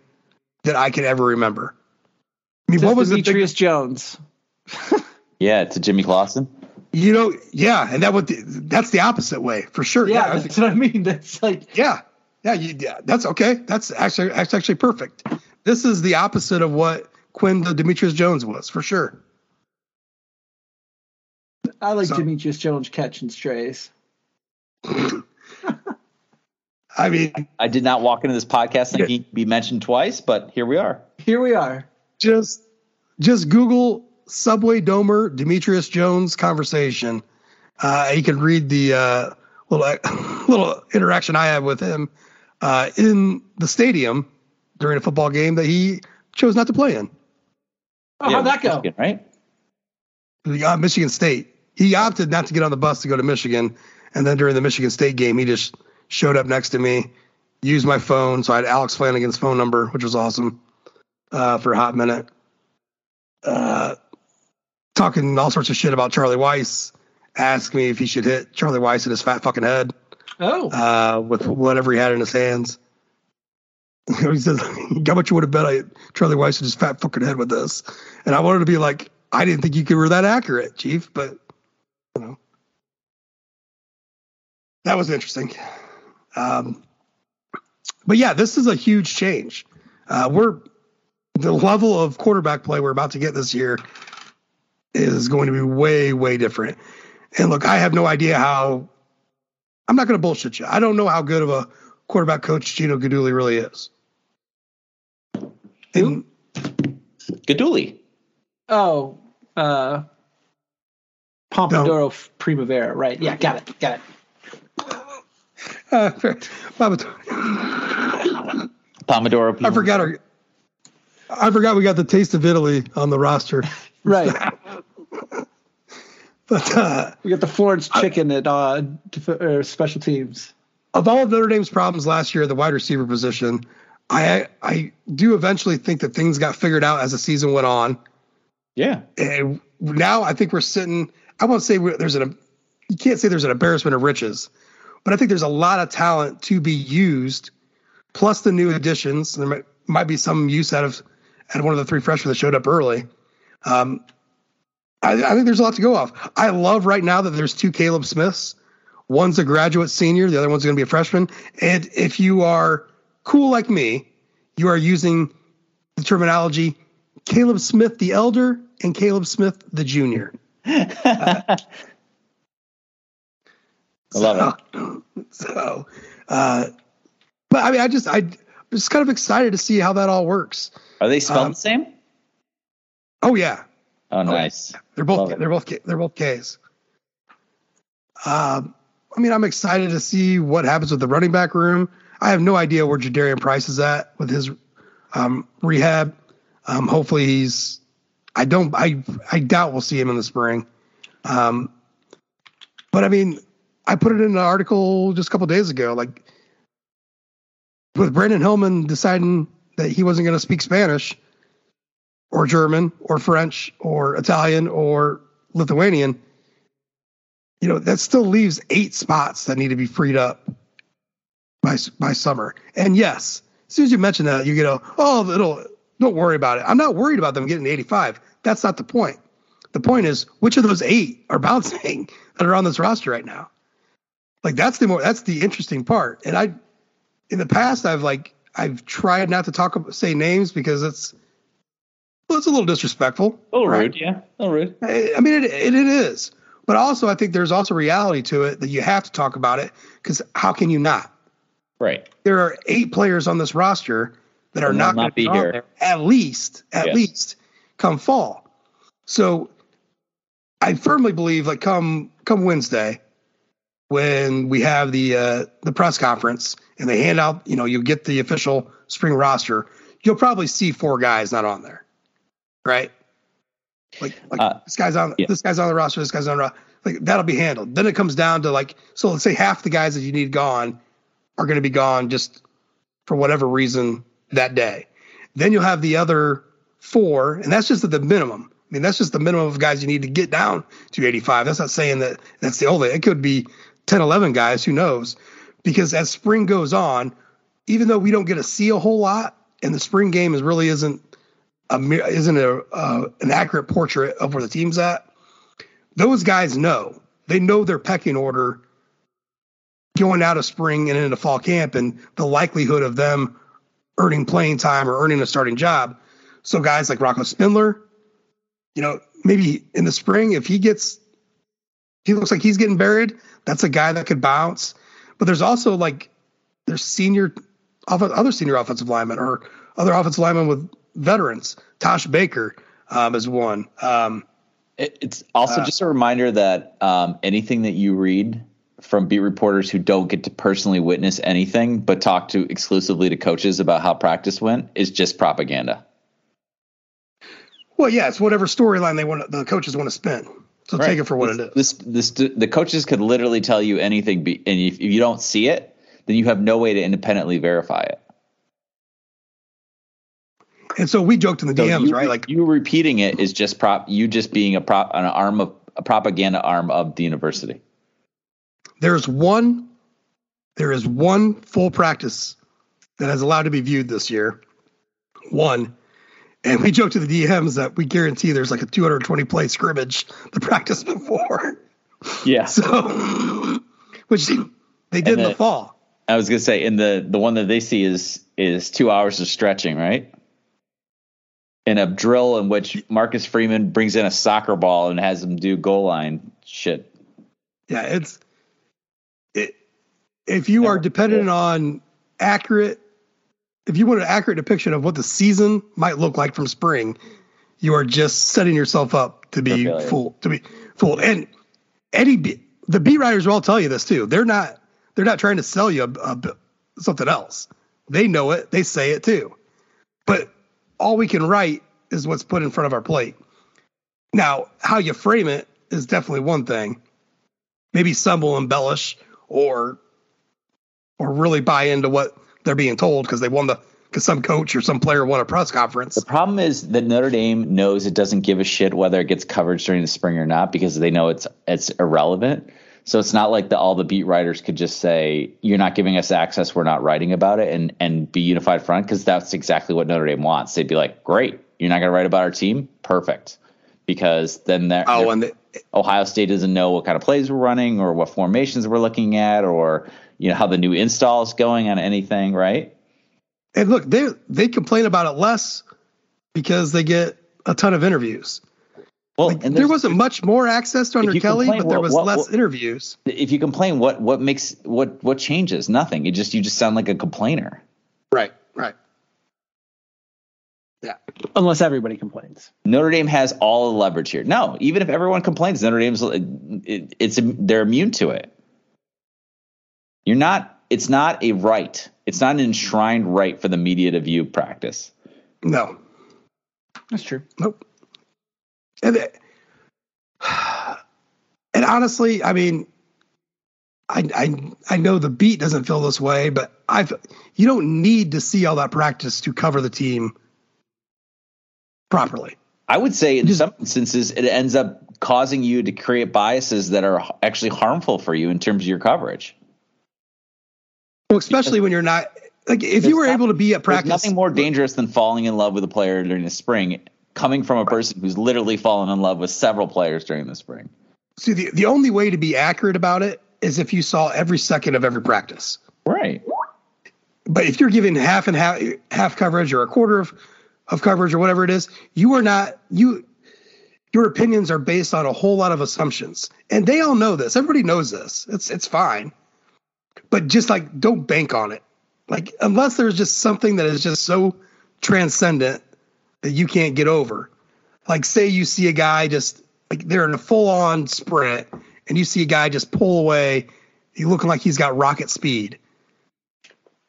Speaker 1: that I can ever remember. I mean,
Speaker 3: Just
Speaker 1: what was the big,
Speaker 3: Demetrius Jones?
Speaker 2: Yeah, to Jimmy Clausen.
Speaker 1: you know? Yeah, and that would that's the opposite way for sure.
Speaker 3: Yeah,
Speaker 1: I think-
Speaker 3: that's what I mean. That's like
Speaker 1: Yeah, yeah, you, yeah. That's okay. That's actually that's actually perfect. This is the opposite of what Quinn the Demetrius Jones was for sure.
Speaker 3: I like
Speaker 1: So-
Speaker 3: Demetrius Jones catching strays.
Speaker 1: I mean,
Speaker 2: I did not walk into this podcast thinking he'd be mentioned twice, but here we are.
Speaker 3: Here we are.
Speaker 1: just just Google Subway Domer Demetrius Jones conversation. Uh, you can read the uh, little little interaction I had with him uh, in the stadium during a football game that he chose not to play in.
Speaker 3: Oh, how'd that go?
Speaker 2: Michigan, right?
Speaker 1: He Michigan State. He opted not to get on the bus to go to Michigan, and then during the Michigan State game, he just showed up next to me, used my phone. So I had Alex Flanagan's phone number, which was awesome uh, for a hot minute. Uh, talking all sorts of shit about Charlie Weis. Asked me if he should hit Charlie Weis in his fat fucking head
Speaker 3: Oh,
Speaker 1: uh, with whatever he had in his hands. he says, "How much you would have bet I Charlie Weis in his fat fucking head with this?" And I wanted to be like, "I didn't think you could were that accurate, Chief," but you know, that was interesting. Um, but yeah, this is a huge change. Uh, we're the level of quarterback play we're about to get this year is going to be way, way different. And look, I have no idea how. I'm not going to bullshit you. I don't know how good of a quarterback coach Gino Guidugli really is. And
Speaker 2: Guidugli.
Speaker 3: oh, uh, Pompadour Primavera. Right. Yeah, got it. Got it.
Speaker 1: Uh, Baba,
Speaker 2: Pomodoro.
Speaker 1: I forgot our. I forgot we got the taste of Italy on the roster.
Speaker 3: Right.
Speaker 1: But uh,
Speaker 3: we got the Florence chicken at uh, def- uh, special teams.
Speaker 1: of all of Notre Dame's problems last year at the wide receiver position, I I do eventually think that things got figured out as the season went on.
Speaker 2: Yeah.
Speaker 1: And now I think we're sitting. I won't say we're, there's an. You can't say there's an embarrassment of riches, but I think there's a lot of talent to be used, plus the new additions. There might, might be some use out of out of one of the three freshmen that showed up early. Um, I, I think there's a lot to go off. I love right now that there's two Caleb Smiths. One's a graduate senior, the other one's going to be a freshman. And if you are cool like me, you are using the terminology Caleb Smith the elder and Caleb Smith the junior.
Speaker 2: I love
Speaker 1: it. So, uh, but I mean, I just, I, I'm just kind of excited to see how that all works.
Speaker 2: Are they spelled
Speaker 1: Um,
Speaker 2: the same?
Speaker 1: Oh yeah,
Speaker 2: Oh, nice.
Speaker 1: they're
Speaker 2: Love
Speaker 1: both, they're both, they're both K's. Um, I mean, I'm excited to see what happens with the running back room. I have no idea where Jadarian Price is at with his um, rehab. Um, hopefully he's. I don't. I I doubt we'll see him in the spring. Um, but I mean, I put it in an article just a couple days ago. Like with Brandyn Hillman deciding that he wasn't going to speak Spanish or German or French or Italian or Lithuanian, you know, that still leaves eight spots that need to be freed up by by summer. And yes, as soon as you mention that, you get a oh, it'll don't worry about it. I'm not worried about them getting 85. That's not the point. The point is which of those eight are bouncing that are on this roster right now. Like that's the more that's the interesting part. And I, in the past, I've like I've tried not to talk about say names because it's well, it's a little disrespectful.
Speaker 2: A little
Speaker 1: right?
Speaker 2: rude, yeah. A little rude.
Speaker 1: I I mean, it, it, it is. But also, I think there's also reality to it that you have to talk about it because how can you not?
Speaker 2: Right.
Speaker 1: There are eight players on this roster that are
Speaker 2: And
Speaker 1: not going
Speaker 2: not
Speaker 1: to
Speaker 2: be here.
Speaker 1: at least, at
Speaker 2: Yeah.
Speaker 1: least come fall. So I firmly believe, like come come Wednesday, when we have the uh, the press conference and they hand out, you know, you get the official spring roster, you'll probably see four guys not on there, right? Like, like
Speaker 2: Uh,
Speaker 1: this guy's on
Speaker 2: yeah.
Speaker 1: this guy's on the roster, this guy's on the roster. Like that'll be handled. Then it comes down to like, so let's say half the guys that you need gone are going to be gone just for whatever reason that day. Then you'll have the other four, and that's just at the minimum. I mean, that's just the minimum of guys you need to get down to 85. That's not saying that that's the only. It could be 10, 11 guys. Who knows? Because as spring goes on, even though we don't get to see a whole lot, and the spring game is really isn't a isn't a uh, an accurate portrait of where the team's at. Those guys know. They know their pecking order going out of spring and into fall camp, and the likelihood of them earning playing time or earning a starting job. So guys like Rocco Spindler, you know, maybe in the spring, if he gets, he looks like he's getting buried, that's a guy that could bounce. But there's also like, there's senior, other senior offensive linemen or other offensive linemen with veterans. Tosh Baker um, is one. Um,
Speaker 2: It, it's also
Speaker 1: Uh,
Speaker 2: just a reminder that um, anything that you read from beat reporters who don't get to personally witness anything but talk to exclusively to coaches about how practice went is just propaganda.
Speaker 1: Well, yeah, it's whatever storyline they want. The coaches want to spin. So
Speaker 2: Right.
Speaker 1: take it for what
Speaker 2: this,
Speaker 1: it is.
Speaker 2: This, this, the coaches could literally tell you anything, be, and if, if you don't see it, then you have no way to independently verify it.
Speaker 1: And so we joked in the
Speaker 2: So
Speaker 1: DMs,
Speaker 2: you,
Speaker 1: right? Like,
Speaker 2: you repeating it is just prop. You just being a prop, an arm of a propaganda arm of the university.
Speaker 1: there's one, there is one full practice that has allowed to be viewed this year. One. And we joked to the DMs that we guarantee there's like a 220 play scrimmage the practice before.
Speaker 2: Yeah.
Speaker 1: So, which they did in the
Speaker 2: the-
Speaker 1: fall.
Speaker 2: I was gonna say, and the the one that they see is is two hours of stretching, right? In a drill in which Marcus Freeman brings in a soccer ball and has them do goal line shit.
Speaker 1: Yeah, it's it. If you are dependent on accurate, if you want an accurate depiction of what the season might look like from spring, you are just setting yourself up to be fooled. To be fooled, and Eddie, the beat writers will all tell you this too. They're not they're not trying to sell you a, a, something else. They know it. They say it too. But all we can write is what's put in front of our plate. Now, how you frame it is definitely one thing maybe some will embellish or or really buy into what they're being told because they won the because some coach or some player won a press conference.
Speaker 2: The problem is that Notre Dame knows it doesn't give a shit whether it gets coverage during the spring or not because they know it's it's irrelevant. So it's not like the all the beat writers could just say you're not giving us access, we're not writing about it, and and be unified front because that's exactly what Notre Dame wants. They'd be like, great, you're not going to write about our team, perfect, because then they're,
Speaker 1: Oh, and the,
Speaker 2: Ohio State doesn't know what kind of plays we're running or what formations we're looking at or you know how the new install is going on anything, right?
Speaker 1: and look, they they complain about it less because they get a ton of interviews.
Speaker 2: Well,
Speaker 1: Like,
Speaker 2: and
Speaker 1: there wasn't much more access to under Kelly,
Speaker 2: complain,
Speaker 1: but there
Speaker 2: what-
Speaker 1: was
Speaker 2: what-
Speaker 1: less
Speaker 2: what-
Speaker 1: interviews.
Speaker 2: if you complain, what what makes what what changes? Nothing. You just you just sound like a complainer.
Speaker 1: Right, right. Yeah.
Speaker 3: unless everybody complains.
Speaker 2: Notre Dame has all the leverage here. No, even if everyone complains, Notre Dame's it, it's they're immune to it. You're not. It's not a right. It's not an enshrined right for the media to view practice.
Speaker 1: No.
Speaker 3: That's true.
Speaker 1: Nope. And it- and honestly, I mean, I I I know the beat doesn't feel this way, but I've you don't need to see all that practice to cover the team properly.
Speaker 2: I would say in some instances it ends up causing you to create biases that are actually harmful for you in terms of your coverage.
Speaker 1: Well, especially when you're not like if you were
Speaker 2: There's
Speaker 1: able to be at practice.
Speaker 2: nothing more dangerous than falling in love with a player during the spring, coming from a person who's literally fallen in love with several players during the spring.
Speaker 1: See, the the only way to be accurate about it is if you saw every second of every practice.
Speaker 2: Right.
Speaker 1: But if you're giving half and half half coverage or a quarter of, of coverage or whatever it is, you are not you your opinions are based on a whole lot of assumptions. And they all know this. Everybody knows this. It's it's fine. But just like don't bank on it. Like unless there's just something that is just so transcendent that you can't get over. Like say you see a guy just like they're in a full on sprint and you see a guy just pull away, he looking like he's got rocket speed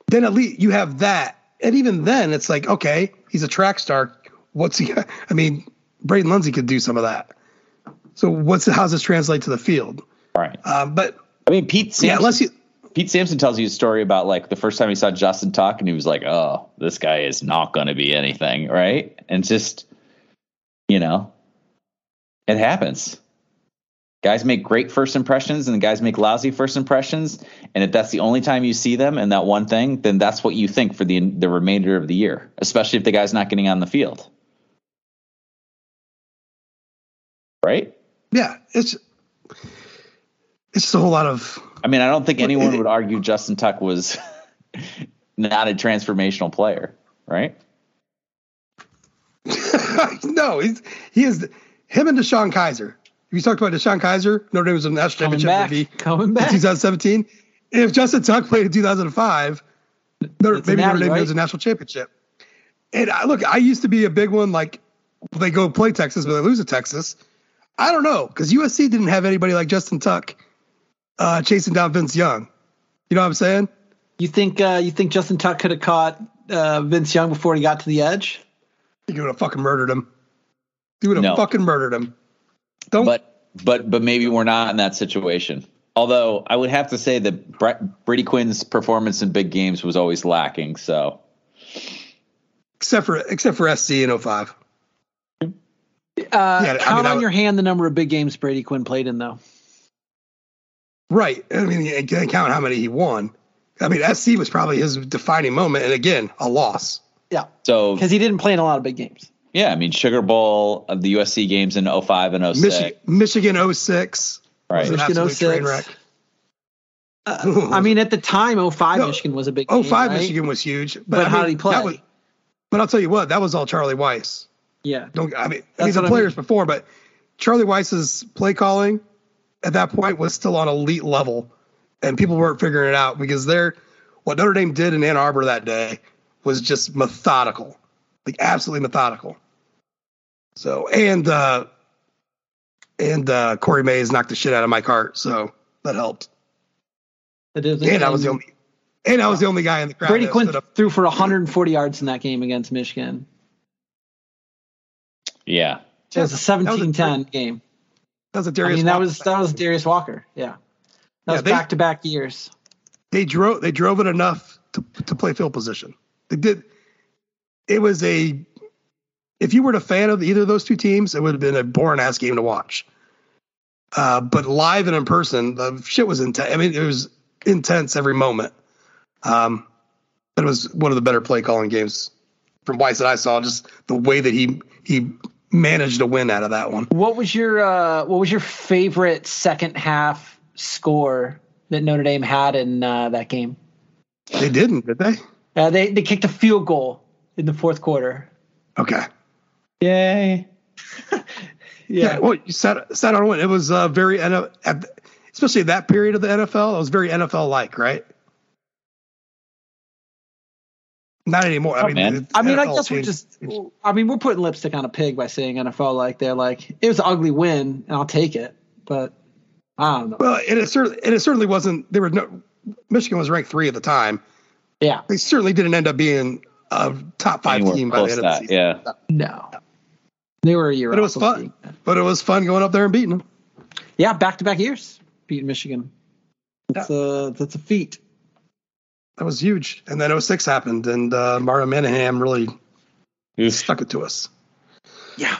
Speaker 1: then at least you have that. And even then, it's like, okay, he's a track star. What's he? I mean, Braden Lenzy could do some of that. So what's how's this translate to the field?
Speaker 2: Right.
Speaker 1: Um, but
Speaker 2: I mean, Pete Sampson,
Speaker 1: yeah, unless you,
Speaker 2: Pete Sampson tells you a story about like the first time he saw Justin Tuck and he was like, oh, this guy is not going to be anything. Right. And just, you know, it happens. Guys make great first impressions and guys make lousy first impressions. And if that's the only time you see them and that one thing, then that's what you think for the the remainder of the year, especially if the guy's not getting on the field. Right?
Speaker 1: yeah, it's it's a whole lot of
Speaker 2: I mean, I don't think anyone would argue Justin Tuck was not a transformational player, right?
Speaker 1: no. He's he is him and DeShone Kizer. We talked about DeShone Kizer. Notre Dame was the national
Speaker 3: Coming
Speaker 1: championship
Speaker 3: back.
Speaker 1: maybe
Speaker 3: Coming
Speaker 1: in 2017. If Justin Tuck played in 2005, Notre,
Speaker 3: It's
Speaker 1: maybe Notre Dame
Speaker 3: right?
Speaker 1: wins a national championship. And I, look, I used to be a big one. Like they go play Texas, but they lose to Texas. I don't know because USC didn't have anybody like Justin Tuck uh, chasing down Vince Young. You know what I'm saying?
Speaker 3: You think uh, you think Justin Tuck could have caught uh, Vince Young before he got to the edge?
Speaker 1: You would have fucking murdered him. He would have
Speaker 2: No.
Speaker 1: fucking murdered him. Don't.
Speaker 2: But but but maybe we're not in that situation. Although I would have to say that Bre- Brady Quinn's performance in big games was always lacking. So
Speaker 1: except for except for SC in 05.
Speaker 3: Uh,
Speaker 1: I mean,
Speaker 3: count on
Speaker 1: was-
Speaker 3: your hand the number of big games Brady Quinn played in, though.
Speaker 1: Right. I mean, you can't count how many he won. I mean, SC was probably his defining moment, and again, a loss.
Speaker 3: Yeah,
Speaker 2: so
Speaker 3: because he didn't play in a lot of big games.
Speaker 2: yeah, I mean Sugar Bowl of the USC games in 05 and 06.
Speaker 1: Michigan, Michigan 06.
Speaker 2: Right.
Speaker 3: Michigan
Speaker 1: absolute train
Speaker 3: 06.
Speaker 1: wreck.
Speaker 3: Uh, I mean, at the time, 05
Speaker 1: No,
Speaker 3: Michigan was a big.
Speaker 1: 05
Speaker 3: game, right?
Speaker 1: Michigan was huge, but,
Speaker 3: But
Speaker 1: I
Speaker 3: how
Speaker 1: mean,
Speaker 3: did he play?
Speaker 1: Was, but I'll tell you what, that was all Charlie Weis.
Speaker 3: Yeah,
Speaker 1: Don't I mean, I
Speaker 3: That's
Speaker 1: mean the
Speaker 3: what I
Speaker 1: players
Speaker 3: mean.
Speaker 1: before, but Charlie Weis's play calling at that point was still on elite level, and people weren't figuring it out because they're what Notre Dame did in Ann Arbor that day was just methodical, like absolutely methodical. So and uh and uh Corey Mays knocked the shit out of Mike Hart, so that helped.
Speaker 3: It is-
Speaker 1: And I was the only and I was the only guy in the crowd.
Speaker 3: Brady
Speaker 1: that
Speaker 3: Quinn
Speaker 1: stood up.
Speaker 3: threw for 140 yards in that game against Michigan.
Speaker 2: Yeah.
Speaker 3: It was a
Speaker 1: That was a
Speaker 3: 17-10 game.
Speaker 1: That was a
Speaker 3: I
Speaker 1: Darius.
Speaker 3: mean, that
Speaker 1: Walker
Speaker 3: was that was Darius Walker. Yeah, that
Speaker 1: Yeah,
Speaker 3: was back to back years.
Speaker 1: they drove they drove it enough to to play field position. They did. It was a. If you were a fan of either of those two teams, it would have been a boring ass game to watch. Uh, but live and in person, the shit was intense. I mean, it was intense every moment. Um, but it was one of the better play calling games from Weis that I saw. Just the way that he he managed to win out of that one.
Speaker 3: What was your uh, what was your favorite second half score that Notre Dame had in uh, that game?
Speaker 1: They didn't, did they?
Speaker 3: Uh, they they kicked a field goal in the fourth quarter.
Speaker 1: Okay.
Speaker 3: Yay!
Speaker 1: Yeah, well, you sat sat on one. It was uh, very N- especially that period of the NFL. It was very NFL like, right? Not anymore. I
Speaker 2: Oh,
Speaker 1: mean,
Speaker 2: man.
Speaker 1: it-
Speaker 3: I mean, I
Speaker 1: NFL
Speaker 3: guess we're just. I mean, we're putting lipstick on a pig by saying NFL like they're like it was an ugly win, and I'll take it. But I don't know.
Speaker 1: well, and it certainly and it certainly wasn't. There were no Michigan was ranked three at the time.
Speaker 3: Yeah,
Speaker 1: They certainly didn't end up being a top five
Speaker 2: Anywhere
Speaker 1: team by the end
Speaker 2: to
Speaker 1: of the
Speaker 2: that.
Speaker 1: season.
Speaker 2: Yeah.
Speaker 3: no, they were a year.
Speaker 1: But it was fun. But it was fun going up there and beating them.
Speaker 3: Yeah, back to back years beating Michigan. That's a that's a feat.
Speaker 1: That was huge. And then 06 happened, and uh, Mario Manningham really
Speaker 2: Oof.
Speaker 1: stuck it to us.
Speaker 3: Yeah.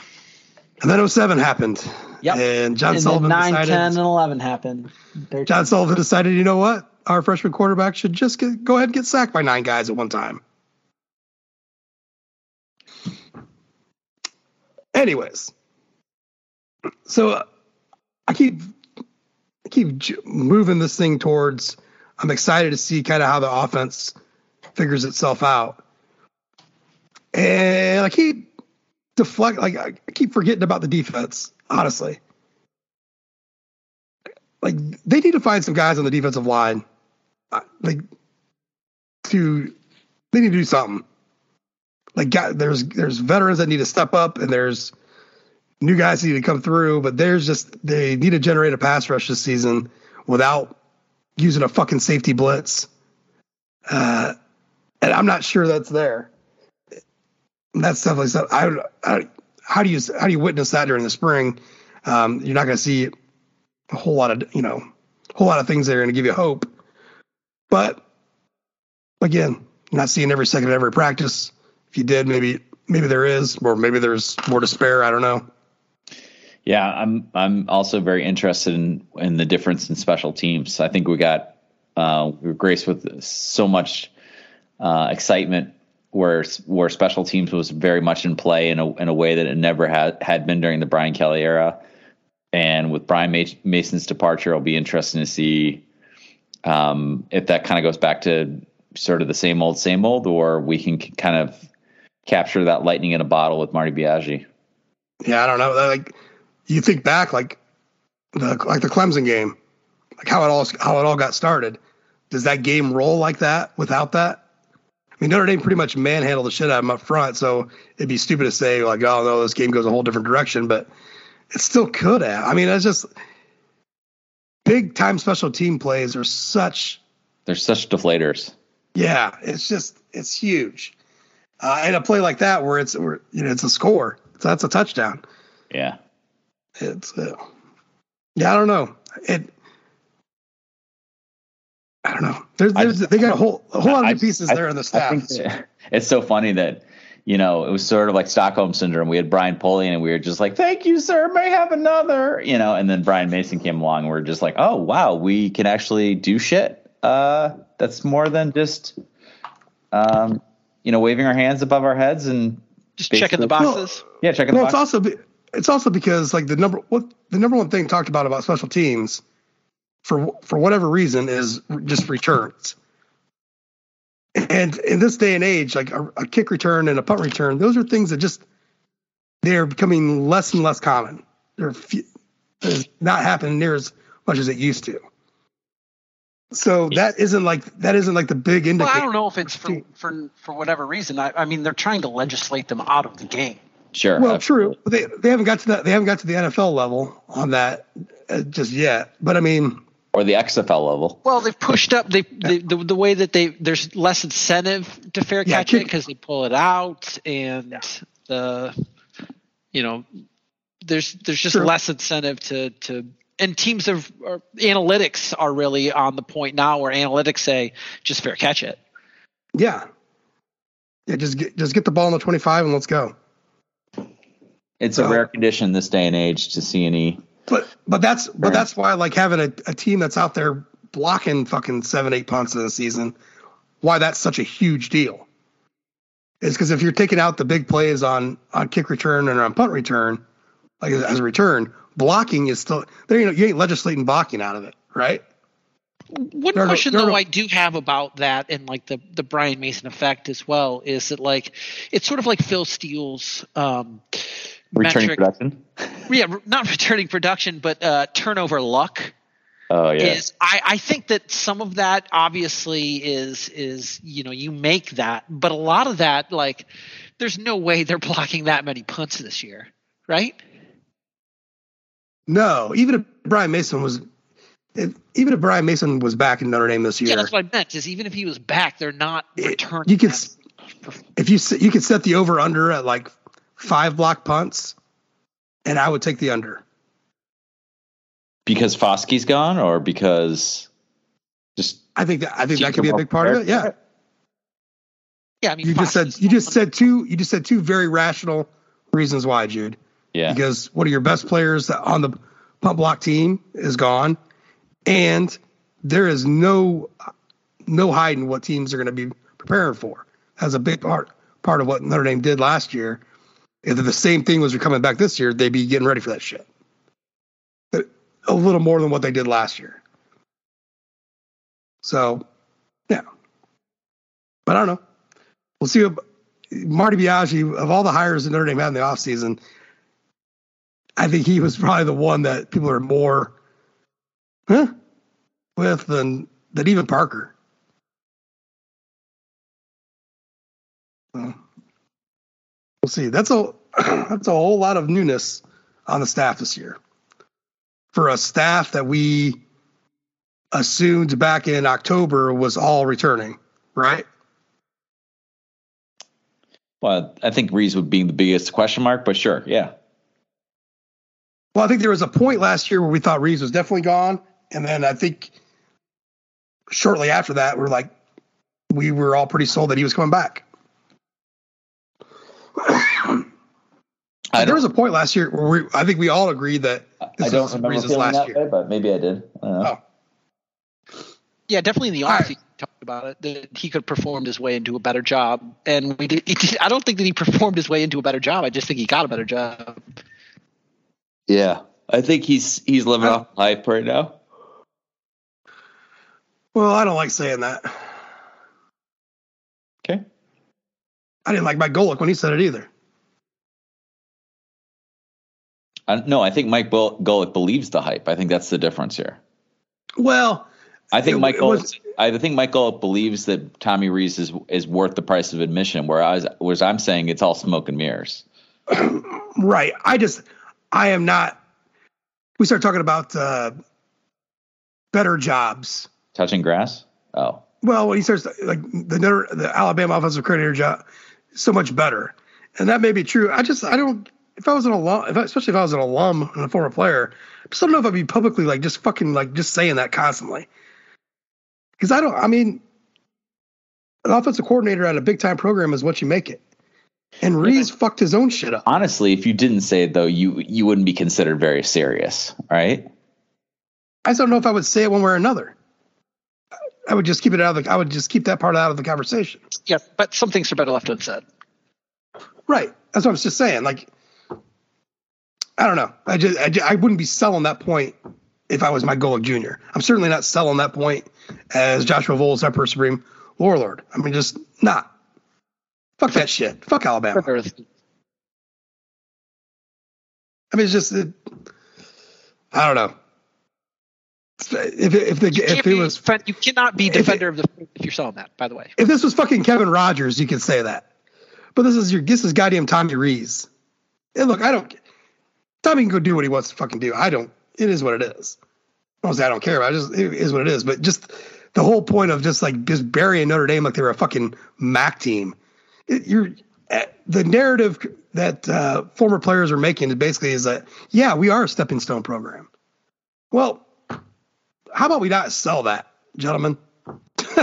Speaker 1: And then 07 happened.
Speaker 3: Yep.
Speaker 1: And John
Speaker 3: and then
Speaker 1: Sullivan
Speaker 3: 9,
Speaker 1: decided.
Speaker 3: 10, and 11 happened. 13.
Speaker 1: John Sullivan decided, you know what? Our freshman quarterback should just get, go ahead and get sacked by nine guys at one time. Anyways, so uh, I keep I keep moving this thing towards. I'm excited to see kind of how the offense figures itself out, and I keep deflect like I keep forgetting about the defense. Honestly, like they need to find some guys on the defensive line, uh, like to they need to do something. Like there's there's veterans that need to step up, and there's new guys that need to come through. But there's just they need to generate a pass rush this season without using a fucking safety blitz. Uh, and I'm not sure that's there. That's definitely something. I, I how do you how do you witness that during the spring? Um, you're not going to see a whole lot of you know a whole lot of things that are going to give you hope. But again, not seeing every second of every practice. If you did, maybe maybe there is, or maybe there's more to spare. I don't know.
Speaker 2: Yeah, I'm I'm also very interested in in the difference in special teams. I think we got uh, we were graced with so much uh, excitement where where special teams was very much in play in a in a way that it never had had been during the Brian Kelly era. And with Brian Mason's departure, it'll be interesting to see um, if that kind of goes back to sort of the same old, same old, or we can kind of capture that lightning in a bottle with Marty Biagi.
Speaker 1: Yeah, I don't know. Like you think back, like the like the Clemson game, like how it all how it all got started. Does that game roll like that without that? I mean, Notre Dame pretty much manhandled the shit out of them up front, so it'd be stupid to say like, oh no, this game goes a whole different direction, but it still could have. I mean, it's just big time special team plays are such
Speaker 2: They're such deflators.
Speaker 1: yeah, it's just it's huge. Uh, and a play like that where it's where, you know it's a score, so that's a touchdown.
Speaker 2: Yeah.
Speaker 1: It's uh, yeah, I don't know. It I don't know. There's, there's they got a whole a whole lot of
Speaker 2: I-
Speaker 1: pieces
Speaker 2: I-
Speaker 1: there in the
Speaker 2: I
Speaker 1: staff.
Speaker 2: that- it's so funny that you know it was sort of like Stockholm syndrome. We had Brian Polian, and we were just like, "Thank you, sir. May I have another." You know, and then Brian Mason came along. And we're just like, "Oh wow, we can actually do shit. Uh, that's more than just, um, you know, waving our hands above our heads and
Speaker 5: Just checking the
Speaker 2: basically-
Speaker 5: boxes.
Speaker 2: yeah, checking
Speaker 1: well,
Speaker 2: the
Speaker 1: it's also be, it's also because like the number what the number one thing talked about about special teams for for whatever reason is just returns. And in this day and age, like a, a kick return and a punt return, those are things that just they're becoming less and less common. They're few, not happening near as much as it used to. So that isn't like that isn't like the big
Speaker 3: Well,
Speaker 1: indicator.
Speaker 3: I don't know if it's for for for whatever reason. I, I mean, they're trying to legislate them out of the game.
Speaker 2: Sure.
Speaker 1: Well,
Speaker 2: absolutely.
Speaker 1: true. But they they haven't got to that. They haven't got to the NFL level on that uh, just yet. But I mean,
Speaker 2: Or the XFL level.
Speaker 3: Well, they've pushed up they, they the the way that they there's less incentive to fair
Speaker 1: Yeah,
Speaker 3: catch it because they pull it out and the you know there's there's just
Speaker 1: Sure.
Speaker 3: less incentive to to and teams of analytics are really on the point now where analytics say just fair catch it.
Speaker 1: yeah, yeah. Just get just get the ball in the twenty five and let's go.
Speaker 2: It's a
Speaker 1: So-
Speaker 2: rare condition this day and age to see any.
Speaker 1: But but that's but
Speaker 2: Right.
Speaker 1: that's why like having a, a team that's out there blocking fucking seven eight punts in a season, why that's such a huge deal. Is because if you're taking out the big plays on on kick return and on punt return, like as a return, blocking is still there. You know, you ain't legislating blocking out of it, right?
Speaker 3: One
Speaker 1: No, no,
Speaker 3: question
Speaker 1: no,
Speaker 3: though
Speaker 1: no.
Speaker 3: I do have about that and like the the Brian Mason effect as well is that like it's sort of like Phil Steele's um
Speaker 2: Returning
Speaker 3: metric-
Speaker 2: production.
Speaker 3: yeah not returning production but uh turnover luck
Speaker 2: Oh yeah.
Speaker 3: is I, I think that some of that obviously is is you know you make that but a lot of that like there's no way they're blocking that many punts this year right
Speaker 1: No, even if Brian Mason was, if, even if Brian Mason was back in Notre Dame this year,
Speaker 3: yeah that's what I meant is even if he was back they're not
Speaker 1: It-
Speaker 3: returning
Speaker 1: you could if you you could set the over under at like five block punts, and I would take the under.
Speaker 2: because Foskey's gone, or because just
Speaker 1: I think that I think that could be a big part of it. Yeah,
Speaker 3: yeah I mean
Speaker 1: you just said you just said two you just said two very rational reasons why, Jude.
Speaker 2: yeah.
Speaker 1: Because one of your best players on the punt block team is gone, and there is no no hiding what teams are going to be preparing for. That's a big part part of what Notre Dame did last year. If the same thing was coming back this year, they'd be getting ready for that shit. A little more than what they did last year. So, yeah. But I don't know. We'll see. What, Marty Biagi, of all the hires that Notre Dame had in the offseason, I think he was probably the one that people are more huh, with than than even Parker. So, we'll see. That's a that's a whole lot of newness on the staff this year. For a staff that we assumed back in October was all returning, right?
Speaker 2: Well, I think Rees would be the biggest question mark, but sure, yeah.
Speaker 1: Well, I think there was a point last year where we thought Reeves was definitely gone, and then I think shortly after that, we're like, we were all pretty sold that he was coming back.
Speaker 2: I
Speaker 1: there was a point last year where we, I think we all agreed that this
Speaker 2: I don't
Speaker 1: was
Speaker 2: remember
Speaker 1: Reeves'
Speaker 2: feeling
Speaker 1: last
Speaker 2: that
Speaker 1: year.
Speaker 2: way, but maybe I did. I don't know.
Speaker 1: Oh.
Speaker 3: Yeah, definitely in the
Speaker 1: All right.
Speaker 3: offseason, he talked about it that he could have performed his way into a better job, and we did. Did I don't think that he performed his way into a better job. I just think he got a better job.
Speaker 2: Yeah, I think he's he's living
Speaker 1: I-
Speaker 2: off hype right now.
Speaker 1: Well, I don't like saying that.
Speaker 2: Okay.
Speaker 1: I didn't like Mike Golic when he said it either.
Speaker 2: I, no, I think Mike Golic believes the hype. I think that's the difference here.
Speaker 1: Well,
Speaker 2: I think
Speaker 1: It-
Speaker 2: Mike
Speaker 1: it was-
Speaker 2: I think Mike Golic believes that Tommy Rees is is worth the price of admission. Whereas, whereas I'm saying it's all smoke and mirrors.
Speaker 1: right. I just, I am not. We start talking about uh, better jobs.
Speaker 2: Touching grass. Oh,
Speaker 1: Well, when he starts like the the Alabama offensive coordinator job, so much better, and that may be true. I just I don't if I was an alum, if I, especially if I was an alum and a former player, I just don't know if I'd be publicly like just fucking like just saying that constantly. Because I don't. I mean, an offensive coordinator at a big time program is what you make it. And Rees fucked his own shit up.
Speaker 2: Honestly, if you didn't say it though, you you wouldn't be considered very serious, right?
Speaker 1: I just don't know if I would say it one way or another. I would just keep it out of the. I would just keep that part out of the conversation.
Speaker 4: Yeah, but some things are better left unsaid.
Speaker 1: Right. That's what I was just saying. Like, I don't know. I just, I, just, I wouldn't be selling that point if I was Mike Golic Jr. I'm certainly not selling that point as Joshua Vowles, Emperor Supreme Warlord. I mean, just not. Fuck that shit. Fuck Alabama. I mean, it's just, it, I don't know. If if the if it was
Speaker 4: you cannot be defender it, of the if you're selling that. By the way,
Speaker 1: if this was fucking Kevin Rogers, you could say that. But this is your this is goddamn Tommy Rees. And look, I don't. Tommy can go do what he wants to fucking do. I don't. It is what it is. I don't say I don't care. I just it is what it is. But just the whole point of just like just burying Notre Dame like they were a fucking MAC team. It, you're eh, the narrative that uh, former players are making is basically is that yeah we are a stepping stone program. Well, how about we not sell that, gentlemen?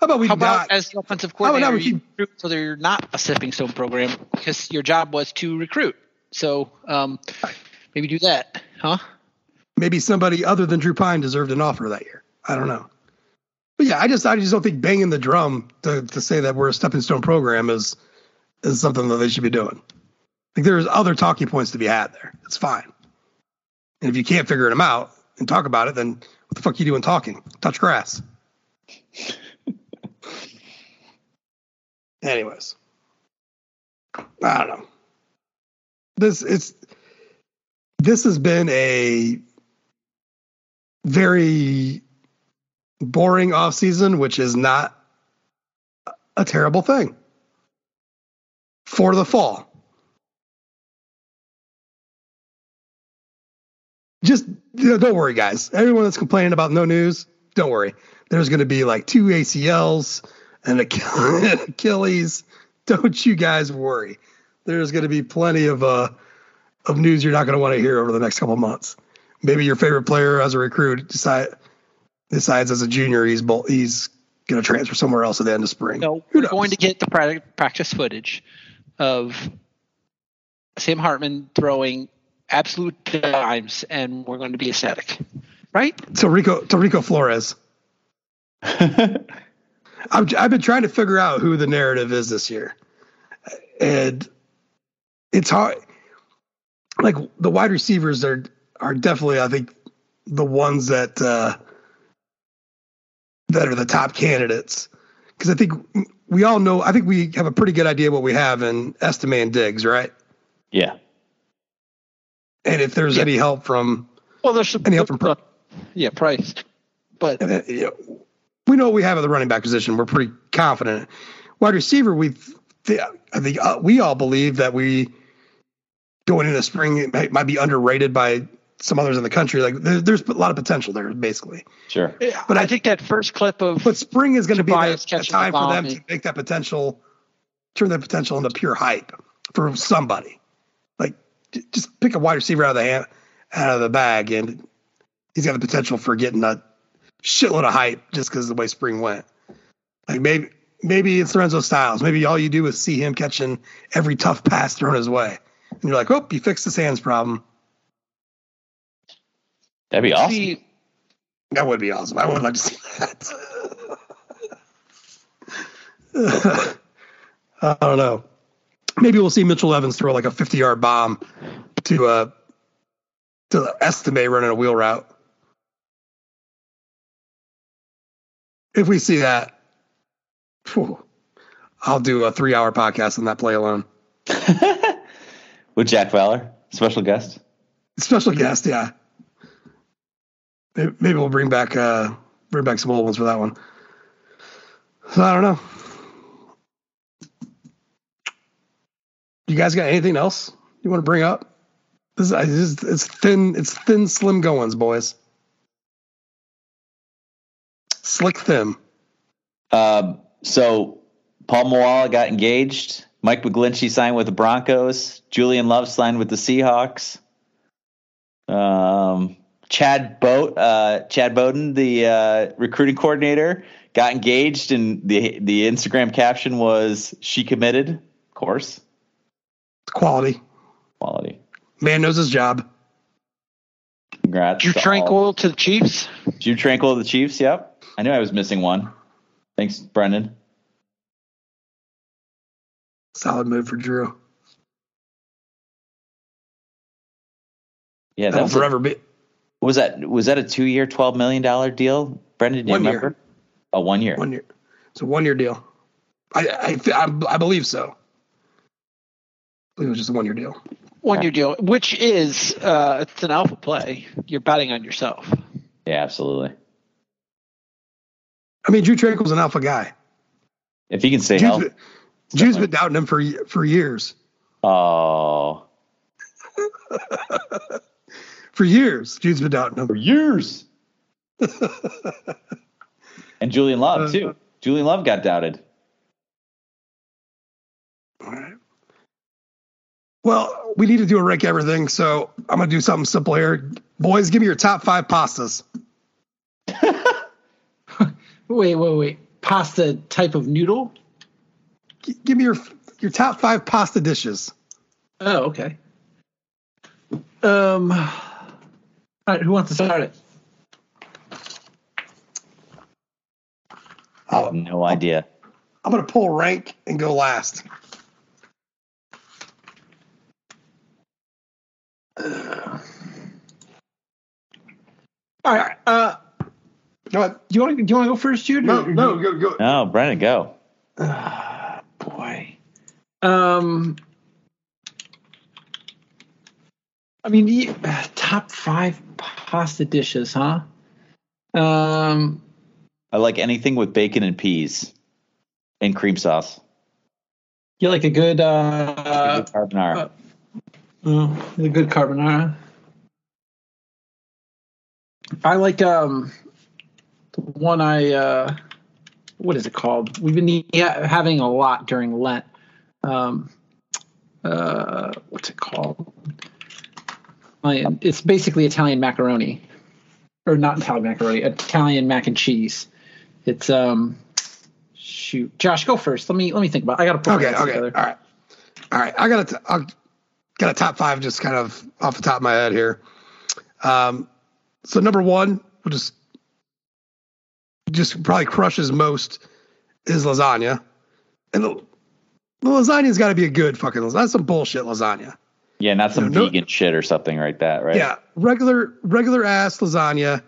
Speaker 1: How about we
Speaker 4: how about
Speaker 1: not,
Speaker 4: as the offensive coordinator, you keep, so they're not a stepping stone program because your job was to recruit. So um, maybe do that, huh?
Speaker 1: Maybe somebody other than Drew Pyne deserved an offer that year. I don't know. But yeah, I just I just don't think banging the drum to, to say that we're a stepping stone program is is something that they should be doing. Like there's other talking points to be had there. It's fine. And if you can't figure them out and talk about it, then what the fuck are you doing talking? Touch grass. Anyways, I don't know. This it's this has been a very boring off season, which is not a terrible thing for the fall. Just you know, don't worry, guys. Everyone that's complaining about no news, don't worry. There's going to be like two ACLs and Achilles. Don't you guys worry. There's going to be plenty of uh, of news you're not going to want to hear over the next couple months. Maybe your favorite player as a recruit decide, decides as a junior he's he's going to transfer somewhere else at the end of spring.
Speaker 4: No, we're going to get the practice footage of Sam Hartman throwing absolute dimes, and we're going to be ecstatic, right?
Speaker 1: To Rico to Rico Flores. I've, I've been trying to figure out who the narrative is this year, and it's hard. Like the wide receivers are are definitely, I think, the ones that uh, that are the top candidates because I think we all know. I think we have a pretty good idea what we have in Estime and Diggs, right?
Speaker 2: Yeah.
Speaker 1: And if there's yeah. any help from,
Speaker 4: well, there's
Speaker 1: any help from,
Speaker 4: uh, yeah, Price, but
Speaker 1: uh, you know, we know what we have at the running back position. We're pretty confident. Wide receiver, we th- I think uh, we all believe that we going into spring might, might, be underrated by some others in the country. Like there, there's a lot of potential there, basically.
Speaker 2: Sure.
Speaker 4: But I, I think that first clip of
Speaker 1: but spring is going to be the, the time the for them to make that potential, turn that potential into pure hype for somebody. Like just pick a wide receiver out of the hand, out of the bag, and he's got the potential for getting a shitload of hype just because of the way spring went. Like maybe maybe it's Lorenzo Styles. Maybe all you do is see him catching every tough pass thrown his way, and you're like, oh, you fixed the hands problem.
Speaker 2: That'd be awesome. See,
Speaker 1: that would be awesome. I would like to see that. I don't know. Maybe we'll see Mitchell Evans throw like a 50 yard bomb to uh to Estime running a wheel route. if we see that, whew, I'll do a three hour podcast on that play alone.
Speaker 2: With Jack Fowler, special guest.
Speaker 1: Special guest, yeah. Maybe, maybe we'll bring back uh, bring back some old ones for that one. So I don't know. You guys got anything else you want to bring up? This is, it's thin, it's thin, slim goings, boys. Slick thin.
Speaker 2: Um, so Paul Moala got engaged. Mike McGlinchey signed with the Broncos. Julian Love signed with the Seahawks. Um, Chad Boat, uh, Chad Bowden, the uh, recruiting coordinator, got engaged, and the the Instagram caption was "She committed." Of course,
Speaker 1: Quality.
Speaker 2: quality.
Speaker 1: Man knows his job.
Speaker 2: Congrats.
Speaker 4: Drew
Speaker 2: to all.
Speaker 4: Tranquill to the Chiefs.
Speaker 2: Drew Tranquill to the Chiefs. Yep, I knew I was missing one. Thanks, Brendan.
Speaker 1: Solid move for Drew.
Speaker 2: Yeah, that
Speaker 1: That'll
Speaker 2: was a-
Speaker 1: forever be.
Speaker 2: was that was that a two year, twelve million dollar deal? Brendan, do you
Speaker 1: One year.
Speaker 2: remember? A one year.
Speaker 1: One year. It's a one year deal. I I, I I believe so. I believe it was just a one year deal.
Speaker 4: One year deal, which is uh, it's an alpha play. You're betting on yourself.
Speaker 2: Yeah, absolutely.
Speaker 1: I mean, Drew Tranquill's an alpha guy.
Speaker 2: If he can stay
Speaker 1: Drew's
Speaker 2: healthy.
Speaker 1: been, Drew's been doubting him for for years.
Speaker 2: Oh,
Speaker 1: For years, Drew's been doubting him.
Speaker 2: for years. and Julian Love
Speaker 1: Uh,
Speaker 2: too. Julian Love got doubted.
Speaker 1: All right. Well, we need to do a rank everything, so I'm gonna do something simple here. Boys, give me your top five pastas.
Speaker 3: Wait, wait, wait. Pasta type of noodle?
Speaker 1: G- give me your your top five pasta dishes.
Speaker 3: Oh, okay. Um, all right, who wants to start it?
Speaker 2: I have no idea.
Speaker 1: I'm gonna pull rank and go last.
Speaker 3: All right. Uh,
Speaker 1: Go
Speaker 3: do you want to do you want to go first, Jude?
Speaker 1: No, no, go go.
Speaker 2: No, Brendan, go.
Speaker 3: boy. Um, I mean, the, uh, top five pasta dishes, huh? Um,
Speaker 2: I like anything with bacon and peas and cream sauce.
Speaker 3: you like a good uh,
Speaker 2: carbonara.
Speaker 3: uh, a good carbonara. I like um the one I uh what is it called? We've been having a lot during Lent. Um, uh, what's it called? It's basically Italian macaroni, or not Italian macaroni, Italian mac and cheese. It's um, shoot, Josh, go first. Let me let me think about. It. I got to put
Speaker 1: Okay,
Speaker 3: this
Speaker 1: okay,
Speaker 3: together.
Speaker 1: all right, all right. I got a t- I got a top five, just kind of off the top of my head here. Um, so number one, we'll just just probably crushes most is lasagna, and the, the lasagna's got to be a good fucking lasagna. That's some bullshit lasagna.
Speaker 2: Yeah, not some
Speaker 1: No, no-
Speaker 2: vegan shit or something like that, right?
Speaker 1: Yeah, regular regular ass lasagna.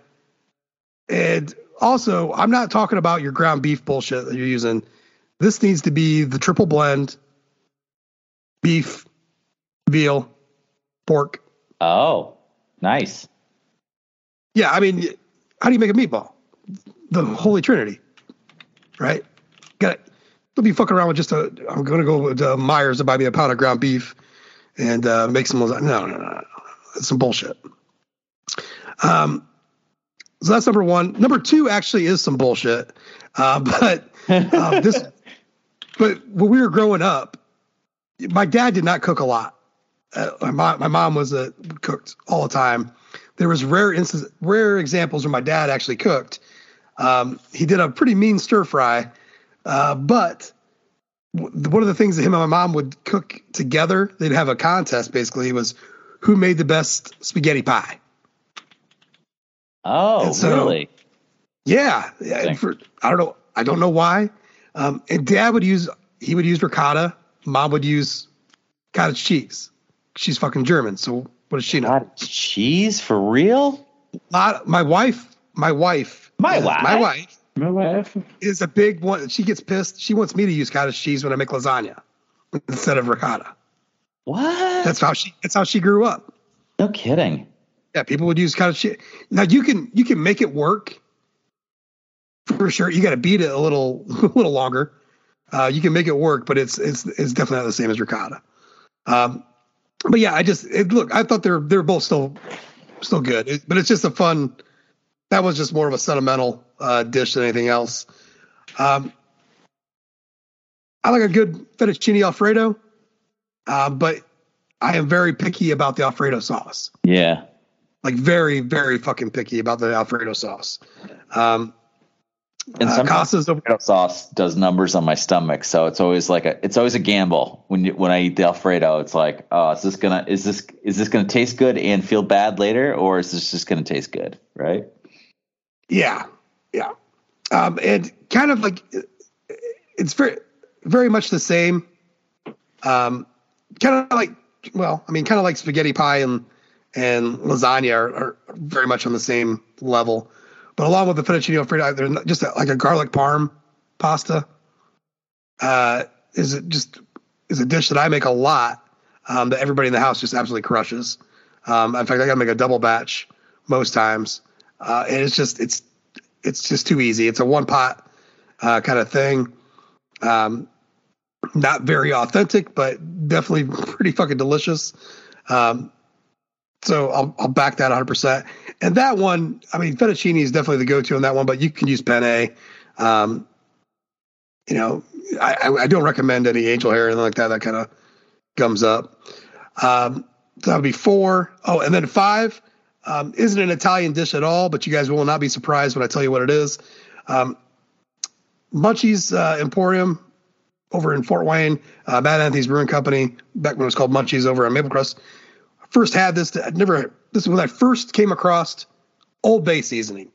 Speaker 1: And also, I'm not talking about your ground beef bullshit that you're using. This needs to be the triple blend beef, veal, pork.
Speaker 2: Oh, nice.
Speaker 1: Yeah, I mean, how do you make a meatball? The Holy Trinity, right? Got. Don't be fucking around with just a. I'm to go to Meijer to buy me a pound of ground beef and uh, make some lasagna. No, no, no, no. That's some bullshit. Um, so that's number one. Number two actually is some bullshit. Uh, but um, this, but when we were growing up, my dad did not cook a lot. Uh, my mom, my mom was a cooked all the time. There was rare instances, rare examples where my dad actually cooked. Um, he did a pretty mean stir fry, uh, but w- one of the things that him and my mom would cook together, they'd have a contest basically was who made the best spaghetti pie.
Speaker 2: Oh,
Speaker 1: so-
Speaker 2: really?
Speaker 1: Yeah, For, I don't know. I don't know why. Um, and Dad would use he would use ricotta. Mom would use cottage cheese. She's fucking German, so what does she know?
Speaker 2: Cottage cheese for real?
Speaker 1: Not, my wife, my wife,
Speaker 2: My
Speaker 1: uh,
Speaker 2: wife?
Speaker 1: my wife
Speaker 3: My wife.
Speaker 1: is a big one. She gets pissed. She wants me to use cottage cheese when I make lasagna instead of ricotta.
Speaker 2: What?
Speaker 1: That's how she. That's how she grew up.
Speaker 2: no kidding.
Speaker 1: Yeah, people would use cottage cheese. Now you can you can make it work for sure. You got to beat it a little a little longer. Uh, you can make it work, but it's it's it's definitely not the same as ricotta. Um, but yeah, I just it, look. I thought they're they're both still still good, it, but it's just a fun. That was just more of a sentimental uh, dish than anything else. Um, I like a good fettuccine alfredo, uh, but I am very picky about the alfredo sauce.
Speaker 2: Yeah.
Speaker 1: Like very, very fucking picky about the alfredo sauce. Um,
Speaker 2: And
Speaker 1: uh,
Speaker 2: sometimes
Speaker 1: Costa's.
Speaker 2: Alfredo sauce does numbers on my stomach, so it's always like a it's always a gamble when you, when I eat the Alfredo. It's like, oh, is this gonna is this is this gonna taste good and feel bad later, or is this just gonna taste good, right?
Speaker 1: Yeah, yeah, um, and kind of like it's very, very much the same. Um, kind of like, well, I mean, kind of like spaghetti pie and and lasagna are, are very much on the same level. But along with the fettuccine alfredo, they're just a, like a garlic parm pasta. Uh, is it just is a dish that I make a lot um, that everybody in the house just absolutely crushes. Um, in fact, I got to make a double batch most times, uh, and it's just it's it's just too easy. It's a one pot uh, kind of thing. Um, not very authentic, but definitely pretty fucking delicious. Um, so I'll, I'll back that 100%. And that one, I mean, fettuccine is definitely the go-to on that one, but you can use penne. Um, you know, I, I, don't recommend any angel hair or anything like that. That kind of gums up. Um, so that would be four. Oh, and then five um, isn't an Italian dish at all, but you guys will not be surprised when I tell you what it is. Um, Munchies uh, Emporium over in Fort Wayne, uh, Mad Anthony's Brewing Company, back when it was called Munchies over on Maple Crest. First had this, I'd never, this is when I first came across Old Bay seasoning.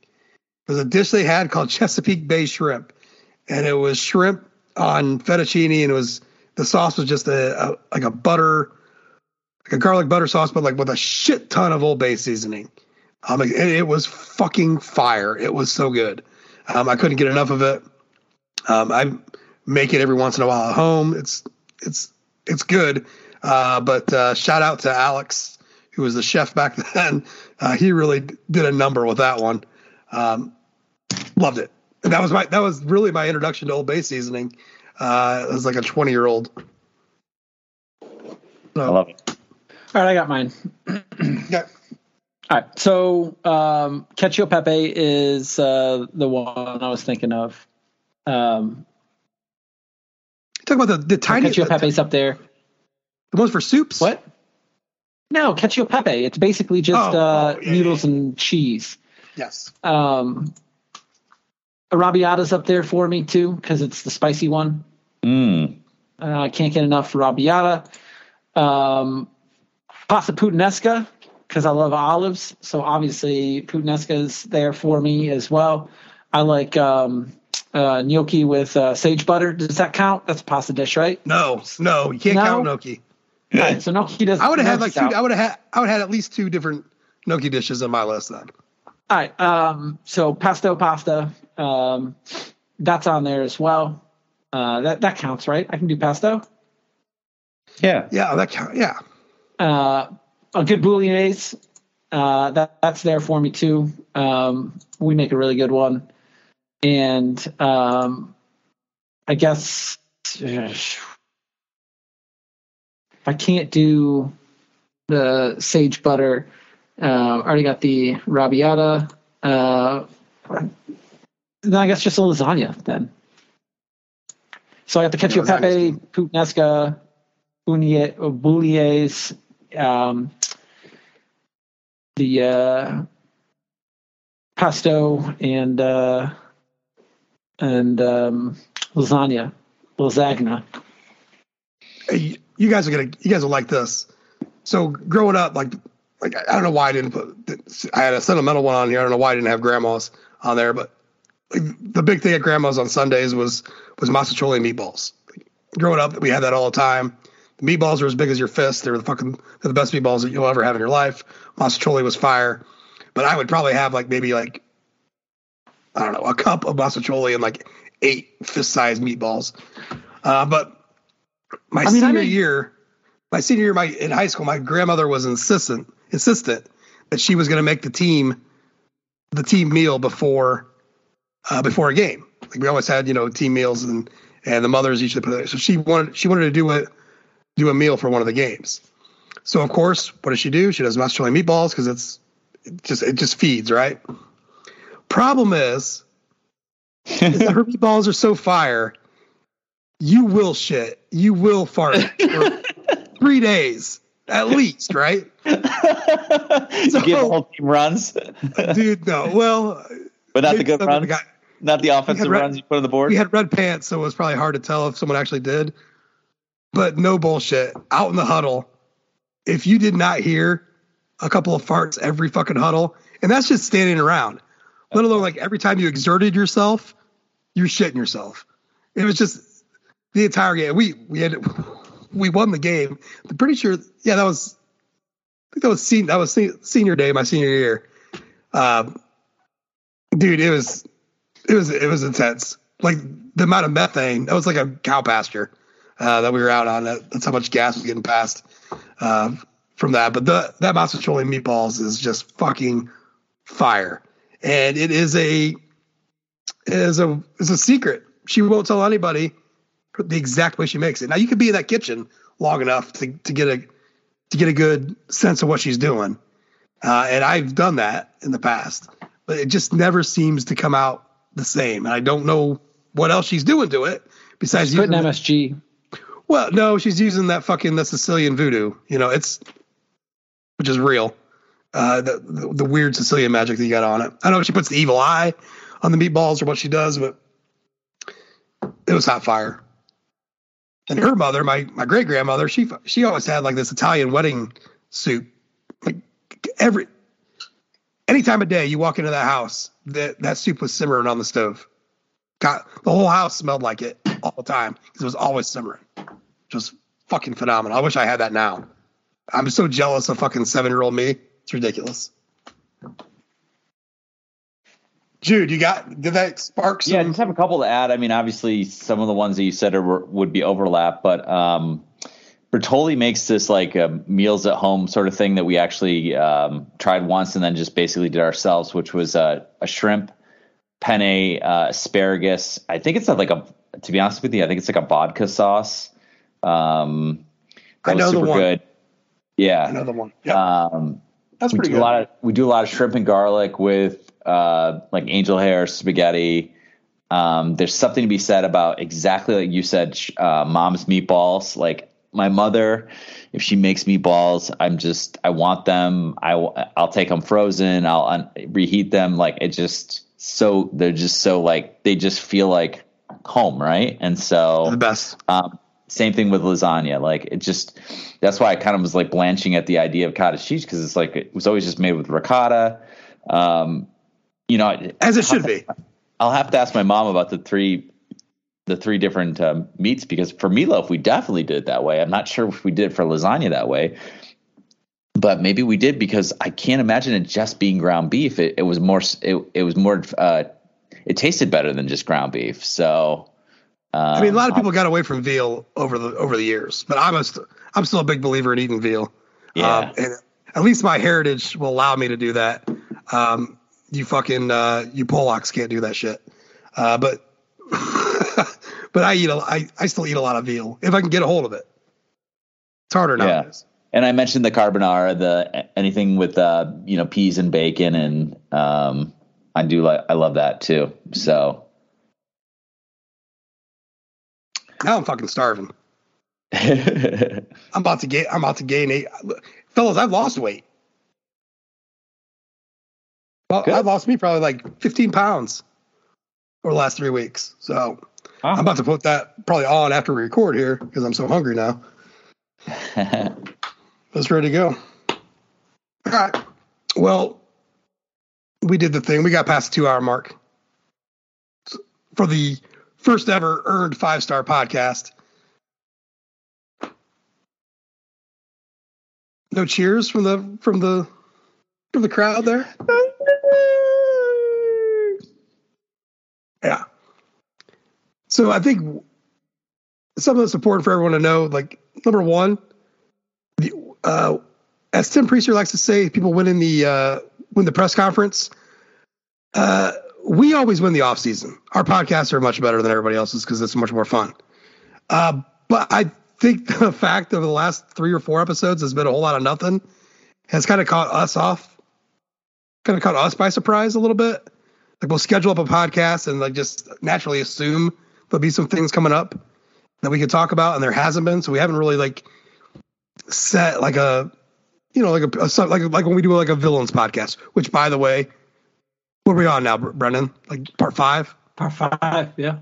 Speaker 1: There's a dish they had called Chesapeake Bay Shrimp, and it was shrimp on fettuccine, and it was the sauce was just a, a like a butter, like a garlic butter sauce, but like with a shit ton of Old Bay seasoning. Um, it was fucking fire. It was so good. Um, I couldn't get enough of it. Um, I make it every once in a while at home. It's it's it's good. Uh, but uh, shout out to Alex, who was the chef back then. Uh, he really did a number with that one. Um, loved it. And that was my that was really my introduction to Old Bay seasoning. Uh, as like a twenty year old.
Speaker 2: I love it.
Speaker 3: All right, I got mine.
Speaker 1: Yeah.
Speaker 3: All right, so um, cacio pepe is uh, the one I was thinking of. Um,
Speaker 1: Talk about the the tiny
Speaker 3: cacio
Speaker 1: the,
Speaker 3: pepe's up there.
Speaker 1: the ones for soups.
Speaker 3: What? No, cacio pepe. It's basically just
Speaker 1: Oh,
Speaker 3: uh,
Speaker 1: oh, yeah,
Speaker 3: noodles and cheese.
Speaker 1: Yes.
Speaker 3: Um, arrabbiata's up there for me too because it's the spicy one.
Speaker 2: Mm.
Speaker 3: Uh, I can't get enough arrabbiata. Um, pasta puttanesca because I love olives, so obviously puttanesca is there for me as well. I like um, uh, gnocchi with uh, sage butter. Does that count? That's a pasta dish, right?
Speaker 1: No, no, you can't
Speaker 3: No?
Speaker 1: count gnocchi.
Speaker 3: All right, so gnocchi doesn't.
Speaker 1: I would have had like two. I would have had. I would have had at least two different gnocchi dishes on my list then.
Speaker 3: All right. Um, so pesto pasta, um, that's on there as well. Uh, that that counts, right? I can do pesto.
Speaker 2: Yeah.
Speaker 1: Yeah, that count. Yeah.
Speaker 3: Uh, a good bouillabaisse, uh, that that's there for me too. Um, we make a really good one, and um, I guess if I can't do the sage butter, uh, I already got the arrabbiata. Uh, then I guess just a lasagna then. So I got the cacio pepe, puttanesca, bouillabaisse um, the uh, pesto, and uh, and um, lasagna, lasagna.
Speaker 1: Hey, you guys are gonna. You guys will like this. So growing up, like, like I don't know why I didn't put. I had a sentimental one on here. I don't know why I didn't have grandma's on there, but like, the big thing at grandma's on Sundays was was mostaccioli meatballs. growing up, we had that all the time. The meatballs are as big as your fist. They're the fucking they're the best meatballs that you'll ever have in your life. Mostaccioli was fire, but I would probably have like maybe like I don't know a cup of mostaccioli and like eight fist sized meatballs. Uh, but my
Speaker 3: I mean, I
Speaker 1: senior
Speaker 3: mean-
Speaker 1: year, my senior year, my in high school, my grandmother was insistent insistent that she was going to make the team the team meal before uh, before a game. Like we always had, you know, team meals and and the mothers usually put it. So she wanted she wanted to do a do a meal for one of the games. So of course, what does she do? She does mashed meatballs because it's it just it just feeds right. Problem is, is that her meatballs are so fire you will shit. You will fart for three days at least, right?
Speaker 2: so, Give the whole team runs,
Speaker 1: dude. No, well,
Speaker 2: but not the good runs. Got, not the offensive red, runs you put on the board.
Speaker 1: We had red pants, so it was probably hard to tell if someone actually did. But no bullshit. Out in the huddle, if you did not hear a couple of farts every fucking huddle, and that's just standing around, let alone like every time you exerted yourself, you're shitting yourself. It was just the entire game. We we had we won the game. I'm pretty sure. Yeah, that was. I think that was senior. That was senior day, my senior year. Um, dude, it was it was it was intense. Like the amount of methane. That was like a cow pasture uh, that we were out on. That's how much gas was getting passed uh, from that. But the that Mott's Petroleum meatballs is just fucking fire, and it is a it is a is a secret. She won't tell anybody the exact way she makes it. Now you could be in that kitchen long enough to, to get a to get a good sense of what she's doing, uh, and I've done that in the past, but it just never seems to come out the same. And I don't know what else she's doing to it besides
Speaker 3: she's putting MSG.
Speaker 1: Well, no, she's using that fucking the Sicilian voodoo. You know, it's which is real. Uh, the, the, the weird Sicilian magic that you got on it. I don't know if she puts the evil eye on the meatballs or what she does, but it was hot fire and her mother, my my great grandmother, she she always had like this Italian wedding soup. Like every any time of day you walk into that house, that that soup was simmering on the stove. Got the whole house smelled like it all the time because it was always simmering. Just fucking phenomenal. I wish I had that now. I'm so jealous of fucking seven year old me. It's ridiculous. Jude, you got did that spark? Some-
Speaker 2: yeah, I just have a couple to add. I mean, obviously, some of the ones that you said are, would be overlap, but um, Bertolli makes this like a meals at home sort of thing that we actually um, tried once and then just basically did ourselves, which was a, a shrimp penne uh, asparagus. I think it's like a to be honest with you, I think it's like a vodka sauce. Um,
Speaker 1: I know the one. Good.
Speaker 2: Yeah,
Speaker 1: another one. Yeah, um,
Speaker 2: that's pretty good. A lot of we do a lot of shrimp and garlic with uh, like angel hair spaghetti. Um, there's something to be said about exactly like you said, uh, mom's meatballs. Like my mother, if she makes meatballs, I'm just I want them. I I'll take them frozen. I'll un- reheat them. Like it just so they're just so like they just feel like home, right? And so
Speaker 1: the best.
Speaker 2: Um, same thing with lasagna. Like it just that's why I kind of was like blanching at the idea of cottage cheese because it's like it was always just made with ricotta. Um, you know,
Speaker 1: as it should be.
Speaker 2: I'll have to ask my mom about the three the three different um, meats because for meatloaf we definitely did it that way. I'm not sure if we did it for lasagna that way, but maybe we did because I can't imagine it just being ground beef. It, it was more it, it was more uh, it tasted better than just ground beef. So
Speaker 1: um, I mean, a lot of people got away from veal over the over the years, but I'm a, I'm still a big believer in eating veal.
Speaker 2: Yeah, um,
Speaker 1: and at least my heritage will allow me to do that. Um, you fucking uh, you Polacks can't do that shit. Uh, but but I eat a, I, I still eat a lot of veal if I can get a hold of it. It's harder nowadays.
Speaker 2: Yeah. And I mentioned the carbonara, the anything with uh, you know peas and bacon, and um, I do like I love that too. So
Speaker 1: now I'm fucking starving. I'm about to gain. I'm about to gain eight. Fellas, I've lost weight. Well, Good. I've lost me probably like 15 pounds over the last three weeks. So I'm about to put that probably on after we record here because I'm so hungry now. Let's ready to go. All right. Well, we did the thing. We got past the two hour mark for the first ever earned five star podcast. No cheers from the from the from the crowd there. Yeah. So I think some of the support for everyone to know, like number one, the, uh, as Tim Prister likes to say, people winning the uh, win the press conference. Uh, we always win the off season. Our podcasts are much better than everybody else's because it's much more fun. Uh, but I think the fact of the last three or four episodes has been a whole lot of nothing has kind of caught us off, kind of caught us by surprise a little bit like we'll schedule up a podcast and like just naturally assume there'll be some things coming up that we could talk about, and there hasn't been. So we haven't really like set like a, you know, like a, like like when we do like a villains podcast. Which, by the way, what are we on now, Brendan? Like part five.
Speaker 3: Part five, yeah.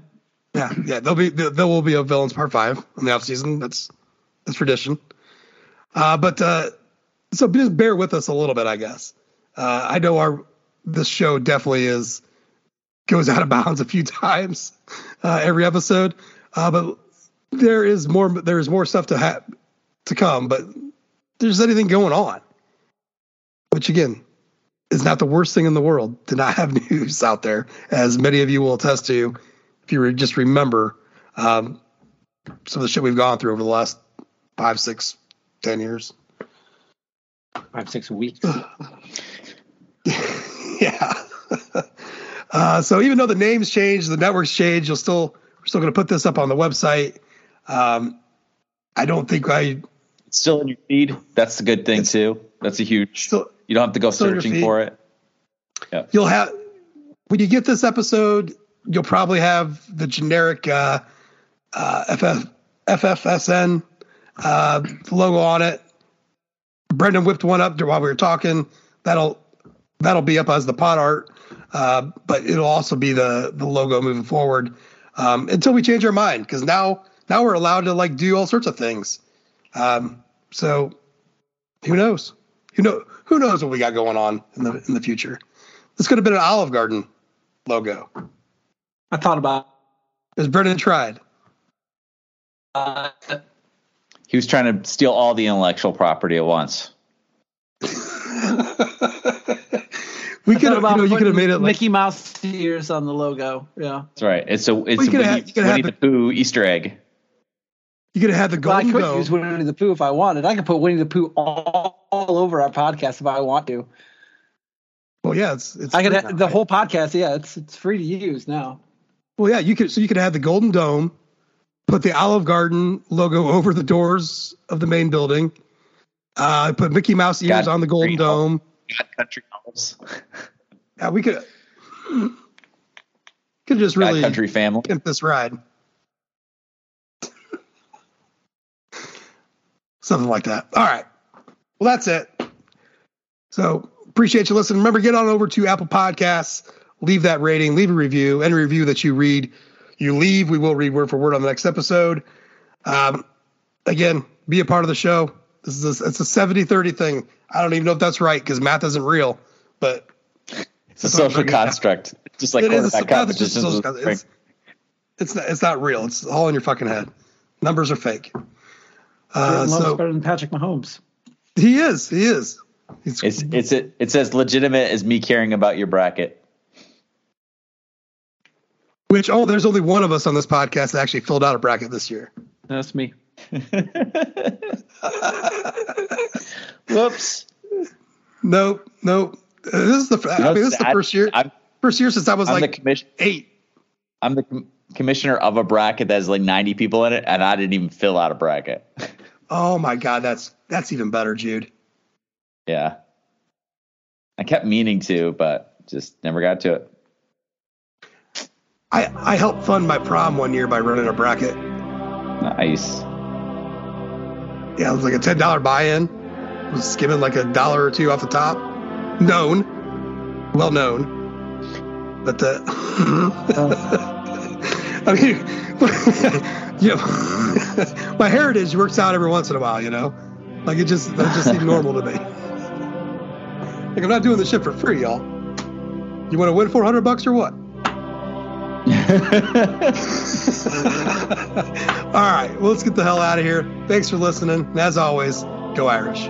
Speaker 1: Yeah, yeah. There'll be there will be a villains part five in the off season. That's that's tradition. Uh, but uh, so just bear with us a little bit, I guess. Uh, I know our this show definitely is goes out of bounds a few times uh, every episode, uh, but there is more there is more stuff to have to come. But there's anything going on, which again is not the worst thing in the world to not have news out there, as many of you will attest to if you re- just remember um, some of the shit we've gone through over the last five, six, ten years.
Speaker 3: Five, six weeks.
Speaker 1: yeah. uh, so even though the names change, the networks change, you'll still we're still going to put this up on the website. Um, I don't think I.
Speaker 2: It's still in your feed. That's the good thing too. That's a huge. Still, you don't have to go searching for it.
Speaker 1: Yeah. You'll have when you get this episode, you'll probably have the generic uh, uh, FF, FFSN uh, logo on it. Brendan whipped one up while we were talking. That'll that'll be up as the pot art, uh, but it'll also be the the logo moving forward um, until we change our mind because now now we're allowed to like do all sorts of things. Um, so who knows? Who know who knows what we got going on in the in the future? This could have been an Olive Garden logo.
Speaker 3: I thought about.
Speaker 1: As Brendan tried.
Speaker 2: Uh, he was trying to steal all the intellectual property at once.
Speaker 1: we could have, you know, you could have made it like,
Speaker 3: Mickey Mouse ears on the logo. Yeah,
Speaker 2: that's right. It's a it's well, a Winnie, have, Winnie the, the Pooh Easter egg.
Speaker 1: You could have had the golden
Speaker 3: well, I could dome. use Winnie the Pooh if I wanted. I could put Winnie the Pooh all, all over our podcast if I want to.
Speaker 1: Well, yeah, it's, it's
Speaker 3: I could have, the whole podcast. Yeah, it's it's free to use now.
Speaker 1: Well, yeah, you could so you could have the Golden Dome, put the Olive Garden logo over the doors of the main building. Uh, put Mickey Mouse ears on the Golden Dome.
Speaker 2: Got country homes.
Speaker 1: Yeah, we could could just really
Speaker 2: God country family
Speaker 1: pimp this ride. Something like that. All right. Well, that's it. So appreciate you listening. Remember, get on over to Apple Podcasts, leave that rating, leave a review. Any review that you read, you leave. We will read word for word on the next episode. Um, again, be a part of the show. This is a, it's a 70 30 thing. I don't even know if that's right because math isn't real, but
Speaker 2: it's a social construct. Just like it is. It's, just
Speaker 1: it's, it's, not, it's not real. It's all in your fucking head. Numbers are fake.
Speaker 3: Uh, so, better than Patrick Mahomes.
Speaker 1: He is. He is.
Speaker 2: It's it's it's, it's as legitimate as me caring about your bracket.
Speaker 1: Which oh, there's only one of us on this podcast that actually filled out a bracket this year.
Speaker 3: That's me.
Speaker 2: Whoops.
Speaker 1: Nope. Nope. Uh, this is the. You know, I mean, this is the first year. I'm, first year since I was I'm like commission, eight.
Speaker 2: I'm the com- commissioner of a bracket that has like 90 people in it, and I didn't even fill out a bracket.
Speaker 1: Oh my god, that's that's even better, Jude.
Speaker 2: Yeah. I kept meaning to, but just never got to it.
Speaker 1: I I helped fund my prom one year by running a bracket.
Speaker 2: Nice.
Speaker 1: Yeah, it was like a ten dollar buy-in. Was skimming like a dollar or two off the top. Known, well known, but the. Oh. I mean, you know, my heritage works out every once in a while. You know, like it just that just seemed normal to me. Like I'm not doing this shit for free, y'all. You want to win 400 bucks or what? All right, well, let's get the hell out of here. Thanks for listening. And as always, go Irish.